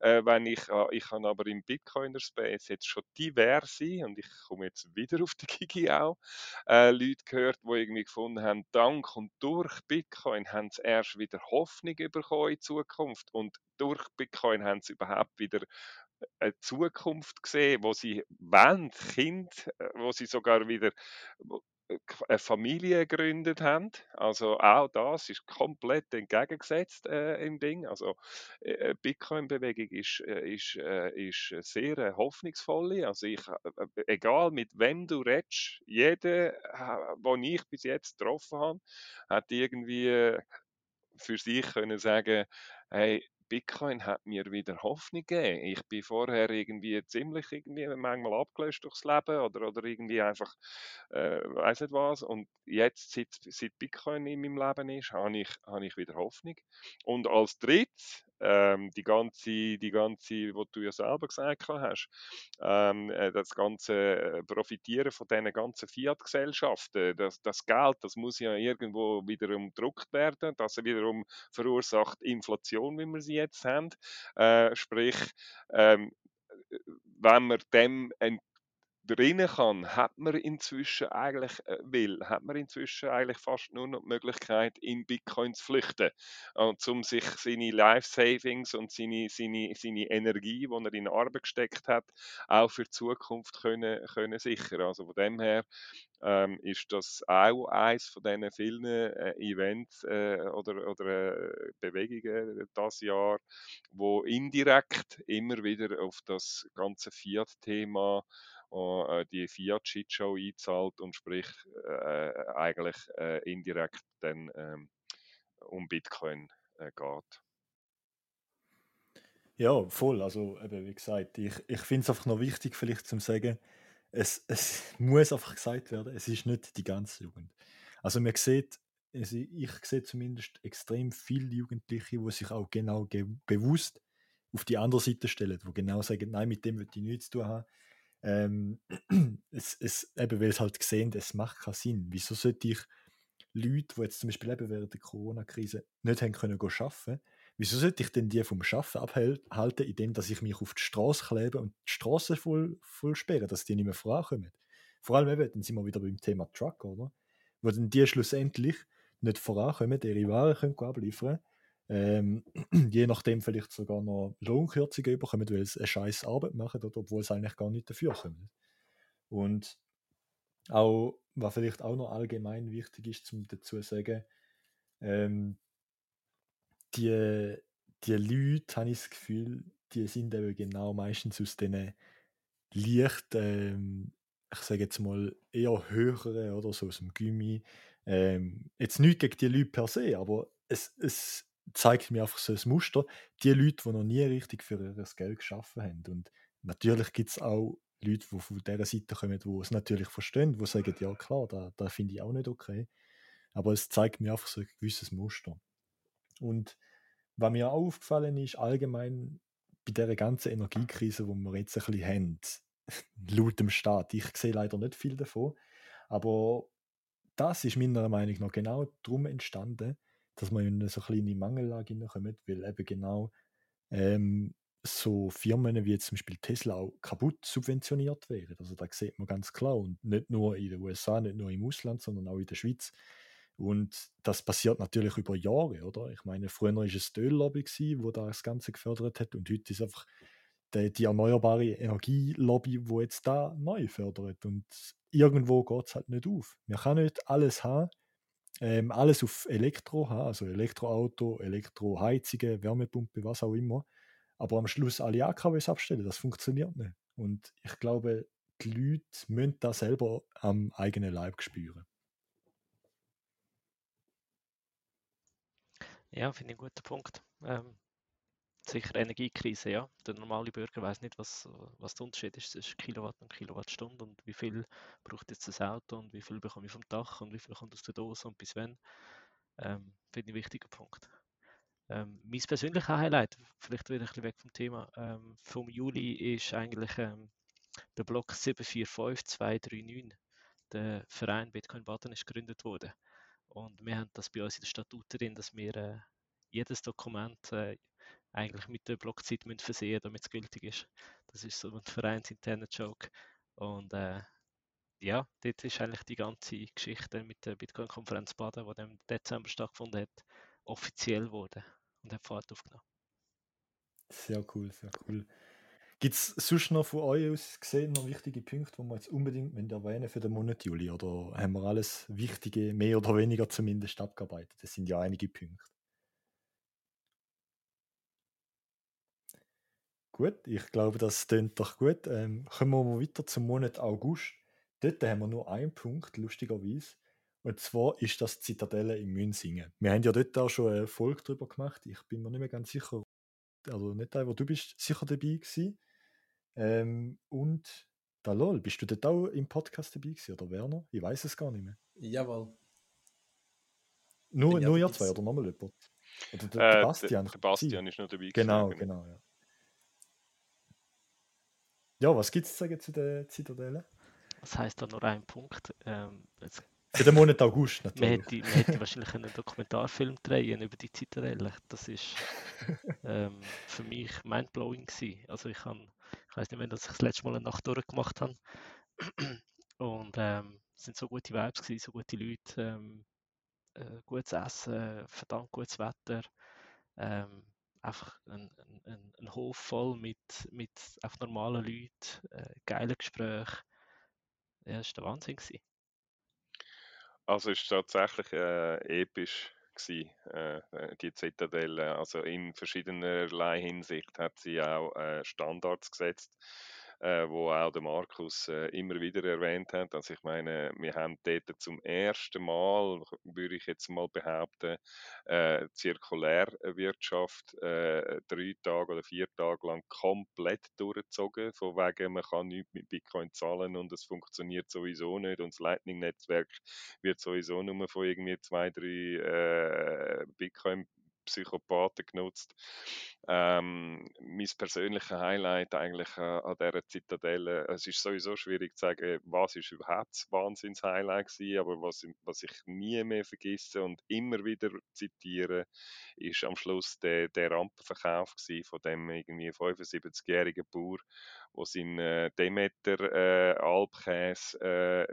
Äh, wenn ich, ich habe aber im Bitcoiner Space jetzt schon diverse, und ich komme jetzt wieder auf die Gigi auch, äh, Leute gehört, die irgendwie gefunden haben, dank und durch Bitcoin haben sie erst wieder Hoffnung bekommen in Zukunft und durch Bitcoin haben sie überhaupt wieder eine Zukunft gesehen, wo sie wollen, Kind, äh, wo sie sogar wieder eine Familie gegründet haben. Also auch das ist komplett entgegengesetzt äh, im Ding. Also äh, Bitcoin-Bewegung ist, äh, ist, äh, ist sehr äh, hoffnungsvoll. Also ich, äh, egal mit wem du redest, jeder, den ich bis jetzt getroffen habe, hat irgendwie für sich können sagen, hey, Bitcoin hat mir wieder Hoffnung gegeben. Ich bin vorher irgendwie ziemlich irgendwie manchmal abgelöst durchs Leben oder, oder irgendwie einfach, äh, weiß nicht was. Und jetzt, seit, seit Bitcoin in meinem Leben ist, habe ich, habe ich wieder Hoffnung. Und als drittes, ähm, die ganze, die ganze, was du ja selber gesagt hast, ähm, äh, das ganze äh, Profitieren von diesen ganzen Fiat-Gesellschaften, das, das Geld, das muss ja irgendwo wiederum gedruckt werden, das wiederum verursacht Inflation, wie wir sie jetzt haben. Äh, sprich, ähm, wenn man dem drinnen kann, hat man inzwischen eigentlich äh, will, hat man inzwischen eigentlich fast nur noch die Möglichkeit, in Bitcoin zu flüchten und um sich seine Life Savings und seine, seine, seine Energie, die er in Arbeit gesteckt hat, auch für die Zukunft können, können sichern. Also von dem her ähm, ist das auch eines von diesen vielen äh, Events äh, oder, oder äh, Bewegungen das Jahr, wo indirekt immer wieder auf das ganze Fiat-Thema äh, die Fiat-Shitshow einzahlt und sprich äh, eigentlich äh, indirekt dann ähm, um Bitcoin äh, geht. Ja, voll. Also, eben, wie gesagt, ich, ich finde es einfach noch wichtig, vielleicht zu sagen, es, es muss einfach gesagt werden, es ist nicht die ganze Jugend. Also, man sieht, also ich sehe zumindest extrem viele Jugendliche, die sich auch genau bewusst auf die andere Seite stellen, die genau sagen, nein, mit dem will ich nichts zu tun haben. Ähm, es, es, eben, weil es halt gesehen, es macht keinen Sinn. Wieso sollte ich Leute, die jetzt zum Beispiel eben während der Corona-Krise nicht haben können arbeiten, wieso sollte ich denn die vom Arbeiten abhalten, indem dass ich mich auf die Straße klebe und die Straße voll, voll sperre, dass die nicht mehr vorankommen? Vor allem eben, dann sind wir wieder beim Thema Truck, oder? Wo dann die schlussendlich nicht vorankommen, ihre Waren können abliefern ähm, je nachdem vielleicht sogar noch Lohnkürzungen bekommen, weil sie eine scheiß Arbeit machen, oder, obwohl sie eigentlich gar nicht dafür kommen. Und auch, was vielleicht auch noch allgemein wichtig ist, zum dazu zu sagen, Ähm, die, die Leute, habe ich das Gefühl, die sind eben genau meistens aus diesen leicht, ähm, ich sage jetzt mal, eher höheren oder so aus dem Gummi. Ähm, jetzt nicht gegen die Leute per se, aber es, es zeigt mir einfach so ein Muster. Die Leute, die noch nie richtig für ihr Geld geschaffen haben. Und natürlich gibt es auch Leute, die von dieser Seite kommen, die es natürlich verstehen, die sagen, ja klar, da, da finde ich auch nicht okay. Aber es zeigt mir einfach so ein gewisses Muster. Und was mir auch aufgefallen ist, allgemein bei dieser ganzen Energiekrise, die wir jetzt ein bisschen haben, laut dem Staat, ich sehe leider nicht viel davon, aber das ist meiner Meinung nach genau darum entstanden, dass man in so eine kleine Mangellage hineinkommt, weil eben genau ähm, so Firmen wie zum Beispiel Tesla auch kaputt subventioniert werden. Also da sieht man ganz klar und nicht nur in den USA, nicht nur im Ausland, sondern auch in der Schweiz. Und das passiert natürlich über Jahre, oder? Ich meine, früher war es die Öllobby, wo das Ganze gefördert hat und heute ist einfach die, die erneuerbare Energielobby, wo jetzt da neu fördert. Und irgendwo geht es halt nicht auf. Man kann nicht alles haben, ähm, alles auf Elektro also Elektroauto, Elektroheizungen, Wärmepumpe, was auch immer aber am Schluss alle AKWs abstellen, das funktioniert nicht. Und ich glaube, die Leute müssen das selber am eigenen Leib spüren. Ja, finde ich einen guten Punkt. Ähm, sicher Energiekrise, ja. Der normale Bürger weiß nicht, was, was der Unterschied ist zwischen Kilowatt und Kilowattstunde und wie viel braucht jetzt das Auto und wie viel bekomme ich vom Dach und wie viel kommt aus der Dose und bis wann. Ähm, finde ich ein wichtiger Punkt. Ähm, mein persönliches Highlight, vielleicht wieder ein bisschen weg vom Thema, ähm, vom Juli ist eigentlich ähm, der Block 745239. Der Verein Bitcoin Baden ist gegründet worden. Und wir haben das bei uns in der Statut drin, dass wir äh, jedes Dokument äh, eigentlich mit der Blockzeit müssen versehen damit es gültig ist. Das ist so ein vereinsinterner Joke. Und äh, ja, dort ist eigentlich die ganze Geschichte mit der Bitcoin-Konferenz Baden, die im Dezember stattgefunden hat, offiziell geworden und habe Fahrt aufgenommen. Sehr cool, sehr cool. Gibt es sonst noch von euch aus gesehen noch wichtige Punkte, die wir jetzt unbedingt erwähnen für den Monat Juli? Oder haben wir alles Wichtige, mehr oder weniger zumindest, abgearbeitet? Das sind ja einige Punkte. Gut, ich glaube, das klingt doch gut. Ähm, kommen wir mal weiter zum Monat August. Dort haben wir nur einen Punkt, lustigerweise. Und zwar ist das Zitadelle in Münsingen. Wir haben ja dort auch schon eine Folge darüber gemacht. Ich bin mir nicht mehr ganz sicher, also nicht aber du bist sicher dabei gewesen. Ähm, und da lol, bist du dort auch im Podcast dabei gewesen, oder Werner? Ich weiß es gar nicht mehr. Jawohl. Nur, nur ihr zwei oder nochmal jemand? Oder der, äh, Bastian? Der, der Bastian ist noch dabei gewesen. Genau, genau, ja. Ja, was gibt es zu sagen zu der Zitadelle? Das heißt da nur ein Punkt. Ähm, jetzt für den Monat August natürlich. Man hätte, man hätte wahrscheinlich einen Dokumentarfilm drehen über die Zitadelle. Das ist ähm, für mich mindblowing gewesen. Also ich kann, ich weiß nicht, wenn ich das letzte Mal eine Nacht durchgemacht habe. Und ähm, es sind so gute Vibes gewesen, so gute Leute, ähm, äh, gutes Essen, verdammt gutes Wetter. Ähm, einfach ein, ein, ein, Hof voll mit, mit einfach normalen Leuten, äh, geilen Gesprächen. Ja, das war der Wahnsinn. Gewesen. Also war tatsächlich äh, episch gewesen, äh, die Zitadelle. Also in verschiedenerlei Hinsicht hat sie auch äh, Standards gesetzt äh, wo auch der Markus äh, immer wieder erwähnt hat. Also ich meine, wir haben dort zum ersten Mal, würde ich jetzt mal behaupten, äh, Zirkulärwirtschaft äh, drei Tage oder vier Tage lang komplett durchgezogen, von wegen, man kann nichts mit Bitcoin zahlen und es funktioniert sowieso nicht und das Lightning-Netzwerk wird sowieso nur von irgendwie zwei, drei äh, Bitcoin Psychopathen genutzt. Ähm, mein persönliches Highlight eigentlich äh, an dieser Zitadelle, es ist sowieso schwierig zu sagen, was ist überhaupt das Wahnsinns-Highlight war, aber was, was ich nie mehr vergesse und immer wieder zitiere, ist am Schluss der, der Rampenverkauf von dem irgendwie 75-jährigen Bauer, wo sein äh, Demeter äh, Alpkäse äh,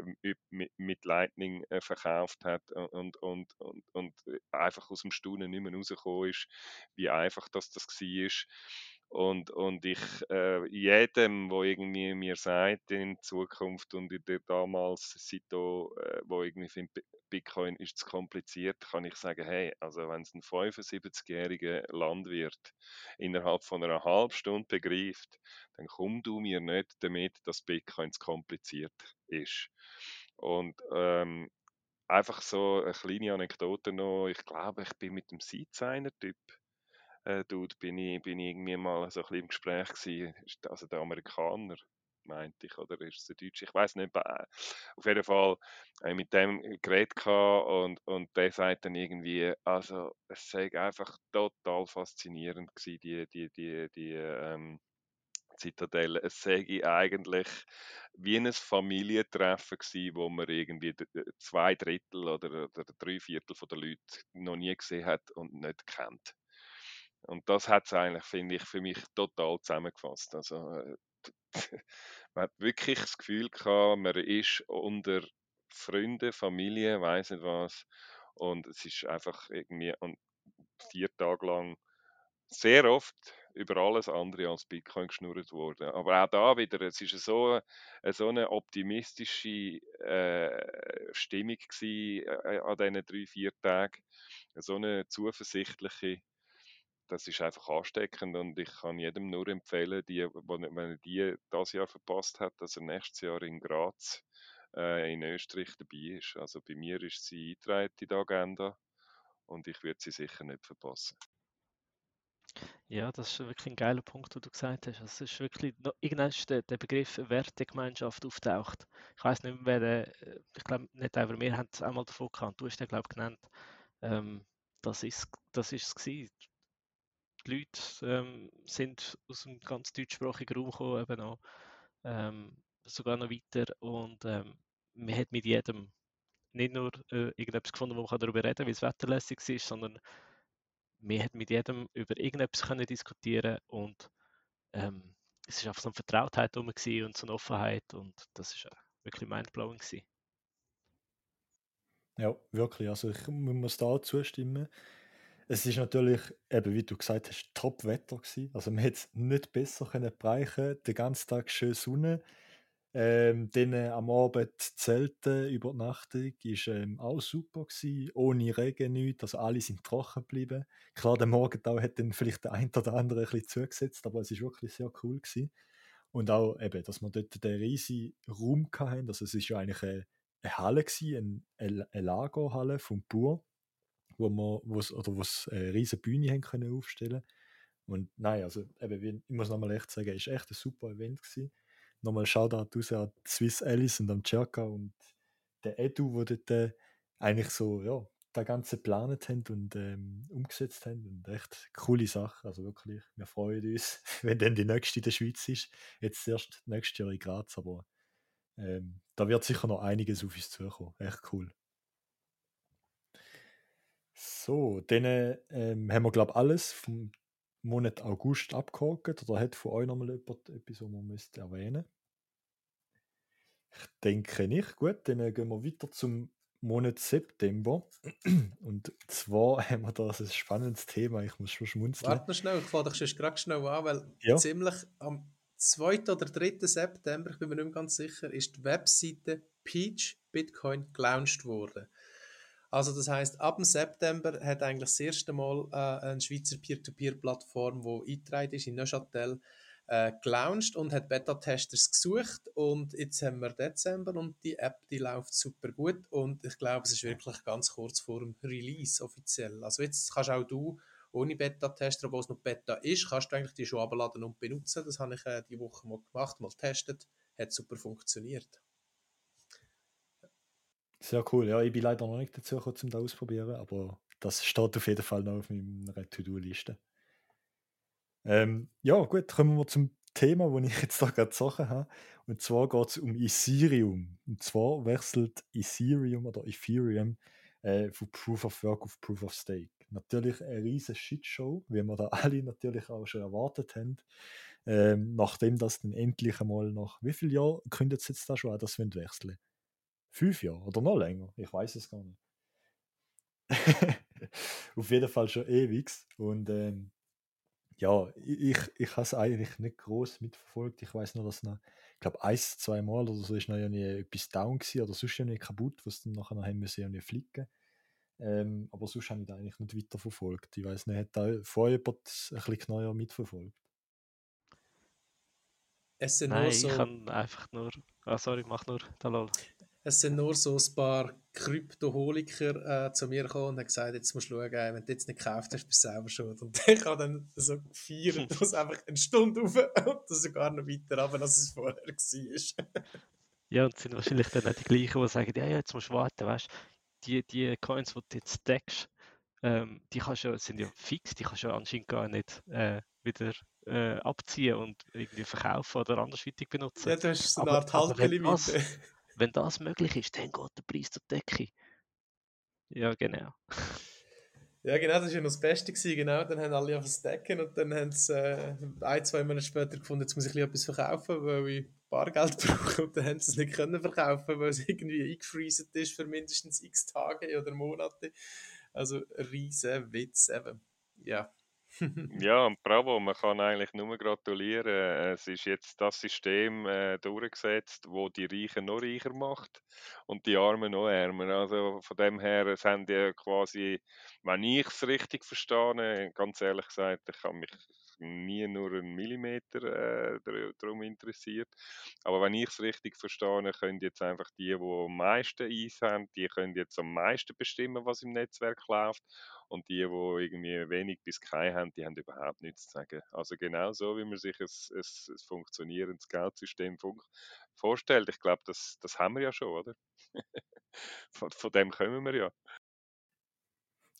mit, mit, Lightning äh, verkauft hat und, und, und, und einfach aus dem Staunen nicht mehr rausgekommen ist, wie einfach das, das war. Und, und ich, äh, jedem, wo irgendwie mir sagt in Zukunft und in der damals Sito, äh, wo irgendwie findet, Bitcoin ist zu kompliziert, kann ich sagen, hey, also wenn es ein 75-jähriger Landwirt innerhalb von einer halben Stunde begreift, dann komm du mir nicht damit, dass Bitcoin zu kompliziert ist. Und ähm, einfach so eine kleine Anekdote noch. Ich glaube, ich bin mit dem Seedsigner-Typ äh, Dude, bin ich, bin ich irgendwie mal so ein bisschen im Gespräch gewesen. Also der Amerikaner, meinte ich, oder ist es der Deutsche? Ich weiß nicht. Äh, auf jeden Fall äh, mit dem geredet und, und der sagt dann irgendwie, also es sei einfach total faszinierend gewesen, die, die, die, die ähm, Zitadelle. Es sei eigentlich wie ein Familientreffen gewesen, wo man irgendwie zwei Drittel oder, oder drei Viertel der Leute noch nie gesehen hat und nicht kennt. Und das hat es eigentlich, finde ich, für mich total zusammengefasst. Also, äh, man hat wirklich das Gefühl gehabt, man ist unter Freunden, Familie, weiß nicht was. Und es ist einfach irgendwie vier Tage lang sehr oft über alles andere als Bitcoin geschnurrt worden. Aber auch da wieder, es ist so, so eine optimistische äh, Stimmung äh, an diesen drei, vier Tagen. So eine zuversichtliche das ist einfach ansteckend und ich kann jedem nur empfehlen, die, wenn er die das Jahr verpasst hat, dass er nächstes Jahr in Graz äh, in Österreich dabei ist. Also bei mir ist sie eingetragen in die Agenda und ich würde sie sicher nicht verpassen. Ja, das ist wirklich ein geiler Punkt, den du gesagt hast. Es ist wirklich, irgendwann ist der, der Begriff Wertegemeinschaft auftaucht. Ich weiß nicht mehr, wer der, ich glaube nicht aber wir haben es einmal davon gehabt, du hast den, glaube ich, genannt. Ähm, das ist, das es gewesen die Leute ähm, sind aus dem ganz deutschsprachigen Raum gekommen, eben auch, ähm, sogar noch weiter und ähm, man hat mit jedem nicht nur äh, irgendetwas gefunden, wo man darüber reden kann, wie es wetterlässig ist, sondern man hat mit jedem über irgendetwas können diskutieren und ähm, es ist einfach so eine Vertrautheit herum und so eine Offenheit und das ist wirklich mindblowing gewesen. Ja, wirklich. Also ich muss da zustimmen. Es ist natürlich, eben wie du gesagt hast, Top-Wetter gewesen. Also man hätte es nicht besser können bereichen Den ganzen Tag schön Sonne. Ähm, dann äh, am Abend Zelten, Übernachtung ist ähm, auch super gewesen. Ohne Regen nichts, also alle sind trocken geblieben. Klar, der Morgentau hat dann vielleicht der ein oder andere ein bisschen zugesetzt, aber es ist wirklich sehr cool gewesen. Und auch eben, dass wir dort den riesigen Raum hatten. Also es ist ja eigentlich eine, eine Halle gewesen, eine, eine Lagerhalle vom Bur wo wir, wo's, oder wo's eine riesige Bühne haben können aufstellen Und nein, also eben, wie, ich muss nochmal echt sagen, es war echt ein super Event gewesen. Nochmal Shoutout raus an Swiss Alice und am Cerca und der Edu, wo dort äh, eigentlich so, ja, das Ganze geplant haben und ähm, umgesetzt haben. Und echt coole Sache. Also wirklich, wir freuen uns, wenn dann die nächste in der Schweiz ist. Jetzt erst nächstes Jahr in Graz, aber ähm, da wird sicher noch einiges auf uns zukommen. Echt cool. So, dann ähm, haben wir, glaube ich, alles vom Monat August abgehakt. Oder hat von euch nochmal jemand etwas, was man müsste erwähnen Ich denke nicht. Gut, dann gehen wir weiter zum Monat September. Und zwar haben wir da ein spannendes Thema. Ich muss schon schmunzeln. Warte noch schnell, ich fange dich gerade schnell an, weil ja. ziemlich am 2. oder 3. September, ich bin mir nicht mehr ganz sicher, ist die Webseite Peach Bitcoin gelauncht worden. Also das heißt, ab dem September hat eigentlich das erste Mal äh, eine Schweizer Peer-to-Peer-Plattform, die eingetragen ist in Neuchâtel, äh, gelauncht und hat Beta-Testers gesucht und jetzt haben wir Dezember und die App, die läuft super gut und ich glaube, es ist wirklich ganz kurz vor dem Release offiziell. Also jetzt kannst auch du ohne Beta-Tester, obwohl es noch Beta ist, kannst du eigentlich die schon abladen und benutzen. Das habe ich äh, die Woche mal gemacht, mal getestet, hat super funktioniert. Sehr cool. Ja, ich bin leider noch nicht dazu gekommen, um das auszuprobieren, aber das steht auf jeden Fall noch auf meiner To-Do-Liste. Ähm, ja, gut, kommen wir zum Thema, das ich jetzt da gerade Sachen habe. Und zwar geht es um Ethereum. Und zwar wechselt Ethereum oder Ethereum äh, von Proof of Work auf Proof of Stake. Natürlich eine riesige Shitshow, wie wir da alle natürlich auch schon erwartet haben. Ähm, nachdem das dann endlich einmal nach wie viel Jahren kündet es jetzt da schon an, dass wir wechseln fünf Jahre oder noch länger. Ich weiß es gar nicht. Auf jeden Fall schon ewig. Und ähm, ja, ich, ich habe es eigentlich nicht groß mitverfolgt. Ich weiß nur, dass noch, ich glaube, ein, zwei Mal oder so ist noch irgendwie etwas down gewesen oder sonst irgendwie kaputt, was dann nachher noch haben müssen irgendwie flicken. Ähm, aber sonst habe ich da eigentlich nicht weiterverfolgt. Ich weiß nicht, hat da vorher jemand ein bisschen genauer mitverfolgt? Es sind Nein, nur so... ich kann einfach nur... Ah, sorry, mach nur Dalol. Es sind nur so ein paar Kryptoholiker äh, zu mir gekommen und haben gesagt, jetzt musst du schauen, wenn du jetzt nicht gekauft hast, bist du selber schuld. Und ich habe dann so gefeiert, dass einfach eine Stunde rauf und sogar noch weiter runter, als es vorher war. ja, und es sind wahrscheinlich dann auch die gleichen, die sagen, ja, ja jetzt musst du warten, weißt die, die Coins, die du jetzt stackst, ähm, die kannst du, sind ja fix, die kannst du anscheinend gar nicht äh, wieder äh, abziehen und irgendwie verkaufen oder andersweitig benutzen. Ja, du hast so eine Art Haltelimite. Wenn das möglich ist, dann geht der Preis zur Decke. Ja, genau. Ja, genau, das war ja noch das Beste. Gewesen, genau. Dann haben alle auf das Decken und dann haben sie äh, ein, zwei Monate später gefunden, jetzt muss ich etwas verkaufen, weil ich Bargeld brauche. Und dann haben sie es nicht können verkaufen, weil es irgendwie eingefriesen ist für mindestens x Tage oder Monate. Also, riesen Witz eben. Ja. ja, bravo, man kann eigentlich nur gratulieren. Es ist jetzt das System äh, durchgesetzt, wo die Reichen noch reicher macht und die Armen noch ärmer. Also von dem her, es haben die quasi, wenn ich es richtig verstehe, ganz ehrlich gesagt, ich kann mich nie nur einen Millimeter äh, darum interessiert. Aber wenn ich es richtig verstehe, können jetzt einfach die, die am meisten Eis haben, die können jetzt am meisten bestimmen, was im Netzwerk läuft. Und die, die irgendwie wenig bis kein haben, die haben überhaupt nichts zu sagen. Also genau so, wie man sich ein, ein, ein funktionierendes Geldsystem vorstellt. Ich glaube, das, das haben wir ja schon, oder? von, von dem kommen wir ja.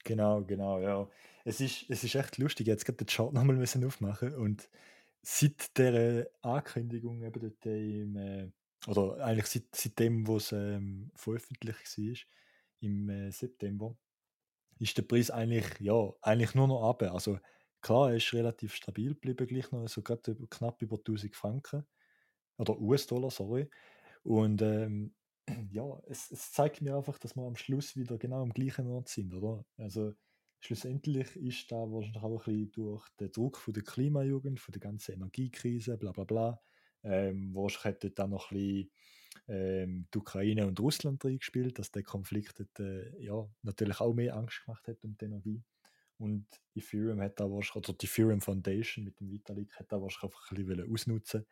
Genau, genau, ja. Es ist, es ist echt lustig, jetzt gerade den Chart nochmal müssen aufmachen und seit der Ankündigung eben dort im, äh, oder eigentlich seit, seitdem, wo es ähm, veröffentlicht war, im äh, September, ist der Preis eigentlich, ja, eigentlich nur noch ab. Also klar, er ist relativ stabil geblieben, gleich noch, also gerade knapp über 1000 Franken, oder US-Dollar, sorry. Und ähm, ja, es, es, zeigt mir einfach, dass wir am Schluss wieder genau am gleichen Ort sind, oder? Also schlussendlich ist da wahrscheinlich auch ein bisschen durch den Druck von der Klimajugend, von der ganzen Energiekrise, bla bla bla, ähm, wahrscheinlich hätte dann noch ein bisschen ähm, die Ukraine und Russland reingespielt, dass der Konflikt hat, äh, ja, natürlich auch mehr Angst gemacht hat um die Energie. Und Ethereum hat da wahrscheinlich, oder die Ethereum Foundation mit dem Vitalik hat da wahrscheinlich einfach ein bisschen ausnutzen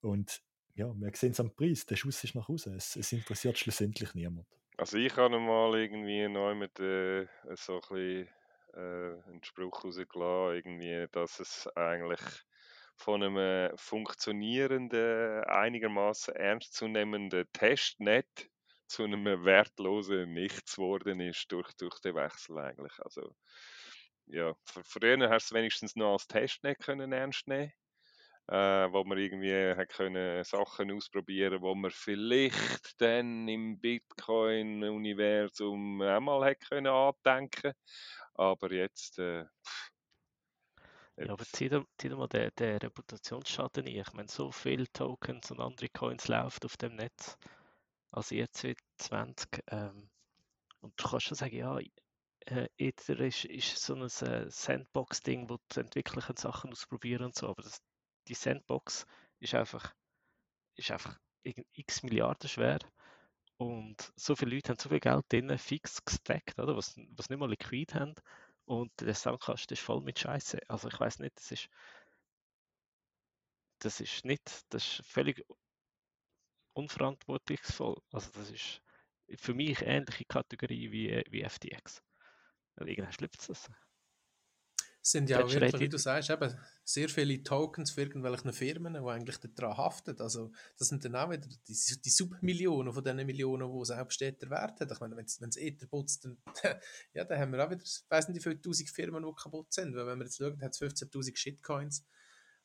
und ja, wir sehen es am Preis, der Schuss ist nach Hause. Es, es interessiert schlussendlich niemand. Also ich habe mal irgendwie neu mit äh, so ein bisschen äh, einen Spruch rausgelassen, irgendwie, dass es eigentlich von einem funktionierenden, einigermaßen ernstzunehmenden Testnet zu einem wertlosen Nichts geworden ist durch, durch den Wechsel eigentlich. Also ja, früher hast du es wenigstens noch als Testnet können ernst nehmen äh, wo man irgendwie hat können Sachen ausprobieren, wo man vielleicht dann im Bitcoin-Universum einmal hat können andenken. Aber jetzt, äh, jetzt. Ja, aber zieh dir, zieh dir mal den, den Reputationsschaden ein. Ich meine, so viele Tokens und andere Coins laufen auf dem Netz. Also jetzt wird 20. Ähm, und du kannst schon sagen, ja, äh, Ether ist, ist so ein äh, Sandbox-Ding, wo die Entwickler Sachen ausprobieren und so, aber das, die Sandbox ist einfach, ist einfach x Milliarden schwer. Und so viele Leute haben so viel Geld drin fix gestackt, oder? Was, was nicht mal liquid haben. Und der Soundkasten ist voll mit Scheiße. Also ich weiß nicht, das ist. Das ist nicht, das ist völlig unverantwortungsvoll. Also das ist für mich ähnliche Kategorie wie, wie FTX. Irgendwann schlüpft es. Sind ja auch wirklich, wie du sagst, eben sehr viele Tokens für irgendwelche Firmen, die eigentlich daran haften. Also, das sind dann auch wieder die, die Submillionen von diesen Millionen, die selbst Ether wert hat. Ich meine, wenn es Ether putzt, dann, ja, dann haben wir auch wieder, ich weiß nicht, wie viele tausend Firmen, die kaputt sind. Weil, wenn wir jetzt schauen, hat es 15.000 Shitcoins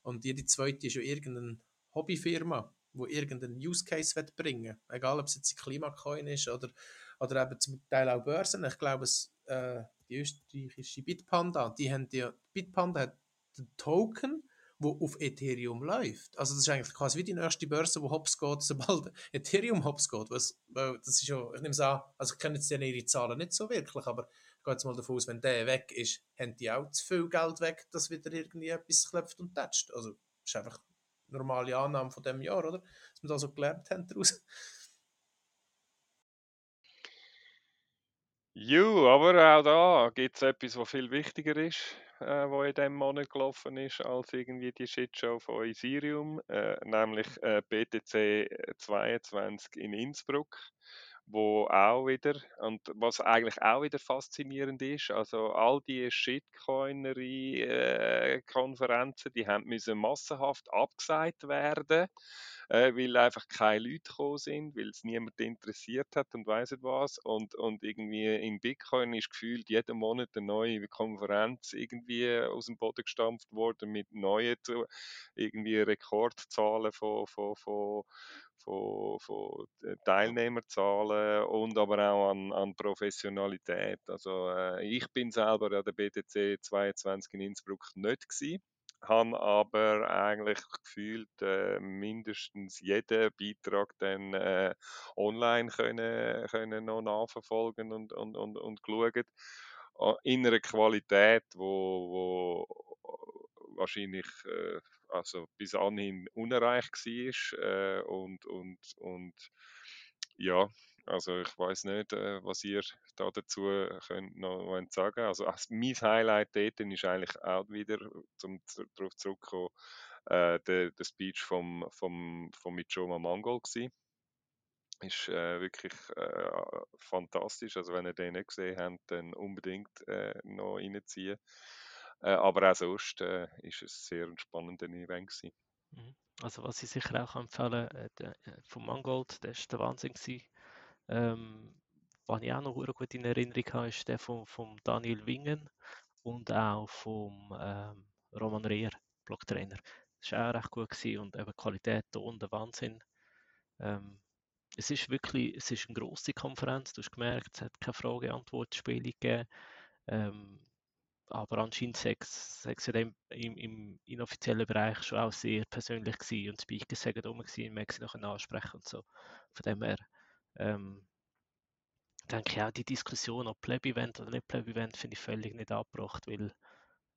und jede zweite ist ja irgendeine Hobbyfirma, die irgendeinen Use Case bringen will. Egal, ob es jetzt ein Klimacoin ist oder, oder eben zum Teil auch Börsen. Ich glaube, es, äh, die österreichische Bitpanda, die haben ja, Bitpanda hat den Token, wo auf Ethereum läuft. Also das ist eigentlich quasi wie die nächste Börse, wo hops geht, sobald Ethereum hops geht. Was, das ist ja, ich nehme es an, also ich kenne jetzt ihre Zahlen nicht so wirklich, aber gehe jetzt mal davon aus, wenn der weg ist, haben die auch zu viel Geld weg, dass wieder irgendwie etwas klopft und tätscht. Also, das ist einfach eine normale Annahme von dem Jahr, oder? Dass wir da so gelernt haben daraus. Jo, aber auch da gibt es etwas, was viel wichtiger ist, äh, was in diesem Monat gelaufen ist, als irgendwie die Shitshow von Isirium, äh, nämlich äh, BTC 22 in Innsbruck wo auch wieder, und was eigentlich auch wieder faszinierend ist, also all die Shitcoinery-Konferenzen, äh, die haben müssen massenhaft abgesagt werden, äh, weil einfach keine Leute gekommen sind, weil es niemand interessiert hat und weiss nicht was. Und, und irgendwie in Bitcoin ist gefühlt jeden Monat eine neue Konferenz irgendwie aus dem Boden gestampft worden mit neuen irgendwie Rekordzahlen von, von, von von, von Teilnehmerzahlen und aber auch an, an Professionalität. Also äh, ich bin selber an der BTC 22 in Innsbruck nicht gewesen, habe aber eigentlich gefühlt äh, mindestens jeden Beitrag dann äh, online können, können noch nachverfolgen und, und, und, und schauen äh, in einer Qualität, wo, wo wahrscheinlich äh, also bis anhin unerreicht war. Äh, und, und, und ja, also ich weiß nicht, äh, was ihr da dazu könnt noch sagen Also, also mein Highlight dort ist eigentlich auch wieder, um darauf zurückzukommen, äh, der, der Speech vom, vom, vom Mitchoma Mangol gewesen. Ist äh, wirklich äh, fantastisch. Also wenn ihr den nicht gesehen habt, dann unbedingt äh, noch reinziehen. Äh, aber auch sonst äh, ist es sehr ein spannender Event gewesen. Mhm. Also was ich sicher auch empfehlen kann, äh, der, äh, von Mangold, der war der Wahnsinn gewesen. Ähm, was ich auch noch gut in Erinnerung habe, ist der von, von Daniel Wingen und auch vom ähm, Roman Rehr, Blocktrainer. Das war auch recht gut gewesen und eben Qualität und der Wahnsinn. Ähm, es ist wirklich, es ist eine grosse Konferenz, du hast gemerkt, es hat keine Frage-Antwort-Spiele gegeben. Ähm, aber anscheinend es ja im, im, inoffiziellen Bereich schon auch sehr persönlich gewesen und Speaker sagen rum gewesen, man sie noch ansprechen und so. Von dem her ähm, denke ich auch, die Diskussion ob Pleb-Event oder nicht Pleb-Event finde ich völlig nicht abgebracht, weil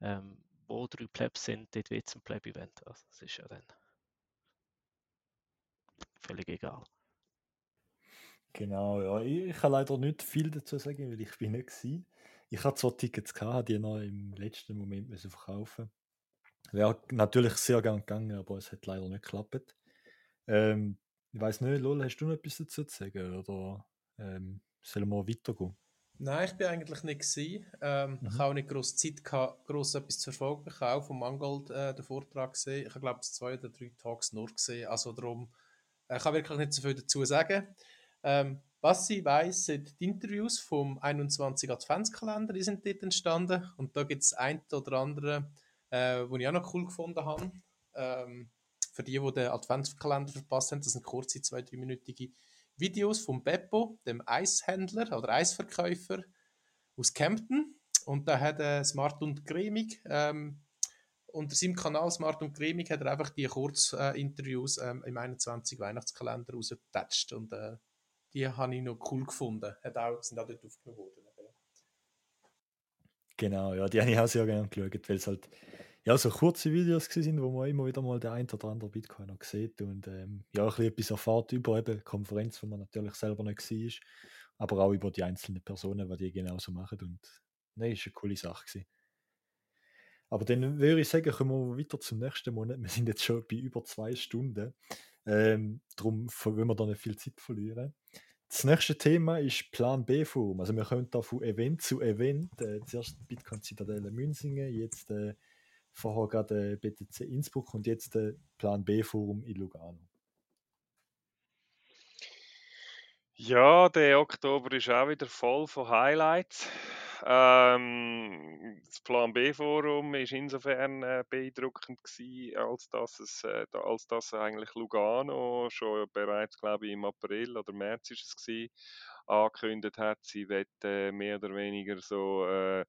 ähm, wo drei Plebs sind, dort wird es ein Pleb-Event. Also das ist ja dann völlig egal. Genau, ja. Ich, ich kann leider nicht viel dazu sagen, weil ich bin nicht gewesen. Ich hatte zwar Tickets gehabt, die noch im letzten Moment müssen verkaufen. Wäre natürlich sehr gern gegangen, aber es hat leider nicht geklappt. Ähm, ich weiß nicht, Lol, hast du noch etwas dazu zu sagen oder ähm, sollen wir weitergehen? Nein, ich bin eigentlich nicht gewesen. Ähm, mhm. Ich habe auch nicht groß Zeit gehabt, groß etwas zu verfolgen. Ich habe auch vom Mangold äh, den Vortrag gesehen. Ich habe glaube ich zwei oder drei Talks nur gesehen. Also darum, äh, ich kann wirklich nicht so viel dazu sagen. Ähm, was ich weiß, sind die Interviews vom 21 Adventskalender, die sind dort entstanden. Und da gibt es ein oder andere, äh, wo ich auch noch cool gefunden habe. Ähm, für die, die den Adventskalender verpasst haben, das sind kurze, zwei, dreiminütige Videos von Beppo, dem Eishändler oder Eisverkäufer aus Kempten. Und da hat er Smart und Cremig ähm, unter seinem Kanal Smart und Cremig hat er einfach die Kurzinterviews äh, im 21 Weihnachtskalender rausgetatscht und äh, die habe ich noch cool gefunden. Hat auch, sind auch dort aufgenommen worden. Genau, ja, die habe ich auch sehr gerne geschaut, weil es halt ja, so kurze Videos sind, wo man immer wieder mal den ein oder anderen Bitcoiner sieht und ähm, ja, ein bisschen etwas erfahrt über eben Konferenz, wo man natürlich selber nicht war, aber auch über die einzelnen Personen, was die genauso machen und ne, ist eine coole Sache gewesen. Aber dann würde ich sagen, kommen wir weiter zum nächsten Monat. Wir sind jetzt schon bei über zwei Stunden. Ähm, darum wollen wir da nicht viel Zeit verlieren. Das nächste Thema ist Plan B-Forum. Also wir können da von Event zu Event. Äh, zuerst Bitcoin Zitadelle Münzingen, jetzt äh, vorher gerade äh, BTC Innsbruck und jetzt äh, Plan B-Forum in Lugano. Ja, der Oktober ist auch wieder voll von Highlights. Ähm, das Plan B-Forum ist insofern äh, beeindruckend gewesen, als dass es, äh, als dass eigentlich Lugano schon bereits, glaube ich, im April oder März ist es gewesen, angekündigt hat, sie wird äh, mehr oder weniger so äh,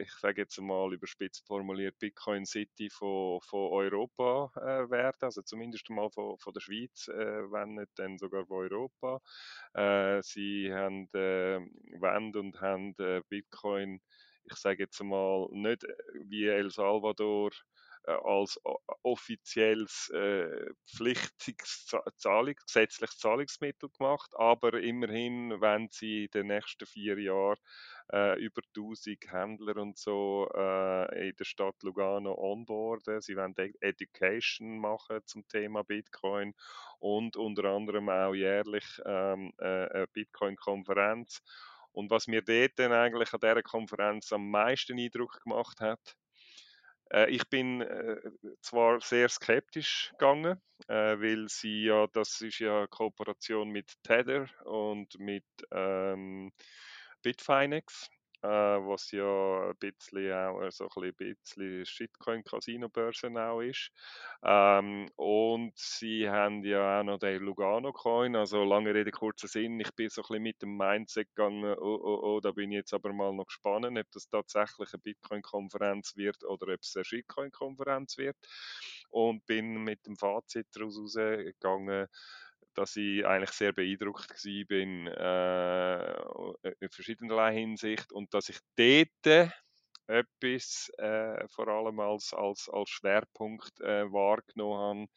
ich sage jetzt mal überspitzt formuliert, Bitcoin City von, von Europa äh, werden, also zumindest mal von, von der Schweiz, äh, wenn nicht dann sogar von Europa. Äh, sie haben äh, Wend und haben äh, Bitcoin, ich sage jetzt mal, nicht wie El Salvador äh, als offizielles äh, pflichtiges Zahlung, gesetzliches Zahlungsmittel gemacht, aber immerhin, wenn sie in den nächsten vier Jahren äh, über 1000 Händler und so äh, in der Stadt Lugano onboarden. Sie wollen Education machen zum Thema Bitcoin und unter anderem auch jährlich ähm, äh, eine Bitcoin-Konferenz. Und was mir dort dann eigentlich an dieser Konferenz am meisten Eindruck gemacht hat, äh, ich bin äh, zwar sehr skeptisch gegangen, äh, weil sie ja, das ist ja eine Kooperation mit Tether und mit ähm, Bitfinex äh, was ja ein bisschen auch so ein bisschen Shitcoin-Casino-Börse auch ist. Ähm, und sie haben ja auch noch den Lugano-Coin, also lange Rede, kurzer Sinn, ich bin so ein bisschen mit dem Mindset gegangen, oh, oh, oh, da bin ich jetzt aber mal noch gespannt, ob das tatsächlich eine Bitcoin-Konferenz wird oder ob es eine Shitcoin-Konferenz wird. Und bin mit dem Fazit daraus rausgegangen, dass ich eigentlich sehr beeindruckt war bin, äh, in verschiedenerlei Hinsicht und dass ich dort etwas äh, vor allem als, als, als Schwerpunkt äh, wahrgenommen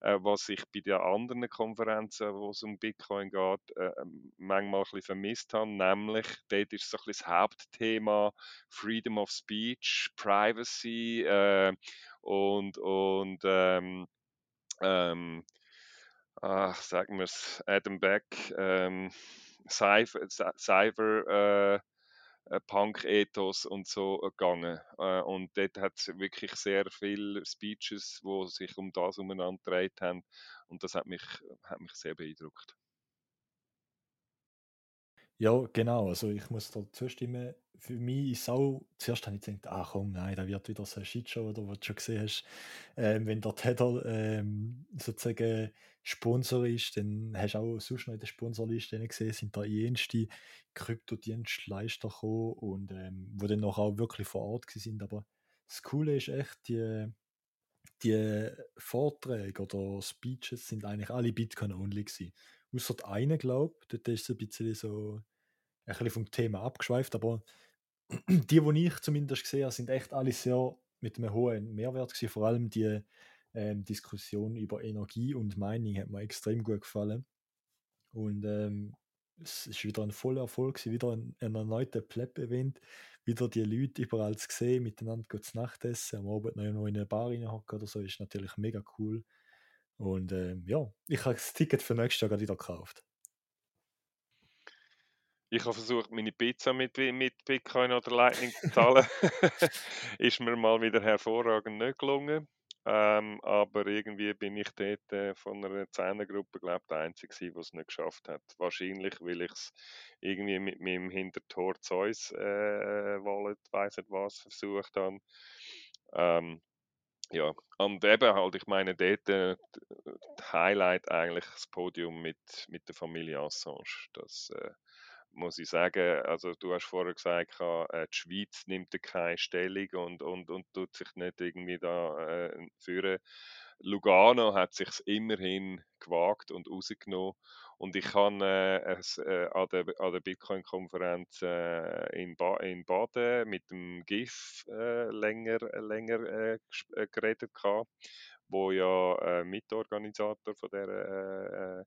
habe, äh, was ich bei den anderen Konferenzen, wo es um Bitcoin geht, äh, manchmal ein bisschen vermisst habe, nämlich dort ist so ein bisschen das Hauptthema Freedom of Speech, Privacy äh, und, und ähm, ähm, ach, sagen wir es, Adam Beck, ähm, Cypher äh, äh, Punk-Ethos und so gegangen. Äh, und dort hat es wirklich sehr viele Speeches, wo sich um das umeinander gedreht haben. Und das hat mich, hat mich sehr beeindruckt. Ja, genau. Also ich muss da zustimmen. Für mich ist auch, zuerst habe ich gedacht, ach komm, nein, da wird wieder so ein Shitshow, oder was du schon gesehen hast. Ähm, wenn der Tether ähm, sozusagen Sponsor ist, dann hast du auch sonst noch in der Sponsorliste gesehen, sind da jenste Kryptodienstleister gekommen und ähm, wo dann noch auch wirklich vor Ort sind. Aber das Coole ist echt, die, die Vorträge oder Speeches sind eigentlich alle Bitcoin-only gewesen. Außer eine, glaube ich, dort ist es ein bisschen so ein bisschen vom Thema abgeschweift, aber die, die ich zumindest gesehen habe, sind echt alle sehr mit einem hohen Mehrwert gewesen. Vor allem die ähm, Diskussion über Energie und Mining hat mir extrem gut gefallen. Und ähm, es ist wieder ein voller Erfolg, wieder ein, ein erneuter Pleb-Event, wieder die Leute überall zu sehen, miteinander zu Nachtessen, am Abend noch in eine Bar reinhocken oder so, ist natürlich mega cool. Und ähm, ja, ich habe das Ticket für nächstes Jahr wieder gekauft. Ich habe versucht, meine Pizza mit, mit Bitcoin oder Lightning zu zahlen. ist mir mal wieder hervorragend nicht gelungen. Ähm, aber irgendwie bin ich dort äh, von einer Zehnergruppe, glaube der Einzige, der es nicht geschafft hat. Wahrscheinlich, weil ich es irgendwie mit meinem Hintertor Zeus äh, Wallet, weiss nicht was, versucht habe. Ähm, ja, und eben halt, ich meine, dort äh, Highlight eigentlich das Podium mit, mit der Familie Assange. Das äh, muss ich sagen, also du hast vorher gesagt, äh, die Schweiz nimmt keine Stellung und, und, und tut sich nicht irgendwie da äh, führen. Lugano hat sich immerhin gewagt und rausgenommen. Und ich habe äh, es, äh, an der, an der Bitcoin-Konferenz äh, in, ba in Baden mit dem GIF äh, länger, länger äh, geredet, gehabt, wo ja Mitorganisator von der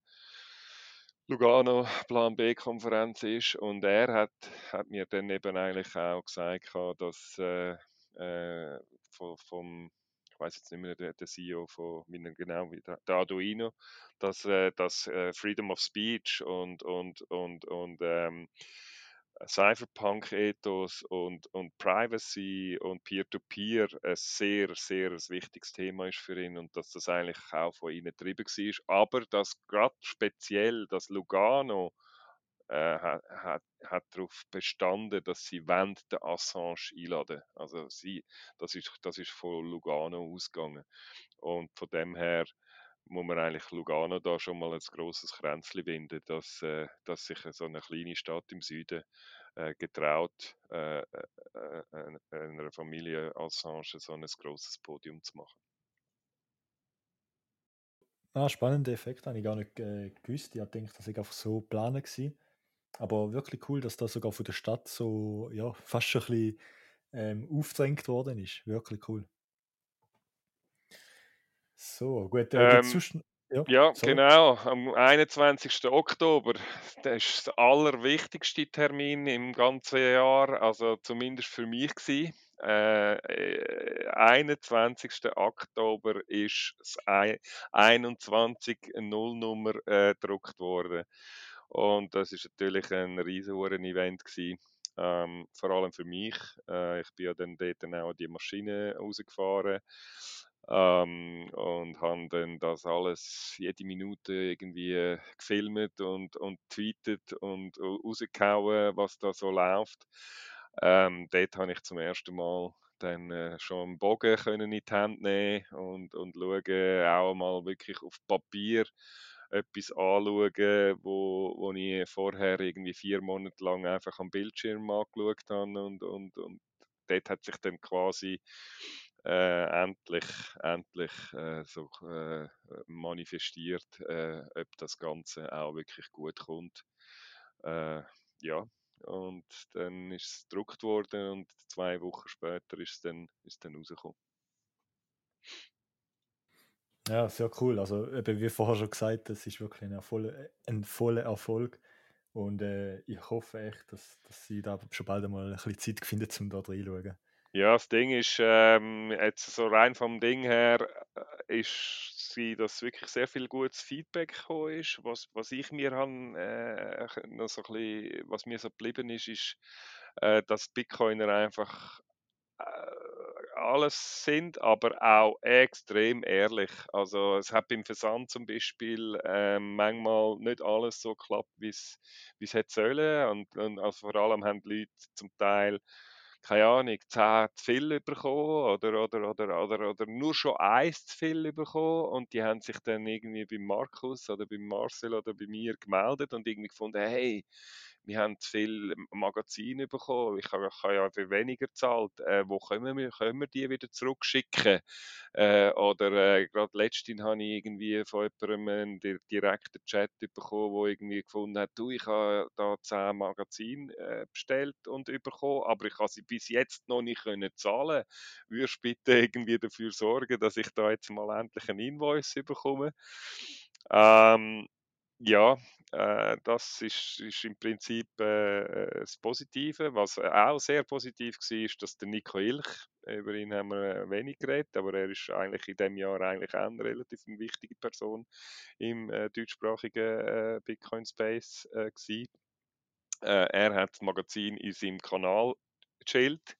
Lugano Plan B-Konferenz ist. Und er hat, hat mir dann eben eigentlich auch gesagt, dass äh, äh, vom, vom, ich weiß jetzt nicht mehr, der, der CEO von, genau, der, Arduino, dass, äh, dass äh, Freedom of Speech und, und, und, und ähm, Cypherpunk-Ethos und, und Privacy und Peer-to-Peer -Peer ein sehr, sehr wichtiges Thema ist für ihn und dass das eigentlich auch von ihnen getrieben war. Aber dass gerade speziell das Lugano äh, hat, hat darauf bestanden, dass sie wollen, den Assange einladen. Also sie, das ist, das ist von Lugano ausgegangen. Und von dem her muss man eigentlich Lugano da schon mal ein großes Kränzchen binden, dass, äh, dass sich so eine kleine Stadt im Süden äh, getraut, äh, äh, äh, einer Familie Assange so ein großes Podium zu machen. Ah, spannender Effekt, habe ich gar nicht äh, gewusst. Ich habe gedacht, das sei einfach so geplant gewesen. Aber wirklich cool, dass das sogar von der Stadt so, ja, fast ein bisschen ähm, aufgedrängt worden ist. Wirklich cool. So, gut, äh, Ähm, ja, Ja, genau. Am 21. Oktober, das ist der allerwichtigste Termin im ganzen Jahr, also zumindest für mich gewesen. Äh, äh, 21. Oktober ist das ei- 21 Nullnummer äh, gedruckt worden. Und das ist natürlich ein riesiges Event gewesen. Ähm, vor allem für mich. Äh, ich bin ja dann dort auch die Maschine rausgefahren ähm, und haben dann das alles jede Minute irgendwie gefilmt und, und tweetet und rausgehauen, was da so läuft. Ähm, dort habe ich zum ersten Mal dann äh, schon einen Bogen können in die Hand nehmen und, und schauen, auch mal wirklich auf Papier etwas anschauen, wo, wo ich vorher irgendwie vier Monate lang einfach am Bildschirm angeschaut habe und, und, und dort hat sich dann quasi äh, endlich, endlich äh, so äh, manifestiert, äh, ob das Ganze auch wirklich gut kommt. Äh, ja, und dann ist es gedruckt worden und zwei Wochen später ist es dann, ist dann rausgekommen. Ja, sehr cool. Also, eben wie vorher schon gesagt, das ist wirklich ein, Erfolg, ein voller Erfolg. Und äh, ich hoffe echt, dass, dass sie da schon bald einmal ein bisschen Zeit finden, um da reinschauen. Ja, das Ding ist, ähm, jetzt so rein vom Ding her, äh, ist sie, dass wirklich sehr viel gutes Feedback gekommen ist. Was, was ich mir han, äh, noch so bisschen, was mir so geblieben ist, ist, äh, dass Bitcoiner einfach äh, alles sind, aber auch extrem ehrlich. Also es hat beim Versand zum Beispiel ähm, manchmal nicht alles so geklappt, wie es wie es hätte sollen. Und, und also vor allem haben die Leute zum Teil keine Ahnung, 10 zu viel bekommen oder, oder, oder, oder, oder nur schon eins zu viel bekommen und die haben sich dann irgendwie beim Markus oder beim Marcel oder bei mir gemeldet und irgendwie gefunden, hey, wir haben zu viel Magazine bekommen, ich habe, ich habe ja für weniger gezahlt, äh, wo können wir, können wir die wieder zurückschicken? Äh, oder äh, gerade letztens habe ich irgendwie von jemandem einen di- direkten Chat bekommen, wo irgendwie gefunden hat, du, ich habe da 10 Magazine äh, bestellt und bekommen, aber ich habe sie bis jetzt noch nicht können zahlen. Würdest bitte irgendwie dafür sorgen, dass ich da jetzt mal endlich einen Invoice bekomme? Ähm, ja, äh, das ist, ist im Prinzip äh, äh, das Positive. Was auch sehr positiv war, ist, dass der Nico Ilch, über ihn haben wir äh, wenig geredet, aber er ist eigentlich in diesem Jahr eigentlich auch eine relativ wichtige Person im äh, deutschsprachigen äh, Bitcoin-Space äh, gewesen. Äh, er hat das Magazin in seinem Kanal gechillt.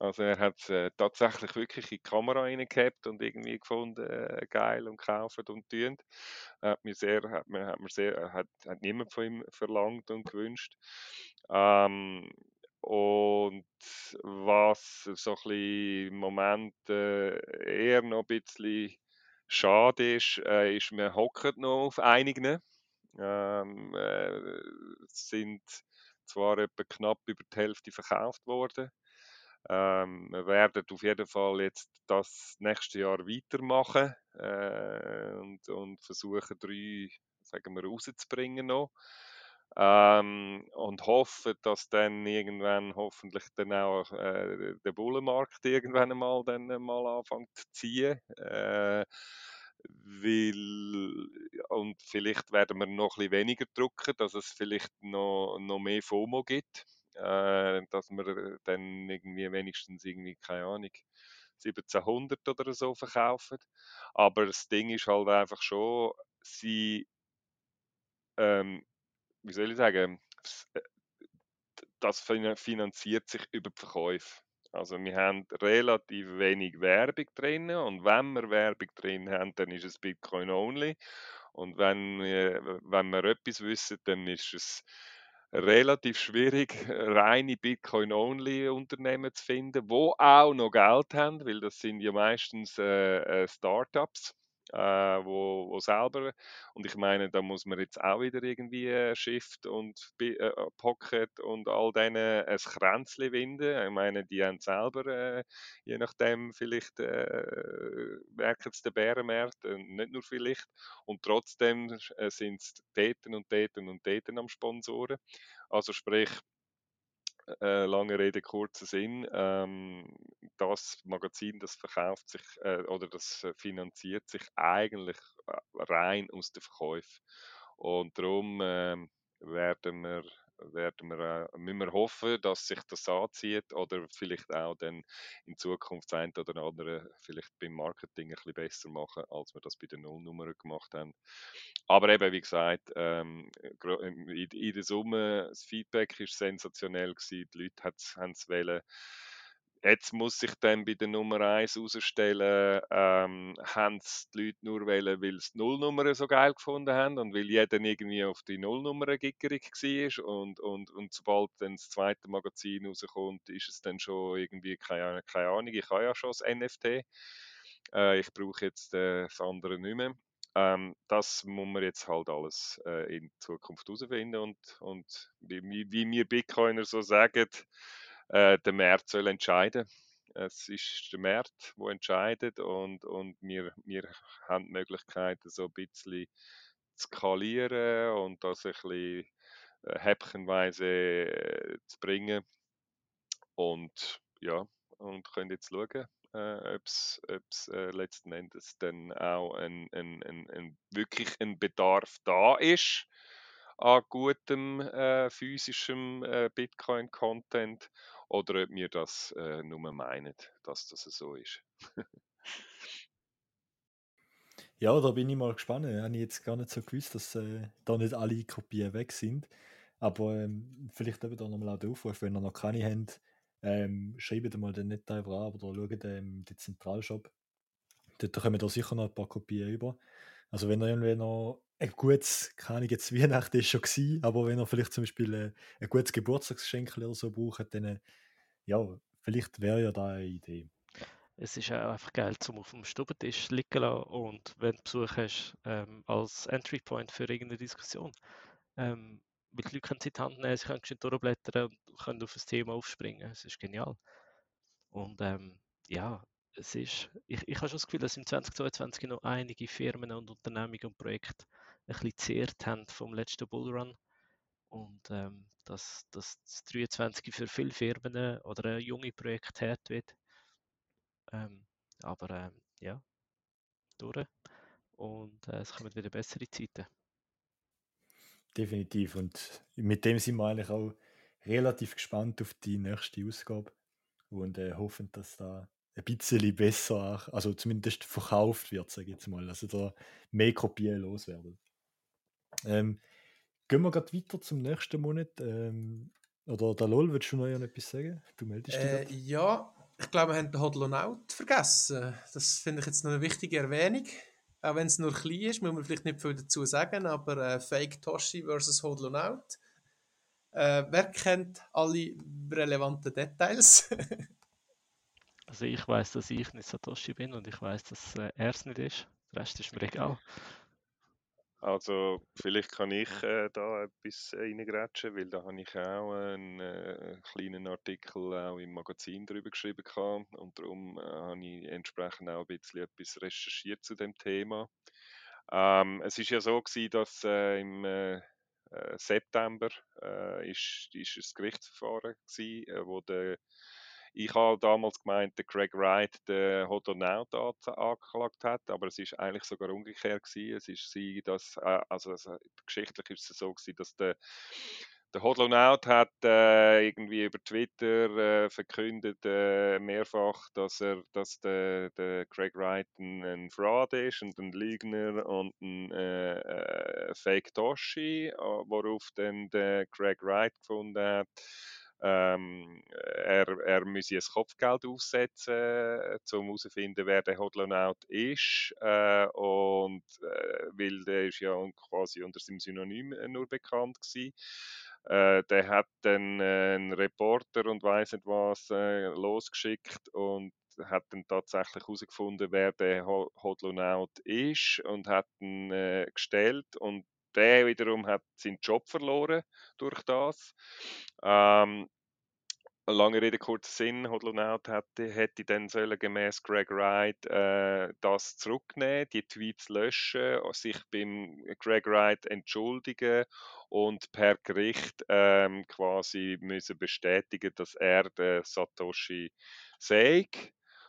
Also er hat es äh, tatsächlich wirklich in die Kamera reingehabt und irgendwie gefunden, äh, geil und gekauft und tünt. Hat mir sehr, hat mir, hat mir sehr, hat, hat niemand von ihm verlangt und gewünscht. Ähm, und was so ein bisschen im Moment äh, eher noch ein bisschen schade ist, äh, ist, wir hocken noch auf einigen. Ähm, äh, sind zwar etwa knapp über die Hälfte verkauft worden. Ähm, wir werden auf jeden Fall jetzt das nächste Jahr weitermachen äh, und, und versuchen, drei, sagen wir, rauszubringen noch. Ähm, und hoffen, dass dann irgendwann hoffentlich dann auch äh, der Bullenmarkt irgendwann mal dann mal anfängt zu ziehen. Äh, weil, und vielleicht werden wir noch ein bisschen weniger drucken, dass es vielleicht noch, noch mehr FOMO gibt äh, dass wir dann irgendwie wenigstens irgendwie, keine Ahnung, 1700 oder so verkaufen. Aber das Ding ist halt einfach schon, sie, ähm, wie soll ich sagen, äh, das finanziert sich über die Verkäufe. Also wir haben relativ wenig Werbung drin und wenn wir Werbung drin haben, dann ist es Bitcoin only. Und wenn wir, wenn wir etwas wissen, dann ist es relativ schwierig, reine Bitcoin-only-Unternehmen zu finden, wo auch noch Geld haben, weil das sind ja meistens äh, äh, Startups äh, wo, wo selber, und ich meine, da muss man jetzt auch wieder irgendwie äh, Shift und äh, Pocket und all denen ein Kränzchen winden. Ich meine, die haben selber, äh, je nachdem, vielleicht äh, merken es den Bärenmarkt, äh, nicht nur vielleicht, und trotzdem äh, sind es Täten und Täten und Täten am Sponsoren. Also sprich, äh, lange Rede, kurzer Sinn. Ähm, das Magazin, das verkauft sich äh, oder das finanziert sich eigentlich äh, rein aus den Verkäufen. Und darum äh, werden wir werden wir, äh, müssen wir hoffen, dass sich das anzieht oder vielleicht auch dann in Zukunft eine oder andere vielleicht beim Marketing ein bisschen besser machen, als wir das bei den Nullnummern gemacht haben. Aber eben, wie gesagt, ähm, in, in der Summe, das Feedback ist sensationell gewesen, die Leute haben es wollen Jetzt muss sich dann bei der Nummer 1 herausstellen, ähm, haben es die Leute nur wählen, weil sie die Nullnummern so geil gefunden haben und weil jeder irgendwie auf die Nullnummern gickerig war. Und, und, und sobald dann das zweite Magazin rauskommt, ist es dann schon irgendwie, keine, keine Ahnung, ich habe ja schon das NFT. Äh, ich brauche jetzt äh, das andere nicht mehr. Ähm, das muss man jetzt halt alles äh, in Zukunft herausfinden. Und, und wie, wie wir Bitcoiner so sagen, äh, der Markt soll entscheiden. Es ist der Markt, der entscheidet und, und wir, wir haben die Möglichkeit, so ein bisschen zu skalieren und das ein bisschen äh, häppchenweise äh, zu bringen. Und ja, und können jetzt schauen, äh, ob es äh, letzten Endes dann auch ein, ein, ein, ein, wirklich ein Bedarf da ist an gutem äh, physischem äh, Bitcoin-Content oder ob wir das äh, nur meinen, dass das so ist. ja, da bin ich mal gespannt. Ich habe jetzt gar nicht so gewusst, dass äh, da nicht alle Kopien weg sind. Aber ähm, vielleicht eben da nochmal auch den Aufruf, wenn ihr noch keine habt, ähm, schreibt mal den einfach an oder schaut ähm, den Zentralshop. Dort kommen da sicher noch ein paar Kopien über. Also wenn ihr irgendwie noch ein gutes, keine Ahnung, jetzt Weihnachten ist schon gewesen, aber wenn ihr vielleicht zum Beispiel äh, ein gutes Geburtstagsgeschenk oder so braucht, dann äh, ja, vielleicht wäre ja da eine Idee. Es ist auch einfach geil, zum auf dem Stubentisch liegen lassen und wenn du Besuch hast, ähm, als Entry Point für irgendeine Diskussion. Ähm, weil die Leute können Zeit Hand nehmen, sie können schön durchblättern und können auf das Thema aufspringen. Es ist genial. Und ähm, ja, es ist, ich, ich habe schon das Gefühl, dass im 2022 noch einige Firmen und Unternehmungen und Projekte ein bisschen zehrt haben vom letzten Bullrun. Und ähm, dass, das 23 für viele Firmen oder junge Projekt hart wird. Ähm, aber ähm, ja, durch. Und äh, es kommen wieder bessere Zeiten. Definitiv. Und mit dem sind wir eigentlich auch relativ gespannt auf die nächste Ausgabe und äh, hoffen, dass da ein bisschen besser, also zumindest verkauft wird, sage ich jetzt mal. Also da mehr Kopien loswerden. Ähm, gehen wir gerade weiter zum nächsten Monat. Ähm, oder der LOL, willst du noch etwas sagen? Du meldest äh, dich. Ja, ich glaube, wir haben den Hodl Out vergessen. Das finde ich jetzt noch eine wichtige Erwähnung. Auch wenn es nur klein ist, muss man vielleicht nicht viel dazu sagen, aber äh, Fake Toshi versus Hodl Out. Äh, wer kennt alle relevanten Details? Also ich weiß, dass ich nicht Satoshi bin und ich weiß, dass äh, er es nicht ist. Der Rest ist mir egal. Also vielleicht kann ich äh, da etwas reingrätschen, weil da habe ich auch einen äh, kleinen Artikel auch im Magazin darüber geschrieben gehabt, und darum äh, habe ich entsprechend auch ein bisschen etwas recherchiert zu dem Thema. Ähm, es ist ja so gewesen, dass äh, im äh, äh, September ist, ist ein Gerichtsverfahren gewesen, wo der ich habe damals gemeint, der Craig Wright den Hodonaut angeklagt hat, aber es ist eigentlich sogar umgekehrt gewesen. Es ist sie, dass, äh, also, also geschichtlich ist es so gewesen, dass der der Hodlonaut hat äh, irgendwie über Twitter äh, verkündet äh, mehrfach, dass er, dass der, der Craig Wright ein, ein Fraud ist und ein Lügner und ein äh, äh, Fake Toshi, worauf dann der Craig Wright gefunden hat, ähm, er, er müsse ein Kopfgeld aussetzen, äh, um herauszufinden, wer der Hodlonaut ist. Äh, und äh, weil der ist ja quasi unter seinem Synonym äh, nur bekannt gewesen. Äh, der hat dann äh, einen Reporter und weiß nicht was losgeschickt und hat dann tatsächlich herausgefunden, wer der Hodlonaut ist und hat ihn äh, gestellt und der wiederum hat seinen Job verloren durch das. Ähm, lange Rede, kurzer Sinn, Hodlonaut hätte, hätte dann sollen gemäß Greg Wright äh, das zurücknehmen, die Tweets löschen, sich beim Greg Wright entschuldigen und per Gericht ähm, quasi müssen bestätigen, dass er der Satoshi sei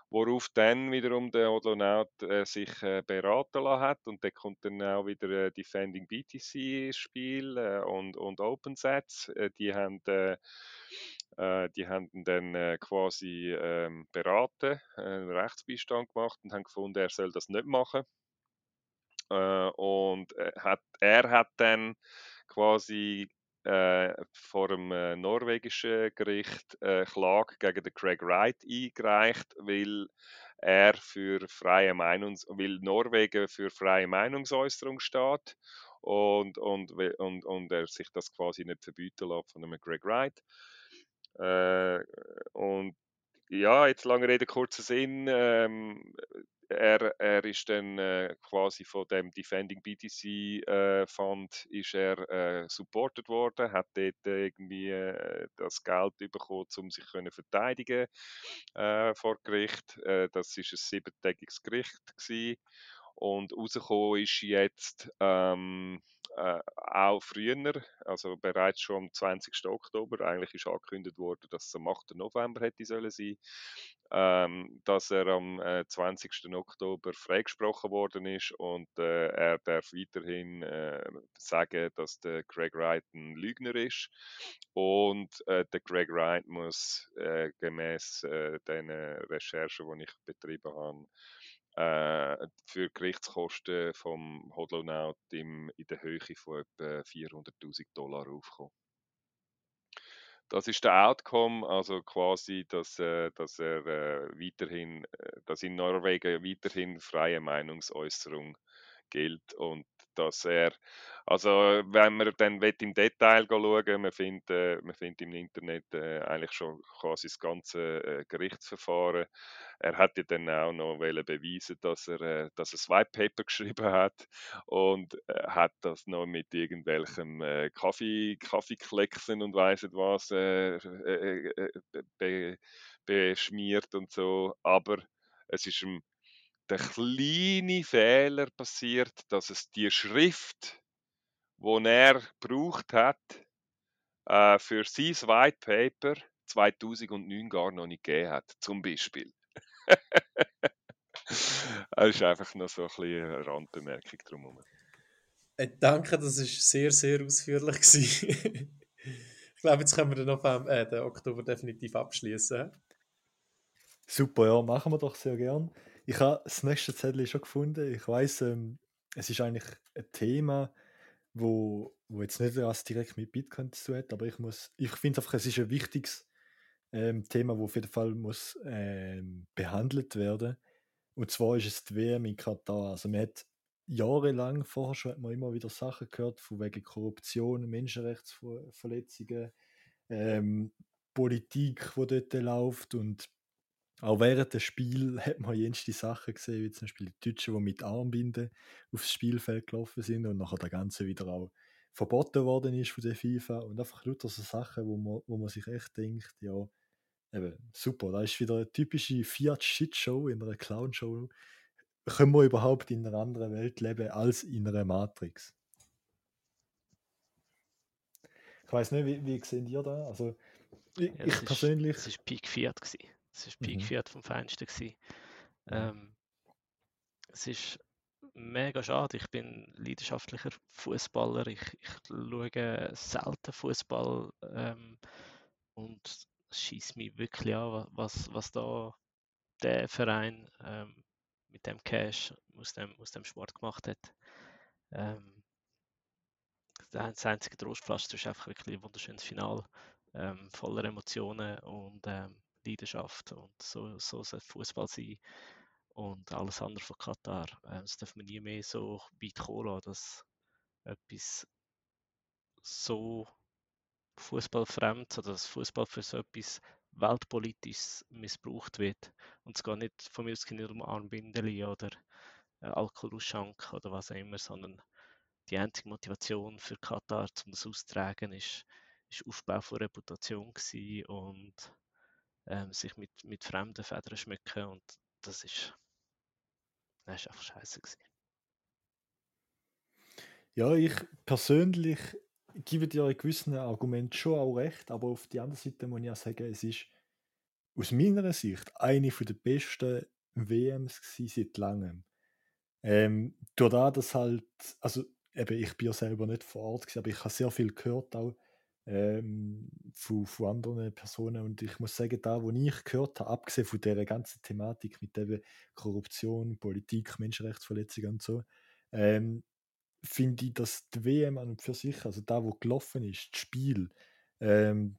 worauf dann wiederum der Odlonaut äh, sich äh, beraten lassen hat und dann kommt dann auch wieder äh, Defending BTC ins Spiel äh, und, und OpenSets. Äh, die haben äh, die haben dann quasi ähm, beraten, Rechtsbeistand gemacht und haben gefunden, er soll das nicht machen. und hat, er hat dann quasi äh, vor dem äh, norwegischen Gericht äh, Klage gegen den Craig Wright eingereicht, weil er für freie Meinungs weil Norwegen für freie Meinungsäußerung steht und, und, und, und er sich das quasi nicht verbieten lässt von einem Greg Wright. Äh, und ja, jetzt lange Rede, kurzer Sinn. Ähm, er, er ist dann äh, quasi von dem Defending BTC äh, Fund ist er äh, supported worden, hat dort irgendwie äh, das Geld bekommen, um sich können verteidigen äh, vor Gericht. Äh, das ist ein siebentägiges Gericht gewesen. und rausgekommen ist jetzt ähm, äh, auch früher, also bereits schon am 20. Oktober, eigentlich ist angekündigt worden, dass es am 8. November hätte sollen sein, ähm, dass er am äh, 20. Oktober freigesprochen worden ist und äh, er darf weiterhin äh, sagen, dass der Craig Wright ein Lügner ist und äh, der Craig Wright muss äh, gemäß äh, den Recherchen, die ich betrieben habe, äh, für Gerichtskosten vom Hodlonaut in der Höhe von etwa 400.000 Dollar aufkommen. Das ist der Outcome, also quasi, dass, äh, dass er äh, weiterhin, äh, dass in Norwegen weiterhin freie Meinungsäußerung gilt und dass er, also wenn man dann im Detail schauen man findet, äh, man findet im Internet äh, eigentlich schon quasi das ganze äh, Gerichtsverfahren. Er hat ja dann auch noch beweisen, dass er, äh, dass er ein White Paper geschrieben hat und äh, hat das noch mit irgendwelchem äh, Kaffee, Kaffeeklecksen und weiss nicht was äh, äh, äh, be, beschmiert und so, aber es ist ihm der kleine Fehler passiert, dass es die Schrift, die er gebraucht hat, äh, für sein White Paper 2009 gar noch nicht gegeben hat, zum Beispiel. das ist einfach noch so ein bisschen eine Randbemerkung drumherum. Äh, danke, das war sehr, sehr ausführlich. ich glaube, jetzt können wir den, November, äh, den Oktober definitiv abschließen. Super, ja, machen wir doch sehr gern. Ich habe das nächste Zettel schon gefunden. Ich weiß, ähm, es ist eigentlich ein Thema, wo, wo jetzt nicht was direkt mit Bitcoin zu tun hat, aber ich muss, ich finde einfach, es ist ein wichtiges ähm, Thema, wo auf jeden Fall muss ähm, behandelt werden. Und zwar ist es die WM in Katar. Also man hat jahrelang vorher schon hat man immer wieder Sachen gehört von wegen Korruption, Menschenrechtsverletzungen, ähm, Politik, wo dort läuft und auch während des Spiels hat man jenste Sachen gesehen, wie zum Beispiel die Deutschen, die mit Armbinden aufs Spielfeld gelaufen sind und nachher der Ganze wieder auch verboten worden ist von der FIFA und einfach lauter so Sachen, wo man, wo man sich echt denkt, ja, eben, super, da ist wieder eine typische Fiat-Shit-Show in einer Clown-Show. Können wir überhaupt in einer anderen Welt leben als in einer Matrix? Ich weiß nicht, wie, wie sehen ihr da? Also, ich, ja, ich persönlich. Es war Peak Fiat. Gewesen. Es war Peak mhm. Fiat vom Feinsten. Gewesen. Ähm, es ist mega schade. Ich bin leidenschaftlicher Fußballer. Ich, ich schaue selten Fußball ähm, und es schießt mich wirklich an, was, was da der Verein ähm, mit dem Cash aus dem, aus dem Sport gemacht hat. Ähm, das einzige Trostpflaster ist einfach wirklich ein wunderschönes Final, ähm, voller Emotionen und ähm, Leidenschaft und so, so soll Fußball sein und alles andere von Katar. Ähm, das darf man nie mehr so weit kommen lassen, dass etwas so fußballfremd oder dass Fußball für so etwas weltpolitisch missbraucht wird. Und es geht nicht von mir aus nicht um Armbindeli oder äh, Alkoholausschank oder was auch immer, sondern die einzige Motivation für Katar, um das auszutragen, ist, ist Aufbau von Reputation und ähm, sich mit, mit fremden Federn schmücken und das ist, das ist einfach scheiße gewesen. Ja, ich persönlich gebe dir in gewissen Argument schon auch recht, aber auf der anderen Seite muss ich auch sagen, es ist aus meiner Sicht eine der besten WMs seit langem. Ähm, durch das, dass halt, also eben, ich bin ja selber nicht vor Ort gewesen, aber ich habe sehr viel gehört auch ähm, von, von anderen Personen und ich muss sagen, da, wo ich gehört habe, abgesehen von der ganzen Thematik mit eben Korruption, Politik, Menschenrechtsverletzungen und so, ähm, finde ich, dass die WM an und für sich, also da, wo gelaufen ist, das Spiel, ähm,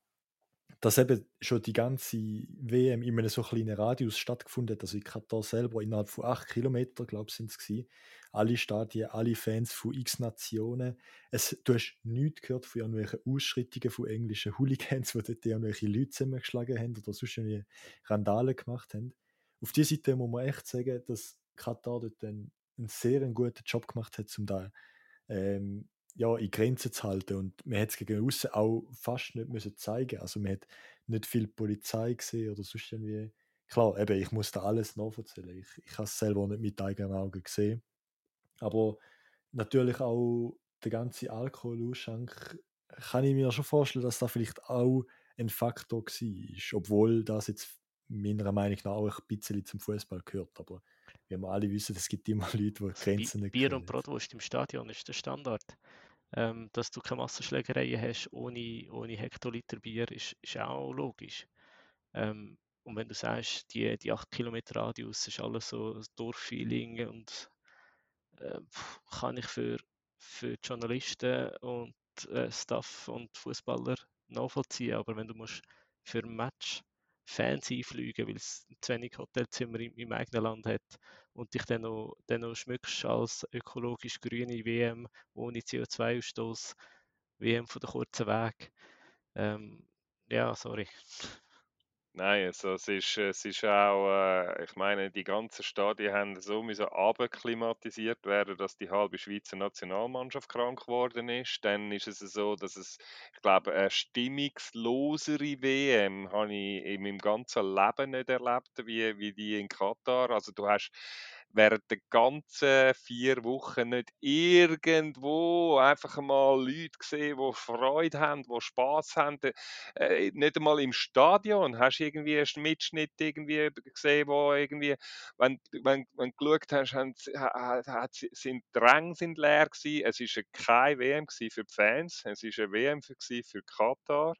dass eben schon die ganze WM in einem so kleinen Radius stattgefunden hat. Also in Katar selber innerhalb von acht Kilometern, glaube ich, sind es gewesen. Alle Stadien, alle Fans von x Nationen. Es, du hast nichts gehört von irgendwelchen Ausschreitungen von englischen Hooligans, die dort irgendwelche Leute zusammengeschlagen haben oder sonst irgendwie Randale gemacht haben. Auf dieser Seite muss man echt sagen, dass Katar dort einen, einen sehr guten Job gemacht hat, um da ähm, ja, in Grenzen zu halten. Und man hat es gegen außen auch fast nicht müssen zeigen. Also man hat nicht viel Polizei gesehen oder sonst irgendwie. Klar, eben, ich muss da alles nachvollziehen. Ich, ich habe es selber nicht mit eigenen Augen gesehen. Aber natürlich auch der ganze Alkoholausschank kann ich mir schon vorstellen, dass da vielleicht auch ein Faktor war. Obwohl das jetzt meiner Meinung nach auch ein bisschen zum Fußball gehört. Aber wir alle wissen, es gibt immer Leute, die also Grenzen nicht Bier und Brotwurst im Stadion ist der Standard. Ähm, dass du keine Massenschlägereien hast ohne, ohne Hektoliter Bier, ist, ist auch logisch. Ähm, und wenn du sagst, die, die 8 Kilometer Radius ist alles so Dorffeeling und äh, kann ich für, für Journalisten und äh, Staff und Fußballer nachvollziehen, aber wenn du musst für ein Match Fans einfliegen, weil es zu wenig Hotelzimmer im, im eigenen Land hat und dich dann noch, dann noch schmückst als ökologisch grüne WM ohne CO2-Ausstoß, WM von der kurzen Weg. Ähm, ja, sorry. Nein, also es ist, es ist auch, äh, ich meine, die ganzen Stadien haben so müssen abklimatisiert werden, dass die halbe Schweizer Nationalmannschaft krank geworden ist. Dann ist es so, dass es, ich glaube, eine stimmungslosere WM habe ich in meinem ganzen Leben nicht erlebt, wie, wie die in Katar. Also du hast während der ganzen vier Wochen nicht irgendwo einfach mal Leute gesehen, die Freude haben, die Spaß haben. Äh, nicht einmal im Stadion hast du irgendwie einen Mitschnitt irgendwie gesehen, wo irgendwie, wenn, wenn, wenn du geschaut hast, haben, hat, sind die Ränge sind leer gewesen. Es war keine WM für die Fans, es war eine WM für Katar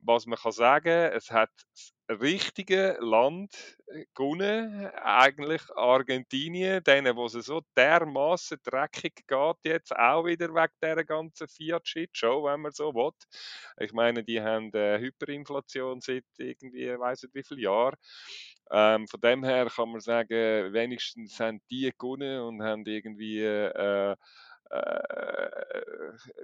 was man kann sagen, es hat das richtige Land äh, gewonnen, eigentlich Argentinien, denen, wo es so dermaßen dreckig geht, jetzt auch wieder wegen dieser ganzen Fiat-Shit-Show, wenn man so will. Ich meine, die haben äh, Hyperinflation seit irgendwie, weiß nicht wie viele Jahren. Ähm, von dem her kann man sagen, wenigstens haben die gewonnen und haben irgendwie äh,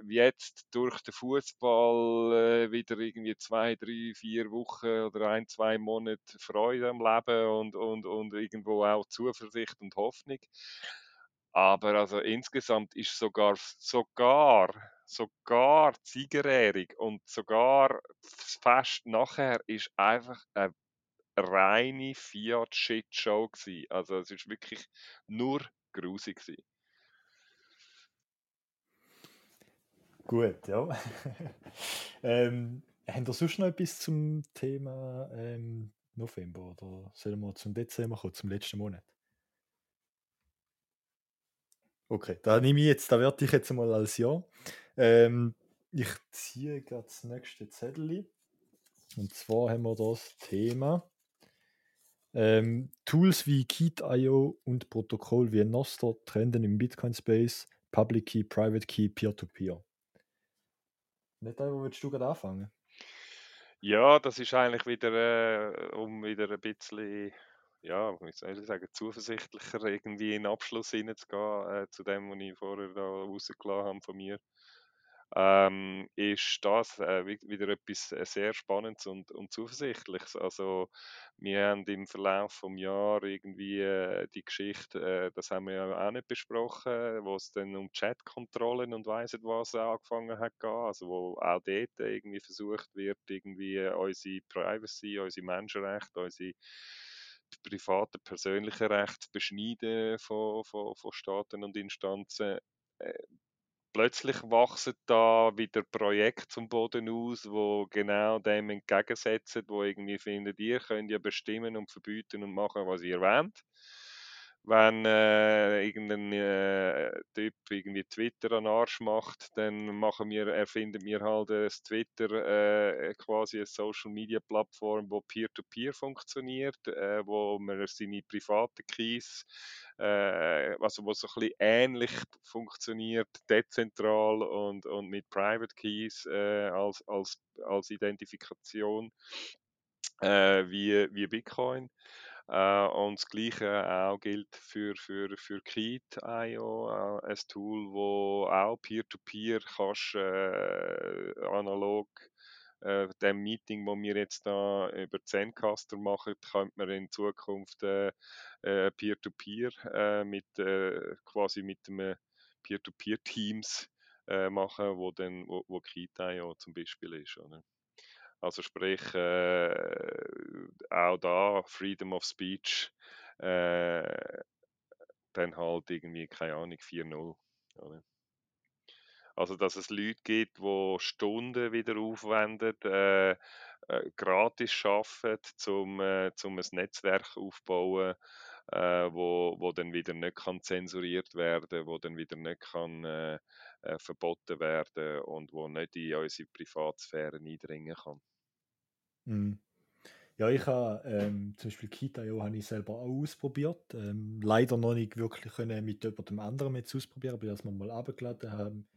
jetzt durch den Fußball äh, wieder irgendwie zwei, drei, vier Wochen oder ein, zwei Monate Freude am Leben und, und, und irgendwo auch Zuversicht und Hoffnung. Aber also insgesamt ist sogar, sogar, sogar die Siegerehrung und sogar das Fest nachher ist einfach eine reine Fiat-Shit-Show gewesen. Also es ist wirklich nur grusig gewesen. Gut, ja. ähm, haben wir sonst noch etwas zum Thema ähm, November oder sollen wir zum Dezember kommen, zum letzten Monat? Okay, da nehme ich jetzt, da werde ich jetzt mal als Ja. Ähm, ich ziehe gerade das nächste Zettel. Und zwar haben wir das Thema ähm, Tools wie Keat.io und Protokoll wie Nostr trenden im Bitcoin Space, Public Key, Private Key, Peer-to-Peer. -Peer. Nicht wo willst du gerade anfangen? Ja, das ist eigentlich wieder, äh, um wieder ein bisschen, ja, wie soll ich sagen, zuversichtlicher irgendwie in den Abschluss hineinzugehen, äh, zu dem, was ich vorher da rausgelassen habe von mir. Ähm, ist das äh, wieder etwas äh, sehr Spannendes und, und Zuversichtliches. Also wir haben im Verlauf des Jahres irgendwie äh, die Geschichte, äh, das haben wir ja auch nicht besprochen, wo es dann um Chatkontrollen und weiss nicht was angefangen hat, also wo auch dort irgendwie versucht wird, irgendwie unsere Privacy, unsere Menschenrechte, unsere private, persönliche Rechte beschneiden von, von, von Staaten und Instanzen. Plötzlich wachsen da wieder Projekte zum Boden aus, wo genau dem entgegensetzen, wo irgendwie findet, ihr könnt ja bestimmen und verbieten und machen, was ihr wollt wenn äh, irgendein äh, Typ irgendwie Twitter an Arsch macht, dann machen wir, erfinden wir halt äh, das Twitter äh, quasi eine Social Media Plattform, wo Peer-to-Peer -Peer funktioniert, äh, wo man seine privaten Keys, äh, also wo so ein bisschen ähnlich funktioniert, dezentral und, und mit Private Keys als, als, als Identifikation wie, wie Bitcoin. Äh, und das Gleiche auch gilt für, für, für Kite.io, äh, ein Tool, wo auch Peer-to-Peer -peer kannst, äh, analog äh, dem Meeting, wo wir jetzt da über Zencaster machen, könnte man in Zukunft äh, äh Peer-to-Peer -Peer, mit quasi mit einem Peer-to-Peer-Teams machen, wo dann wo, wo Kite.io zum Beispiel ist. Oder? Also sprich, äh, auch da Freedom of Speech, äh, dann halt irgendwie, keine Ahnung, 4-0. Also, dass es Leute gibt, die Stunden wieder aufwenden, äh, äh, gratis arbeiten, um, äh, um ein Netzwerk aufzubauen, äh, wo, wo dann wieder nicht kann zensuriert werden, wo dann wieder nicht kann äh, äh, verboten werden und wo nicht in unsere Privatsphäre eindringen kann. Mhm. Ja, ich habe ähm, zum Beispiel Kita.io habe ich selber auch ausprobiert. Ähm, leider noch nicht wirklich können mit jemandem anderen jetzt ausprobieren, aber das wir mal abgeladen haben,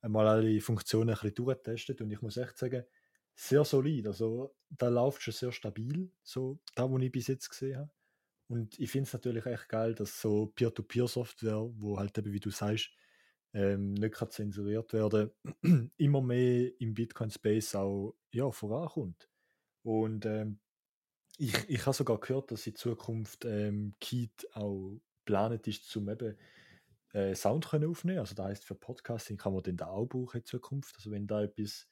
einmal alle Funktionen ein bisschen durchgetestet und ich muss echt sagen, sehr solid. Also da läuft schon sehr stabil, so da, wo ich bis jetzt gesehen habe. Und ich finde es natürlich echt geil, dass so Peer-to-Peer-Software, wo halt eben, wie du sagst, ähm, nicht kann zensuriert werden, immer mehr im Bitcoin-Space auch ja, vorankommt. Und ähm, ich, ich habe sogar gehört, dass in Zukunft ähm, Keat auch geplant ist, zum eben äh, Sound können aufnehmen. Also das heißt für Podcasting kann man den da auch brauchen in Zukunft. Also wenn da etwas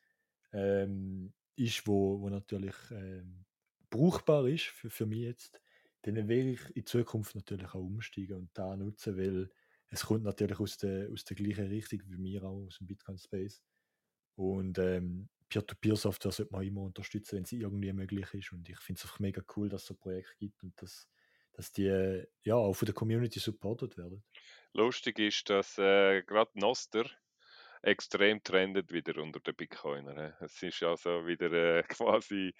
ähm, ist, wo, wo natürlich ähm, brauchbar ist für, für mich jetzt, dann werde ich in Zukunft natürlich auch umsteigen und da nutzen, weil es kommt natürlich aus der, aus der gleichen Richtung wie mir auch, aus dem Bitcoin Space. Und ähm, Peer-to-Peer-Software sollte man immer unterstützen, wenn es irgendwie möglich ist. Und ich finde es einfach mega cool, dass es so Projekte gibt und dass, dass die ja auch von der Community supported werden. Lustig ist, dass äh, gerade Noster extrem trendet wieder unter den Bitcoinern. Es ist also wieder äh, quasi,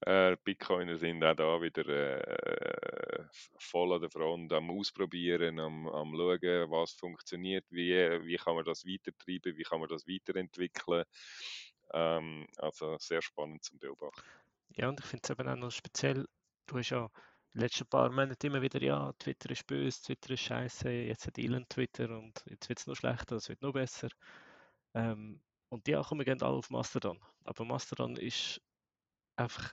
äh, Bitcoiner sind auch da wieder äh, voll an der Front am Ausprobieren, am, am Schauen, was funktioniert, wie, wie kann man das weitertreiben, wie kann man das weiterentwickeln. Ähm, also sehr spannend zum Beobachten. Ja, und ich finde es eben auch noch speziell, du hast ja die letzten paar Monate immer wieder, ja, Twitter ist böse, Twitter ist scheiße, jetzt hat Elon Twitter und jetzt wird es noch schlechter, es wird noch besser. Ähm, und die kommen gehen alle auf Mastodon. Aber Mastodon ist einfach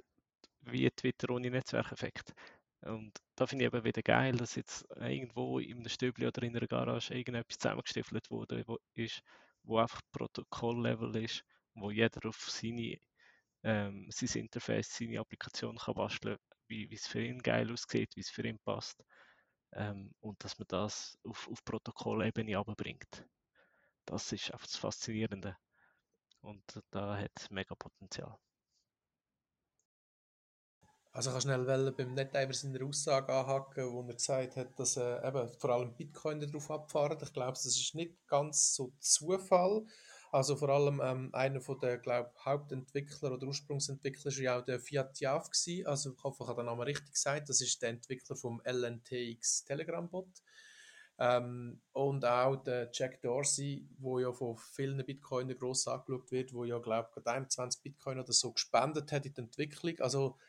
wie Twitter ohne Netzwerkeffekt. Und da finde ich eben wieder geil, dass jetzt irgendwo in einem Stübli oder in einer Garage irgendetwas zusammengestiefelt wurde, wo, ist, wo einfach Protokoll-Level ist wo jeder auf seine, ähm, sein Interface, seine Applikation kann basteln, wie es für ihn geil aussieht, wie es für ihn passt. Ähm, und dass man das auf, auf Protokollebene abbringt. Das ist einfach das Faszinierende. Und da hat es mega Potenzial. Also ich kann schnell beim Netteiver seiner Aussage anhaken, wo er gesagt hat, dass äh, eben vor allem Bitcoin darauf abfahren. Ich glaube, das ist nicht ganz so Zufall. Also vor allem ähm, einer von der glaub, Hauptentwickler oder Ursprungsentwickler war ja auch der Fiat Jaf. Also ich hoffe, ich habe den Namen richtig gesagt. Das ist der Entwickler vom LNTX Telegram-Bot. Ähm, und auch der Jack Dorsey, wo ja von vielen Bitcoinern gross angeschaut wird, wo ja, glaube ich, 21 Bitcoin oder so gespendet hat in die Entwicklung. Also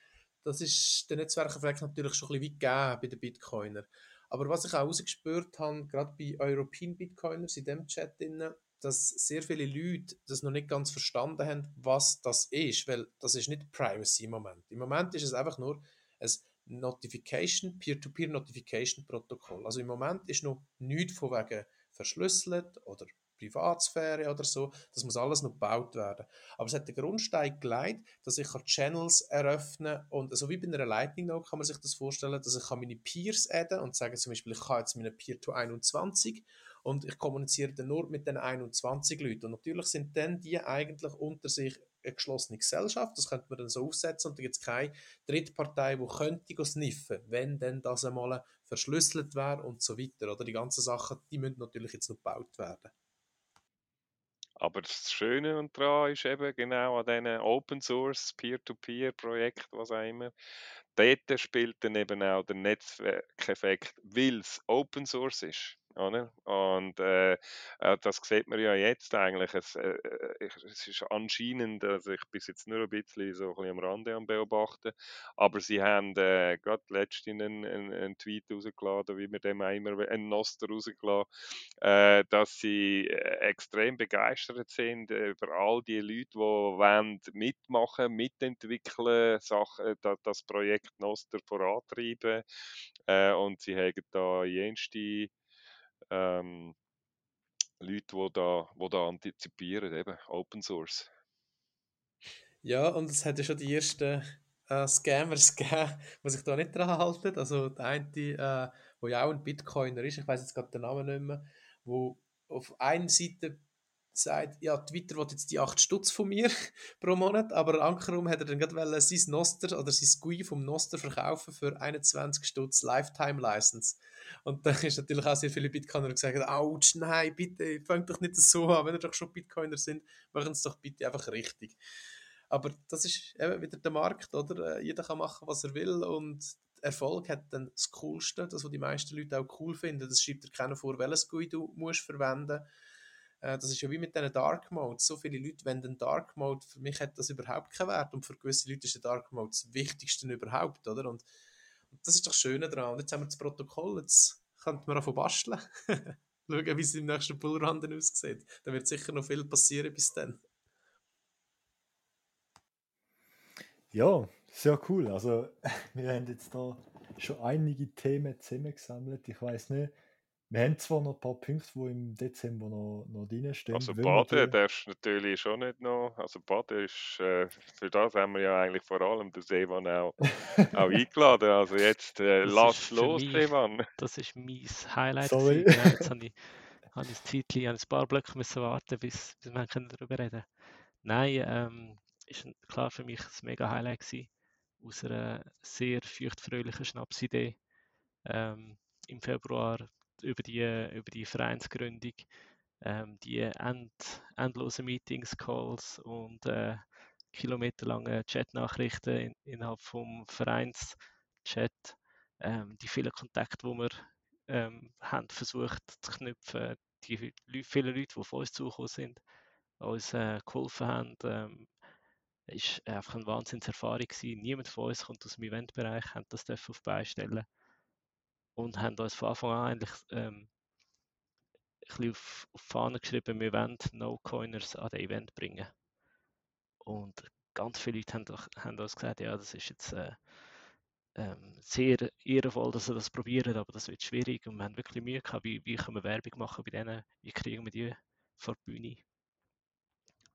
das ist der Netzwerkeffekt natürlich schon ein bisschen weit gegeben bei den Bitcoinern. Aber was ich auch rausgespürt habe, gerade bei European Bitcoiners in dem Chat, drin, dass sehr viele Leute das noch nicht ganz verstanden haben, was das ist, weil das ist nicht Privacy im Moment. Im Moment ist es einfach nur ein Notification, Peer-to-Peer Notification Protokoll. Also im Moment ist noch nichts von wegen verschlüsselt oder Privatsphäre oder so. Das muss alles noch gebaut werden. Aber es hat den Grundstein gelegt, dass ich Channels eröffnen kann. Und so wie bei einer Lightning Node kann man sich das vorstellen, dass ich meine Peers adden und sagen zum Beispiel, ich habe jetzt meine Peer to 21 und ich kommuniziere dann nur mit den 21 Leuten. Und natürlich sind dann die eigentlich unter sich eine geschlossene Gesellschaft, das könnte man dann so aufsetzen und da gibt es keine Drittpartei, die könnte sniffen, wenn denn das einmal verschlüsselt wäre und so weiter. Oder die ganzen Sachen, die müssen natürlich jetzt noch gebaut werden. Aber das Schöne daran ist eben genau an diesen Open Source, Peer-to-Peer-Projekten, was auch immer, dort spielt dann eben auch der Netzwerkeffekt, weil es Open Source ist. Oder? Und äh, äh, das sieht man ja jetzt eigentlich. Es, äh, äh es ist anscheinend, also ich bin jetzt nur ein bisschen so ein bisschen am Rande am Beobachten, aber sie haben äh, gerade letztens einen, einen, einen, Tweet rausgeladen, wie wir dem immer einen Noster rausgeladen, äh, dass sie äh, extrem begeistert sind über all die Leute, die wollen mitmachen, mitentwickeln, Sachen, das Projekt Noster vorantreiben und sie haben da jenste ähm, Leute, die da, die da antizipieren, eben Open Source. Ja, und es hat ja schon die ersten äh, Scammers gegeben, die sich da nicht dran halten. Also der eine, äh, der ja auch ein Bitcoiner ist, ich weiß jetzt gerade den Namen nicht mehr, wo auf einer Seite sagt, ja, Twitter will jetzt die 8 Stutz von mir pro Monat, aber Ankerum hat er dann gerade sein Noster oder sein GUI vom Noster verkaufen für 21 Stutz Lifetime License. Und dann ist natürlich auch sehr viele Bitcoiner gesagt, ouch, nein, bitte, fangt doch nicht so an, wenn ihr doch schon Bitcoiner sind, machen es doch bitte einfach richtig. Aber das ist eben wieder der Markt, oder? Äh, jeder kann machen, was er will und Erfolg hat dann das Coolste, das, was die meisten Leute auch cool finden. Das schreibt dir keiner vor, welches GUI du musst verwenden musst äh, das ist ja wie mit diesen Dark Modes. So viele Leute wenden Dark Mode. Für mich hat das überhaupt keinen Wert. Und für gewisse Leute ist der Dark Mode das Wichtigste überhaupt, oder? Und, und das ist doch das Schöne daran. Und jetzt haben wir das Protokoll. Jetzt könnten wir davon basteln. Schauen, wie es im nächsten Bullrun aussieht. Da wird sicher noch viel passieren bis dann. Ja, sehr cool. Also, wir haben jetzt da schon einige Themen zusammengesammelt. Ich weiß nicht, wir haben zwar noch ein paar Punkte, die im Dezember noch, noch drinstehen. Also Baden darfst du natürlich schon nicht noch. Also Baden ist, äh, für das haben wir ja eigentlich vor allem den Seemann auch, auch eingeladen. Also jetzt äh, lass los, Seemann. Das ist mein Highlight. Sorry. Genau, jetzt habe ich, habe ich ein Zeitchen, ein paar Blöcke müssen warten, bis, bis wir darüber reden können. Nein, ähm, ist klar für mich ein mega Highlight gewesen. Aus einer sehr feuchtfröhlichen Schnapsidee. Ähm, Im Februar über die, über die Vereinsgründung, ähm, die end, endlosen Meetings, Calls und äh, kilometerlange Chatnachrichten in, innerhalb vom Vereinschat, ähm, die vielen Kontakte, die wir ähm, haben versucht zu knüpfen, die vielen Leute, die von uns zugekommen sind, uns äh, geholfen haben, ähm, ist einfach eine Wahnsinnserfahrung gewesen. Niemand von uns kommt aus dem Eventbereich, hat das auf beistellen und haben uns von Anfang an eigentlich ähm, ein bisschen auf, auf Fahne geschrieben, wir wollen No-Coiners an das Event bringen. Und ganz viele Leute haben, haben uns gesagt, ja, das ist jetzt äh, ähm, sehr ehrenvoll, dass sie das probieren, aber das wird schwierig und wir haben wirklich Mühe gehabt, wie, wie können wir Werbung machen bei denen, wie kriegen wir die vor die Bühne.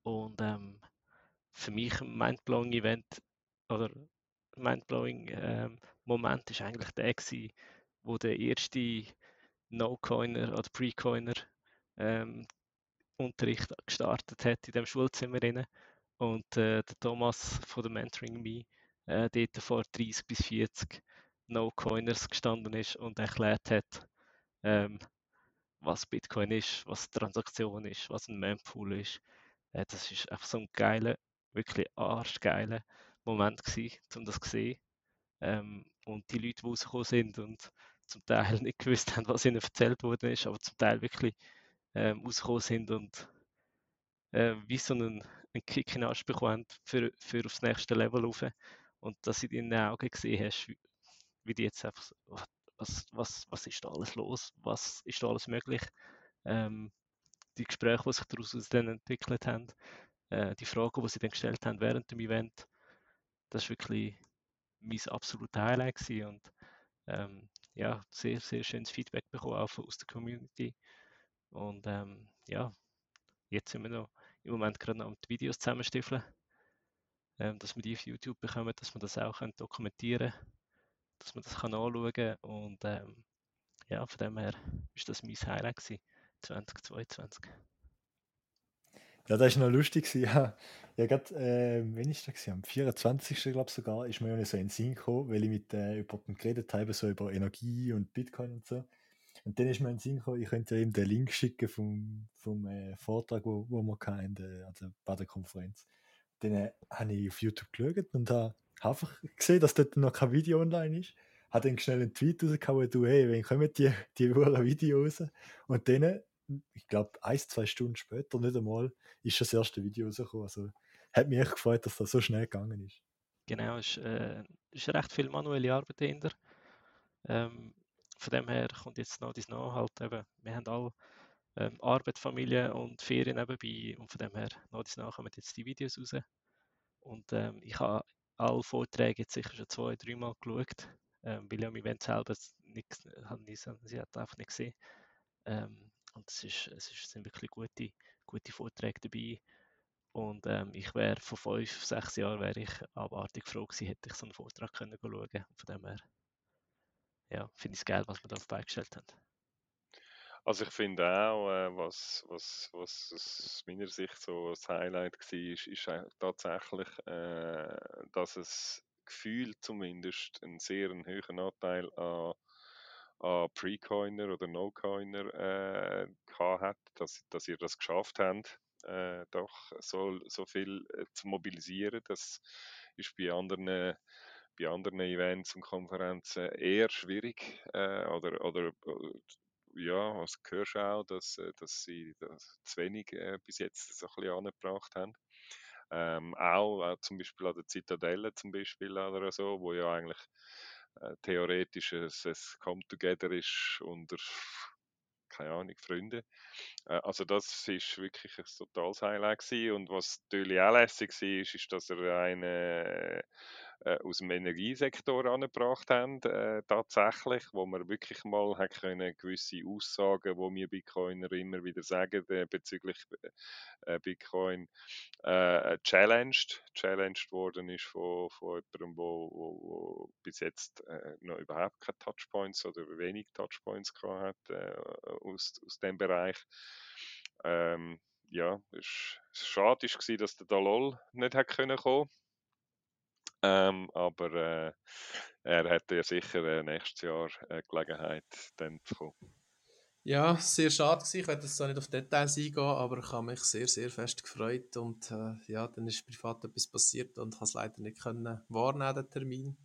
Und ähm, für mich ein mindblowing Event oder mindblowing ähm, Moment ist eigentlich der gewesen, wo der erste No-Coiner oder Pre-Coiner ähm, Unterricht gestartet hat in dem Schulzimmer rein. und äh, der Thomas von der Mentoring Me äh, dort vor 30 bis 40 No-Coiners gestanden ist und erklärt hat, ähm, was Bitcoin ist, was Transaktion ist, was ein Mempool ist. Äh, das ist einfach so ein geiler, wirklich arschgeiler Moment gewesen, um das zu sehen. Ähm, und die Leute, die rausgekommen sind und zum Teil nicht gewusst haben, was ihnen erzählt worden ist, aber zum Teil wirklich ähm, rausgekommen sind und äh, wie so einen, einen Kick in Arsch bekommen für, für aufs nächste Level rauf. Und dass du in den Augen gesehen hast, wie, wie die jetzt einfach so, was, was, was ist da alles los, was ist da alles möglich. Ähm, die Gespräche, die sich daraus dann entwickelt haben, äh, die Fragen, die sie dann gestellt haben während dem Event, das ist wirklich mein absolutes Highlight gewesen und ähm, ja, sehr, sehr schönes Feedback bekommen, auch aus der Community. Und ähm, ja, jetzt sind wir noch im Moment gerade noch am die Videos zusammenstiffeln, ähm, dass wir die auf YouTube bekommen, dass wir das auch können dokumentieren können, dass man das kann anschauen kann. Und ähm, ja, von dem her ist das mein Highlight gewesen, 2022. Ja, das war noch lustig. Ja, ja gerade, äh, wenn ich das am 24. glaube sogar, ist mir ja so in Sinn gekommen, weil ich mit äh, jemandem geredet habe, so über Energie und Bitcoin und so. Und dann ist mir in Sinn gekommen, ich könnte ihm den Link schicken vom, vom äh, Vortrag, wo, wo wir hatten, also bei der Konferenz. Dann äh, habe ich auf YouTube geschaut und habe einfach gesehen, dass dort noch kein Video online ist. Hat dann schnell einen Tweet rausgehauen, du, hey, wann kommen die, die Videos raus? Und dann ich glaube, ein, zwei Stunden später, nicht einmal, ist das erste Video rausgekommen. Also hat mich echt gefreut, dass das so schnell gegangen ist. Genau, es ist, äh, ist recht viel manuelle Arbeit dahinter. Ähm, von dem her kommt jetzt noch das noch halt eben, wir haben alle ähm, Arbeit, Familie und Ferien nebenbei und von dem her noch das nach kommen jetzt die Videos raus. Und ähm, ich habe alle Vorträge jetzt sicher schon zwei, dreimal geschaut, ähm, weil ich am Event selber nichts, sie hat einfach nicht gesehen. Ähm, und es, ist, es ist, sind wirklich gute, gute Vorträge dabei. Und ähm, ich wäre vor fünf, sechs Jahren wäre ich abartig froh gewesen, hätte ich so einen Vortrag können schauen können. Von dem her ja, finde ich es geil, was wir da auf beigestellt haben. Also ich finde auch, äh, was, was, was aus meiner Sicht so das Highlight war, ist, ist tatsächlich, äh, dass es gefühlt zumindest einen sehr hohen Anteil an an Pre-Coiner oder No-Coiner äh, hat, dass, dass ihr das geschafft habt, äh, doch so, so viel äh, zu mobilisieren. Das ist bei anderen, bei anderen Events und Konferenzen eher schwierig. Äh, oder, oder äh, ja, was hörst du auch, dass, äh, dass sie das zu wenig äh, bis jetzt so ein bisschen angebracht haben. Ähm, auch, auch zum Beispiel an der Zitadelle zum Beispiel oder so, wo ja eigentlich äh, theoretisch ein, ein Come-Together ist unter, keine Ahnung, Freunde. Äh, also das ist wirklich ein totales Highlight gewesen. und was natürlich auch lässig war, ist, ist, dass er eine aus dem Energiesektor angebracht haben, äh, tatsächlich, wo man wirklich mal hat können, gewisse Aussagen, wo wir Bitcoiner immer wieder sagen, äh, bezüglich äh, Bitcoin äh, challenged, challenged worden ist von, von jemandem, wo, wo, wo bis jetzt äh, noch überhaupt keine Touchpoints oder wenig Touchpoints gehabt hat äh, aus, aus dem Bereich. Ähm, ja, es war schade, dass der Dalol nicht hat können kommen ähm, aber äh, er hätte ja sicher äh, nächstes Jahr äh, Gelegenheit, dann zu kommen. Ja, sehr schade gewesen. Ich werde jetzt nicht auf Details eingehen, aber ich habe mich sehr, sehr fest gefreut und äh, ja, dann ist privat etwas passiert und habe es leider nicht können wahrnehmen, den Termin.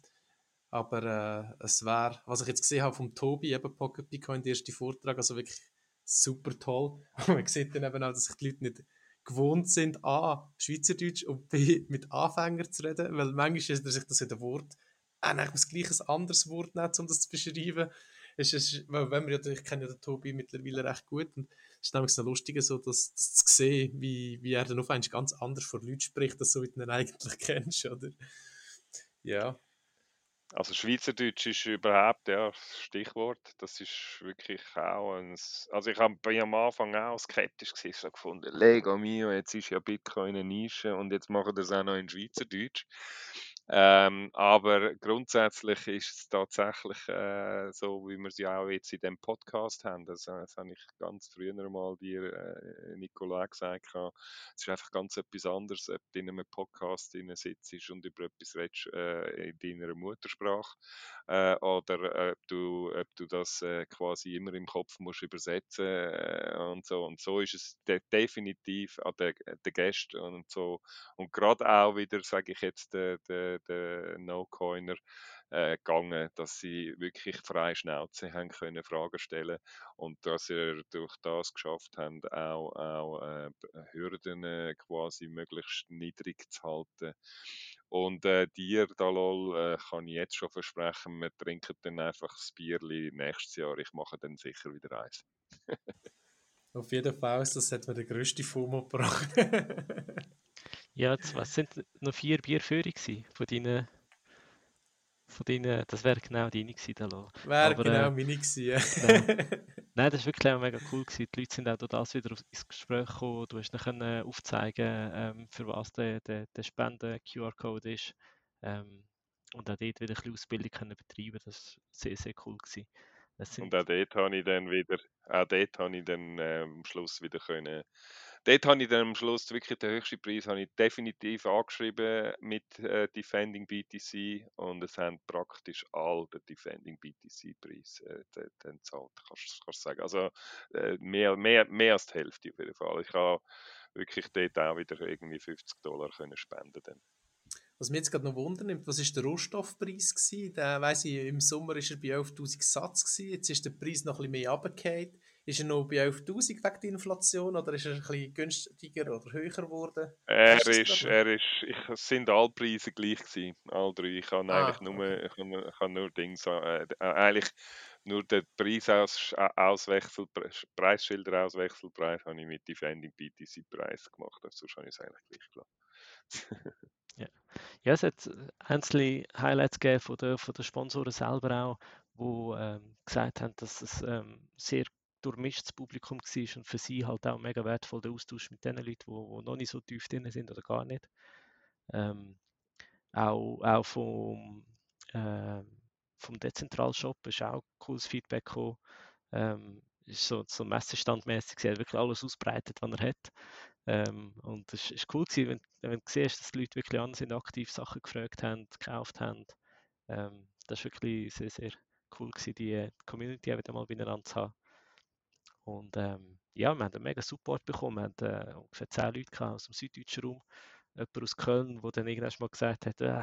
Aber äh, es wäre, was ich jetzt gesehen habe vom Tobi, eben Pocket Bitcoin, der erste Vortrag, also wirklich super toll. Man sieht dann eben auch, dass sich die Leute nicht gewohnt sind, A, Schweizerdeutsch und B, mit Anfängern zu reden, weil manchmal ist sich das in dem Wort, äh, ich muss gleich ein anderes Wort nehmen, um das zu beschreiben. Es ist, weil wenn wir ja, ich kenne ja den Tobi mittlerweile recht gut und es ist nämlich so lustig, so, das, das zu sehen, wie, wie er dann auf einmal ganz anders vor Leuten spricht, als so wie du ihn eigentlich kennst, oder? Ja. Also Schweizerdeutsch ist überhaupt ja Stichwort. Das ist wirklich auch ein. Also ich habe am Anfang auch skeptisch gewesen, so gefunden, Lego mio, jetzt ist ja Bitcoin eine Nische und jetzt machen das auch noch in Schweizerdeutsch. Ähm, aber grundsätzlich ist es tatsächlich äh, so, wie wir es ja auch jetzt in dem Podcast haben. Das, das habe ich ganz früher mal dir, äh, Nicola, gesagt. Es ist einfach ganz etwas anderes, ob du in einem Podcast sitzt und über etwas redest äh, in deiner Muttersprache äh, oder ob du, ob du das äh, quasi immer im Kopf musst übersetzen äh, und so. Und so ist es de definitiv an den, den Gästen und so. Und gerade auch wieder, sage ich jetzt, der, der, der No-Coiner, äh, gegangen, dass sie wirklich frei Schnauze haben können Fragen stellen und dass sie durch das geschafft haben, auch, auch äh, Hürden äh, quasi möglichst niedrig zu halten. Und äh, dir, Dalol, äh, kann ich jetzt schon versprechen, wir trinken dann einfach das Bierli nächstes Jahr. Ich mache dann sicher wieder eins. Auf jeden Fall, das hat mir der grösste FOMO gebracht. ja, jetzt, was sind noch vier Bierführer von deinen von deinen, das wäre genau deine gewesen, Dalo. Wäre genau äh, meine gewesen, ja. Nein, das war wirklich auch mega cool gewesen. Die Leute sind auch durch das wieder ins Gespräch gekommen. Du hast ihnen aufzeigen, ähm, für was der, der, der Spenden-QR-Code ist. Ähm, und auch dort wieder ein bisschen Ausbildung können betreiben. Das war sehr, sehr cool gewesen. Und auch dort habe ich dann wieder, auch dort habe ich dann äh, am Schluss wieder können dort habe ich dann am Schluss wirklich den höchsten Preis habe ich definitiv angeschrieben mit äh, Defending BTC und es haben praktisch all den Defending BTC-Preis äh, dann zahlt, kannst du sagen. Also äh, mehr, mehr, mehr als die Hälfte auf jeden Fall. Ich habe wirklich dort auch wieder irgendwie 50 Dollar können spenden dann. Was mich jetzt gerade noch wundernimmt, was war der Rohstoffpreis gewesen? Der, weiss ich, im Sommer war er bei 11'000 Satz gewesen, jetzt ist der Preis noch ein bisschen mehr runtergefallen. Ist er noch bei 11'000 wegen der Inflation oder ist er ein bisschen günstiger oder höher geworden? Er ist, er ist, ich, es sind alle Preise gleich gewesen, alle drei. Ich habe ah, eigentlich nur, okay. ich, habe, ich habe nur Dings, äh, äh, eigentlich nur den Preisaus, Auswechsel, Preisschilder Auswechselpreis habe ich mit Defending BTC Preis gemacht, also sonst habe ich es eigentlich gleich gelassen. ja. ja, es hat einzelne Highlights gegeben von den, von den Sponsoren selber auch, die ähm, gesagt haben, dass es ähm, sehr durchmischtes Publikum war und für sie halt auch mega wertvoll der Austausch mit den Leuten, die, noch nicht so tief drin sind oder gar nicht. Ähm, auch, auch vom, äh, vom Dezentral-Shop ist auch cooles Feedback gekommen. Ähm, ist so, so messestandmäßig, er hat wirklich alles ausbreitet, was er hat. Ähm, und es ist cool gewesen, wenn, wenn du siehst, dass die Leute wirklich an sind, aktiv Sachen gefragt haben, gekauft haben. Ähm, das ist wirklich sehr, sehr cool gewesen, die Community wieder mal beieinander zu haben. Und ähm, ja, wir haben einen mega Support bekommen. Wir hatten äh, ungefähr 10 Leute aus dem süddeutschen Raum. Jemand aus Köln, der dann irgendwann mal gesagt hat, äh,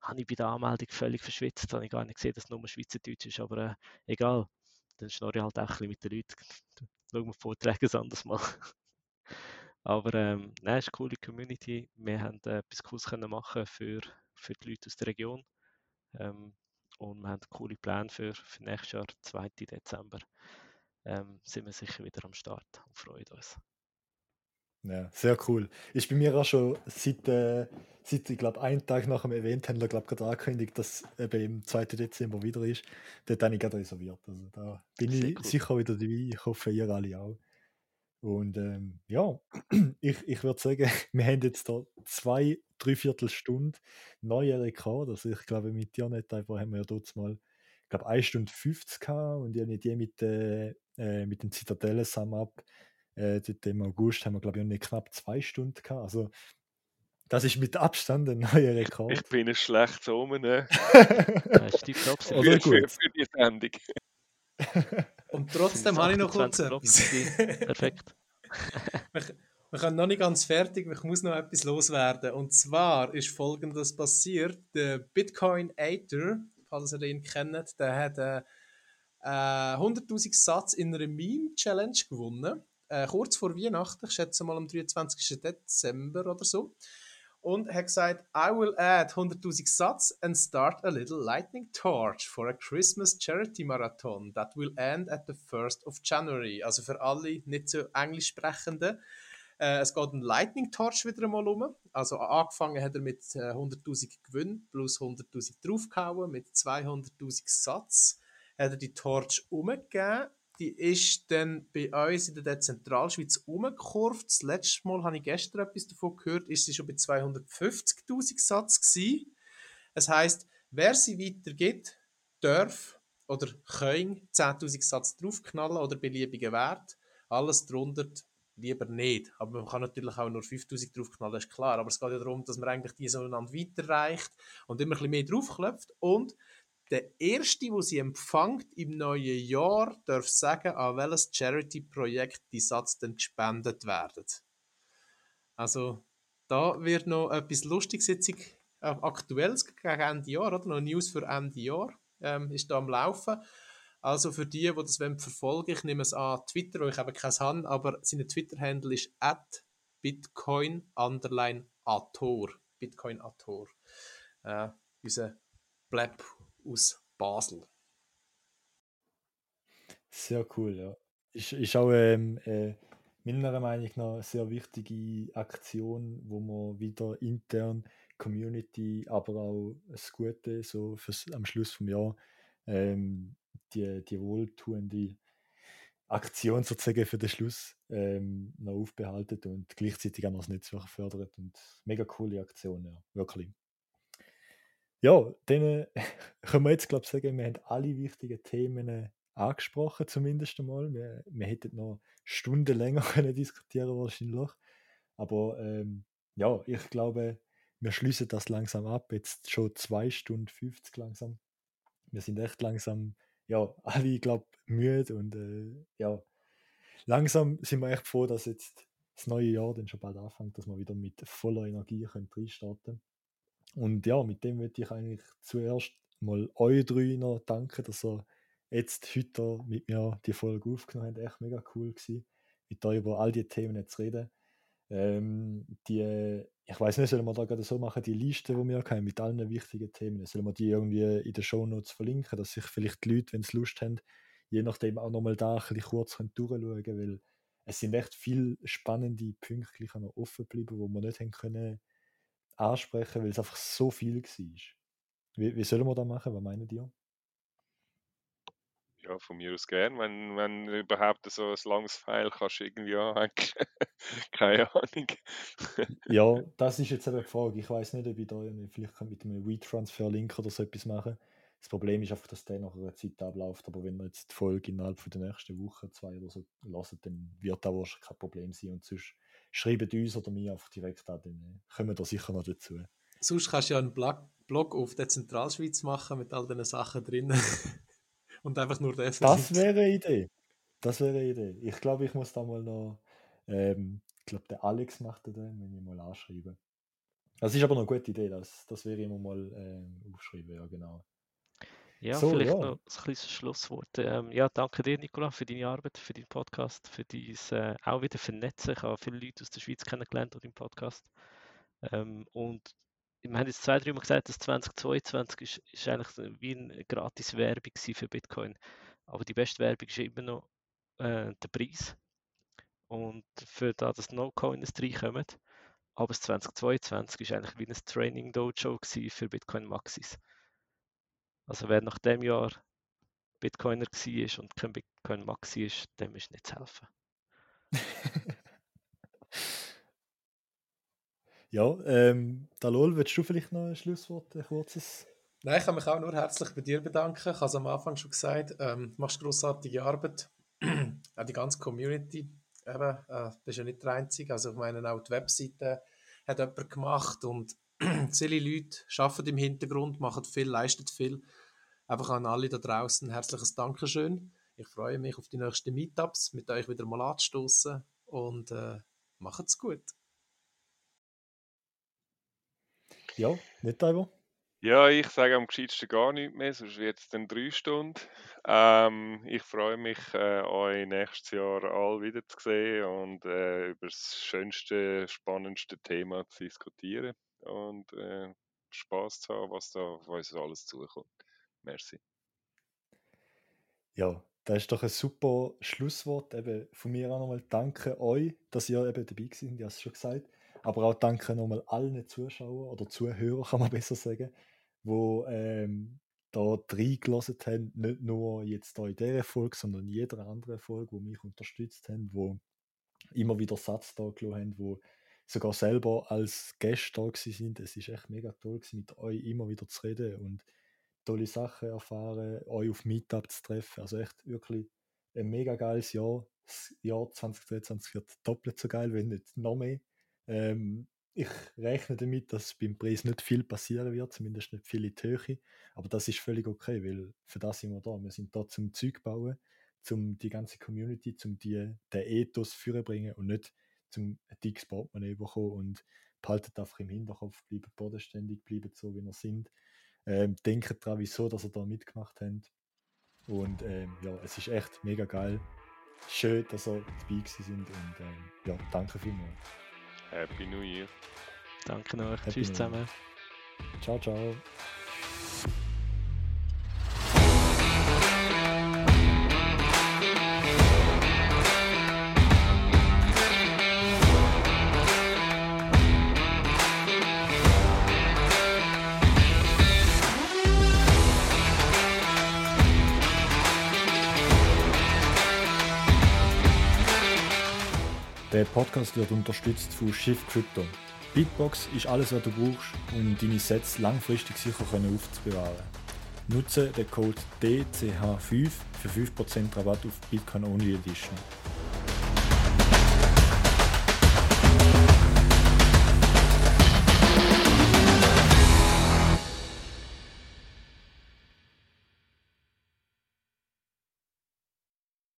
habe ich bei der Anmeldung völlig verschwitzt. Habe ich gar nicht gesehen, dass es nur Schweizerdeutsch ist. Aber äh, egal, dann schnorre ich halt auch ein bisschen mit den Leuten. Schauen wir Vorträge ein anderes Mal. Aber ähm, nein, es ist eine coole Community. Wir haben äh, etwas Cooles können machen für, für die Leute aus der Region. Ähm, und wir haben coole Pläne für, für nächstes Jahr, 2. Dezember ähm, sind wir sicher wieder am Start und freuen uns. Ja, sehr cool. Ist bei mir auch schon seit, äh, seit ich glaube, einen Tag nach dem Event haben wir glaube gerade angekündigt, dass eben im 2. Dezember wieder ist. Dort habe ich gerade reserviert. Also da bin sehr ich cool. sicher wieder dabei. Ich hoffe, ihr alle auch. Und ähm, ja, ich, ich würde sagen, wir haben jetzt da zwei, dreiviertel Stunden neue Rekord. Also ich glaube, mit dir nicht einfach haben wir ja dort mal, ich glaube, 1 Stunde 50 gehabt und ich habe die mit, äh, äh, mit dem Zitadelle Sum Up. Äh, Im August haben wir, glaube ich, nicht knapp zwei Stunden gehabt. Also, das ist mit Abstand ein neuer Rekord. Ich bin ein schlecht Omen. Ne? das ist die Top für, für, für die Sendung. Und trotzdem habe ich noch kurz etwas. Perfekt. wir, können noch nicht ganz fertig, ich muss noch etwas loswerden. Und zwar ist folgendes passiert: Der Bitcoin Ater, falls ihr ihn kennt, der hat äh, äh, 100.000 Satz in einer Meme-Challenge gewonnen. Äh, kurz vor Weihnachten, ich schätze mal am 23. Dezember oder so. Und hat gesagt, I will add 100.000 Satz and start a little lightning torch for a Christmas Charity Marathon that will end at the 1st of January. Also für alle nicht so englisch sprechenden. Äh, es geht ein Lightning Torch wieder einmal um. Also angefangen hat er mit äh, 100.000 Gewinn plus 100.000 draufgehauen mit 200.000 Satz hat er die Torch umgegeben. Die ist dann bei uns in der Zentralschweiz umgekurvt. Das letzte Mal habe ich gestern etwas davon gehört, ist sie schon bei 250.000 Satz gewesen. Das heißt, wer sie weitergibt, darf oder kann 10.000 Satz draufknallen oder beliebigen Wert. Alles drunter lieber nicht. Aber man kann natürlich auch nur 5000 draufknallen, ist klar. Aber es geht ja darum, dass man eigentlich die soeinander weiterreicht und immer ein bisschen mehr draufklopft. Und der Erste, der sie empfängt im neuen Jahr, darf sagen, an welches Charity-Projekt die Satz dann gespendet werden. Also, da wird noch etwas Lustiges jetzt äh, Aktuelles gegen Ende Jahr, oder? Noch News für Ende Jahr ähm, ist da am Laufen. Also für die, die das verfolgen ich nehme es an Twitter, wo ich eben keins habe, aber sein Twitter-Handle ist at bitcoin underline ator. Bitcoin ator. Äh, unser Blab aus Basel. Sehr cool, ja. Ist, ist auch ähm, äh, meiner Meinung nach eine sehr wichtige Aktion, wo man wieder intern Community, aber auch das Gute so fürs, am Schluss vom Jahr ähm, die, die wohltuende Aktion sozusagen für den Schluss ähm, noch aufbehalten und gleichzeitig auch noch das Netzwerk fördert und mega coole Aktion, ja, wirklich. Ja, dann können wir jetzt glaube ich sagen, wir haben alle wichtigen Themen angesprochen, zumindest einmal. Wir, wir hätten noch Stunden länger können diskutieren wahrscheinlich. Aber ähm, ja, ich glaube, wir schließen das langsam ab. Jetzt schon 2 Stunden 50 langsam. Wir sind echt langsam, ja, alle, glaube müde und äh, ja, langsam sind wir echt froh, dass jetzt das neue Jahr dann schon bald anfängt, dass wir wieder mit voller Energie können reinstarten Und ja, mit dem möchte ich eigentlich zuerst mal euch drei noch danken, dass ihr jetzt heute mit mir die Folge aufgenommen habt. Echt mega cool gewesen, mit euch über all die Themen zu reden. Ähm, die, ich weiß nicht, sollen wir da gerade so machen, die Liste, die wir haben, mit allen wichtigen Themen, sollen wir die irgendwie in den Show Notes verlinken, dass sich vielleicht die Leute, wenn sie Lust haben, je nachdem auch nochmal da ein bisschen kurz durchschauen können, weil es sind echt viele spannende Punkte noch offen geblieben, wo wir nicht haben können ansprechen, weil es einfach so viel war. Wie, wie sollen wir das machen? Was meinen die? Ja, von mir aus gern. Wenn, wenn überhaupt so ein langes File kannst du irgendwie anhängen. Keine Ahnung. ja, das ist jetzt eben die Frage. Ich weiß nicht, ob ich da vielleicht mit einem WeTransfer-Link oder so etwas machen Das Problem ist einfach, dass der nach einer Zeit abläuft. Aber wenn wir jetzt die Folge innerhalb von der nächsten Woche, zwei oder so lassen, dann wird da wahrscheinlich kein Problem sein. Und sonst schreibt uns oder mir einfach direkt an, dann äh, kommen wir da sicher noch dazu. Sonst kannst du ja einen Blog auf der Zentralschweiz machen mit all diesen Sachen drin. und einfach nur der Das wäre eine Idee. Das wäre eine Idee. Ich glaube, ich muss da mal noch, ähm, ich glaube, der Alex macht das dann, wenn ich mal anschreibe. Das ist aber noch eine gute Idee, das, das wäre immer mal ähm, aufschreiben, ja genau. Ja, so, vielleicht ja. noch ein kleines Schlusswort. Ähm, ja, danke dir, Nicola, für deine Arbeit, für deinen Podcast, für dein äh, auch wieder Vernetzen. Ich habe viele Leute aus der Schweiz kennengelernt durch deinen Podcast. Ähm, und wir haben jetzt zwei, drei Mal gesagt, dass 2022 ist, ist eigentlich wie eine gratis Werbung für Bitcoin. Aber die beste Werbung ist immer noch äh, der Preis. Und für da, dass No-Coins reinkommen. Aber das 2022 ist eigentlich wie ein Training Dojo für Bitcoin Maxis. Also wer nach dem Jahr Bitcoiner war und kein Bitcoin Maxi ist, dem ist nicht zu helfen. Ja, ähm, Dalol, willst du vielleicht noch ein Schlusswort, ein kurzes? Nein, ich kann mich auch nur herzlich bei dir bedanken. Ich habe es am Anfang schon gesagt, ähm, du machst großartige Arbeit. auch die ganze Community, eben, äh, bist ja nicht der Einzige. Also ich meine, auch die Webseite hat jemand gemacht und viele Leute arbeiten im Hintergrund, machen viel, leisten viel. Einfach an alle da draußen herzliches Dankeschön. Ich freue mich auf die nächsten Meetups, mit euch wieder mal anzustoßen und äh, macht's gut. Ja, nicht Ivo? Ja, ich sage am gescheitsten gar nichts mehr, sonst wird es dann drei Stunden. Ähm, ich freue mich, äh, euch nächstes Jahr all wieder zu sehen und äh, über das schönste, spannendste Thema zu diskutieren und äh, Spaß zu haben, was da auf uns alles zukommt. Merci. Ja, das ist doch ein super Schlusswort. Eben von mir auch nochmal danke euch, dass ihr eben dabei seid, ich habe es schon gesagt. Aber auch danke nochmal allen Zuschauern oder Zuhörern, kann man besser sagen, die ähm, da reingelassen haben. Nicht nur jetzt da in dieser Folge, sondern in jeder anderen Folge, die mich unterstützt haben, wo immer wieder Satz da gelassen haben, wo sogar selber als Gäste da sind. Es ist echt mega toll gewesen, mit euch immer wieder zu reden und tolle Sachen erfahren, euch auf Meetup zu treffen. Also echt wirklich ein mega geiles Jahr. Das Jahr 2022 wird doppelt so geil, wenn nicht noch mehr. Ähm, ich rechne damit, dass beim Preis nicht viel passieren wird, zumindest nicht viel in die Höhe. Aber das ist völlig okay, weil für das sind wir da. Wir sind da zum Zeug bauen, zum die ganze Community, die, den Ethos führen bringen und nicht zum dickes Portemonnaie bekommen und behaltet einfach im Hinterkopf, bleibt bodenständig, bleibt so, wie ihr sind. Ähm, denkt daran, wieso, dass ihr da mitgemacht habt. Und ähm, ja, es ist echt mega geil. Schön, dass ihr dabei gewesen sind und ähm, ja, danke vielmals. Happy New Year. Danke noch. Happy Tschüss New zusammen. Ciao, ciao. Der Podcast wird unterstützt von Shift Crypto. Bitbox ist alles, was du brauchst, um deine Sets langfristig sicher aufzubewahren. Nutze den Code DCH5 für 5% Rabatt auf Bitcoin Only Edition.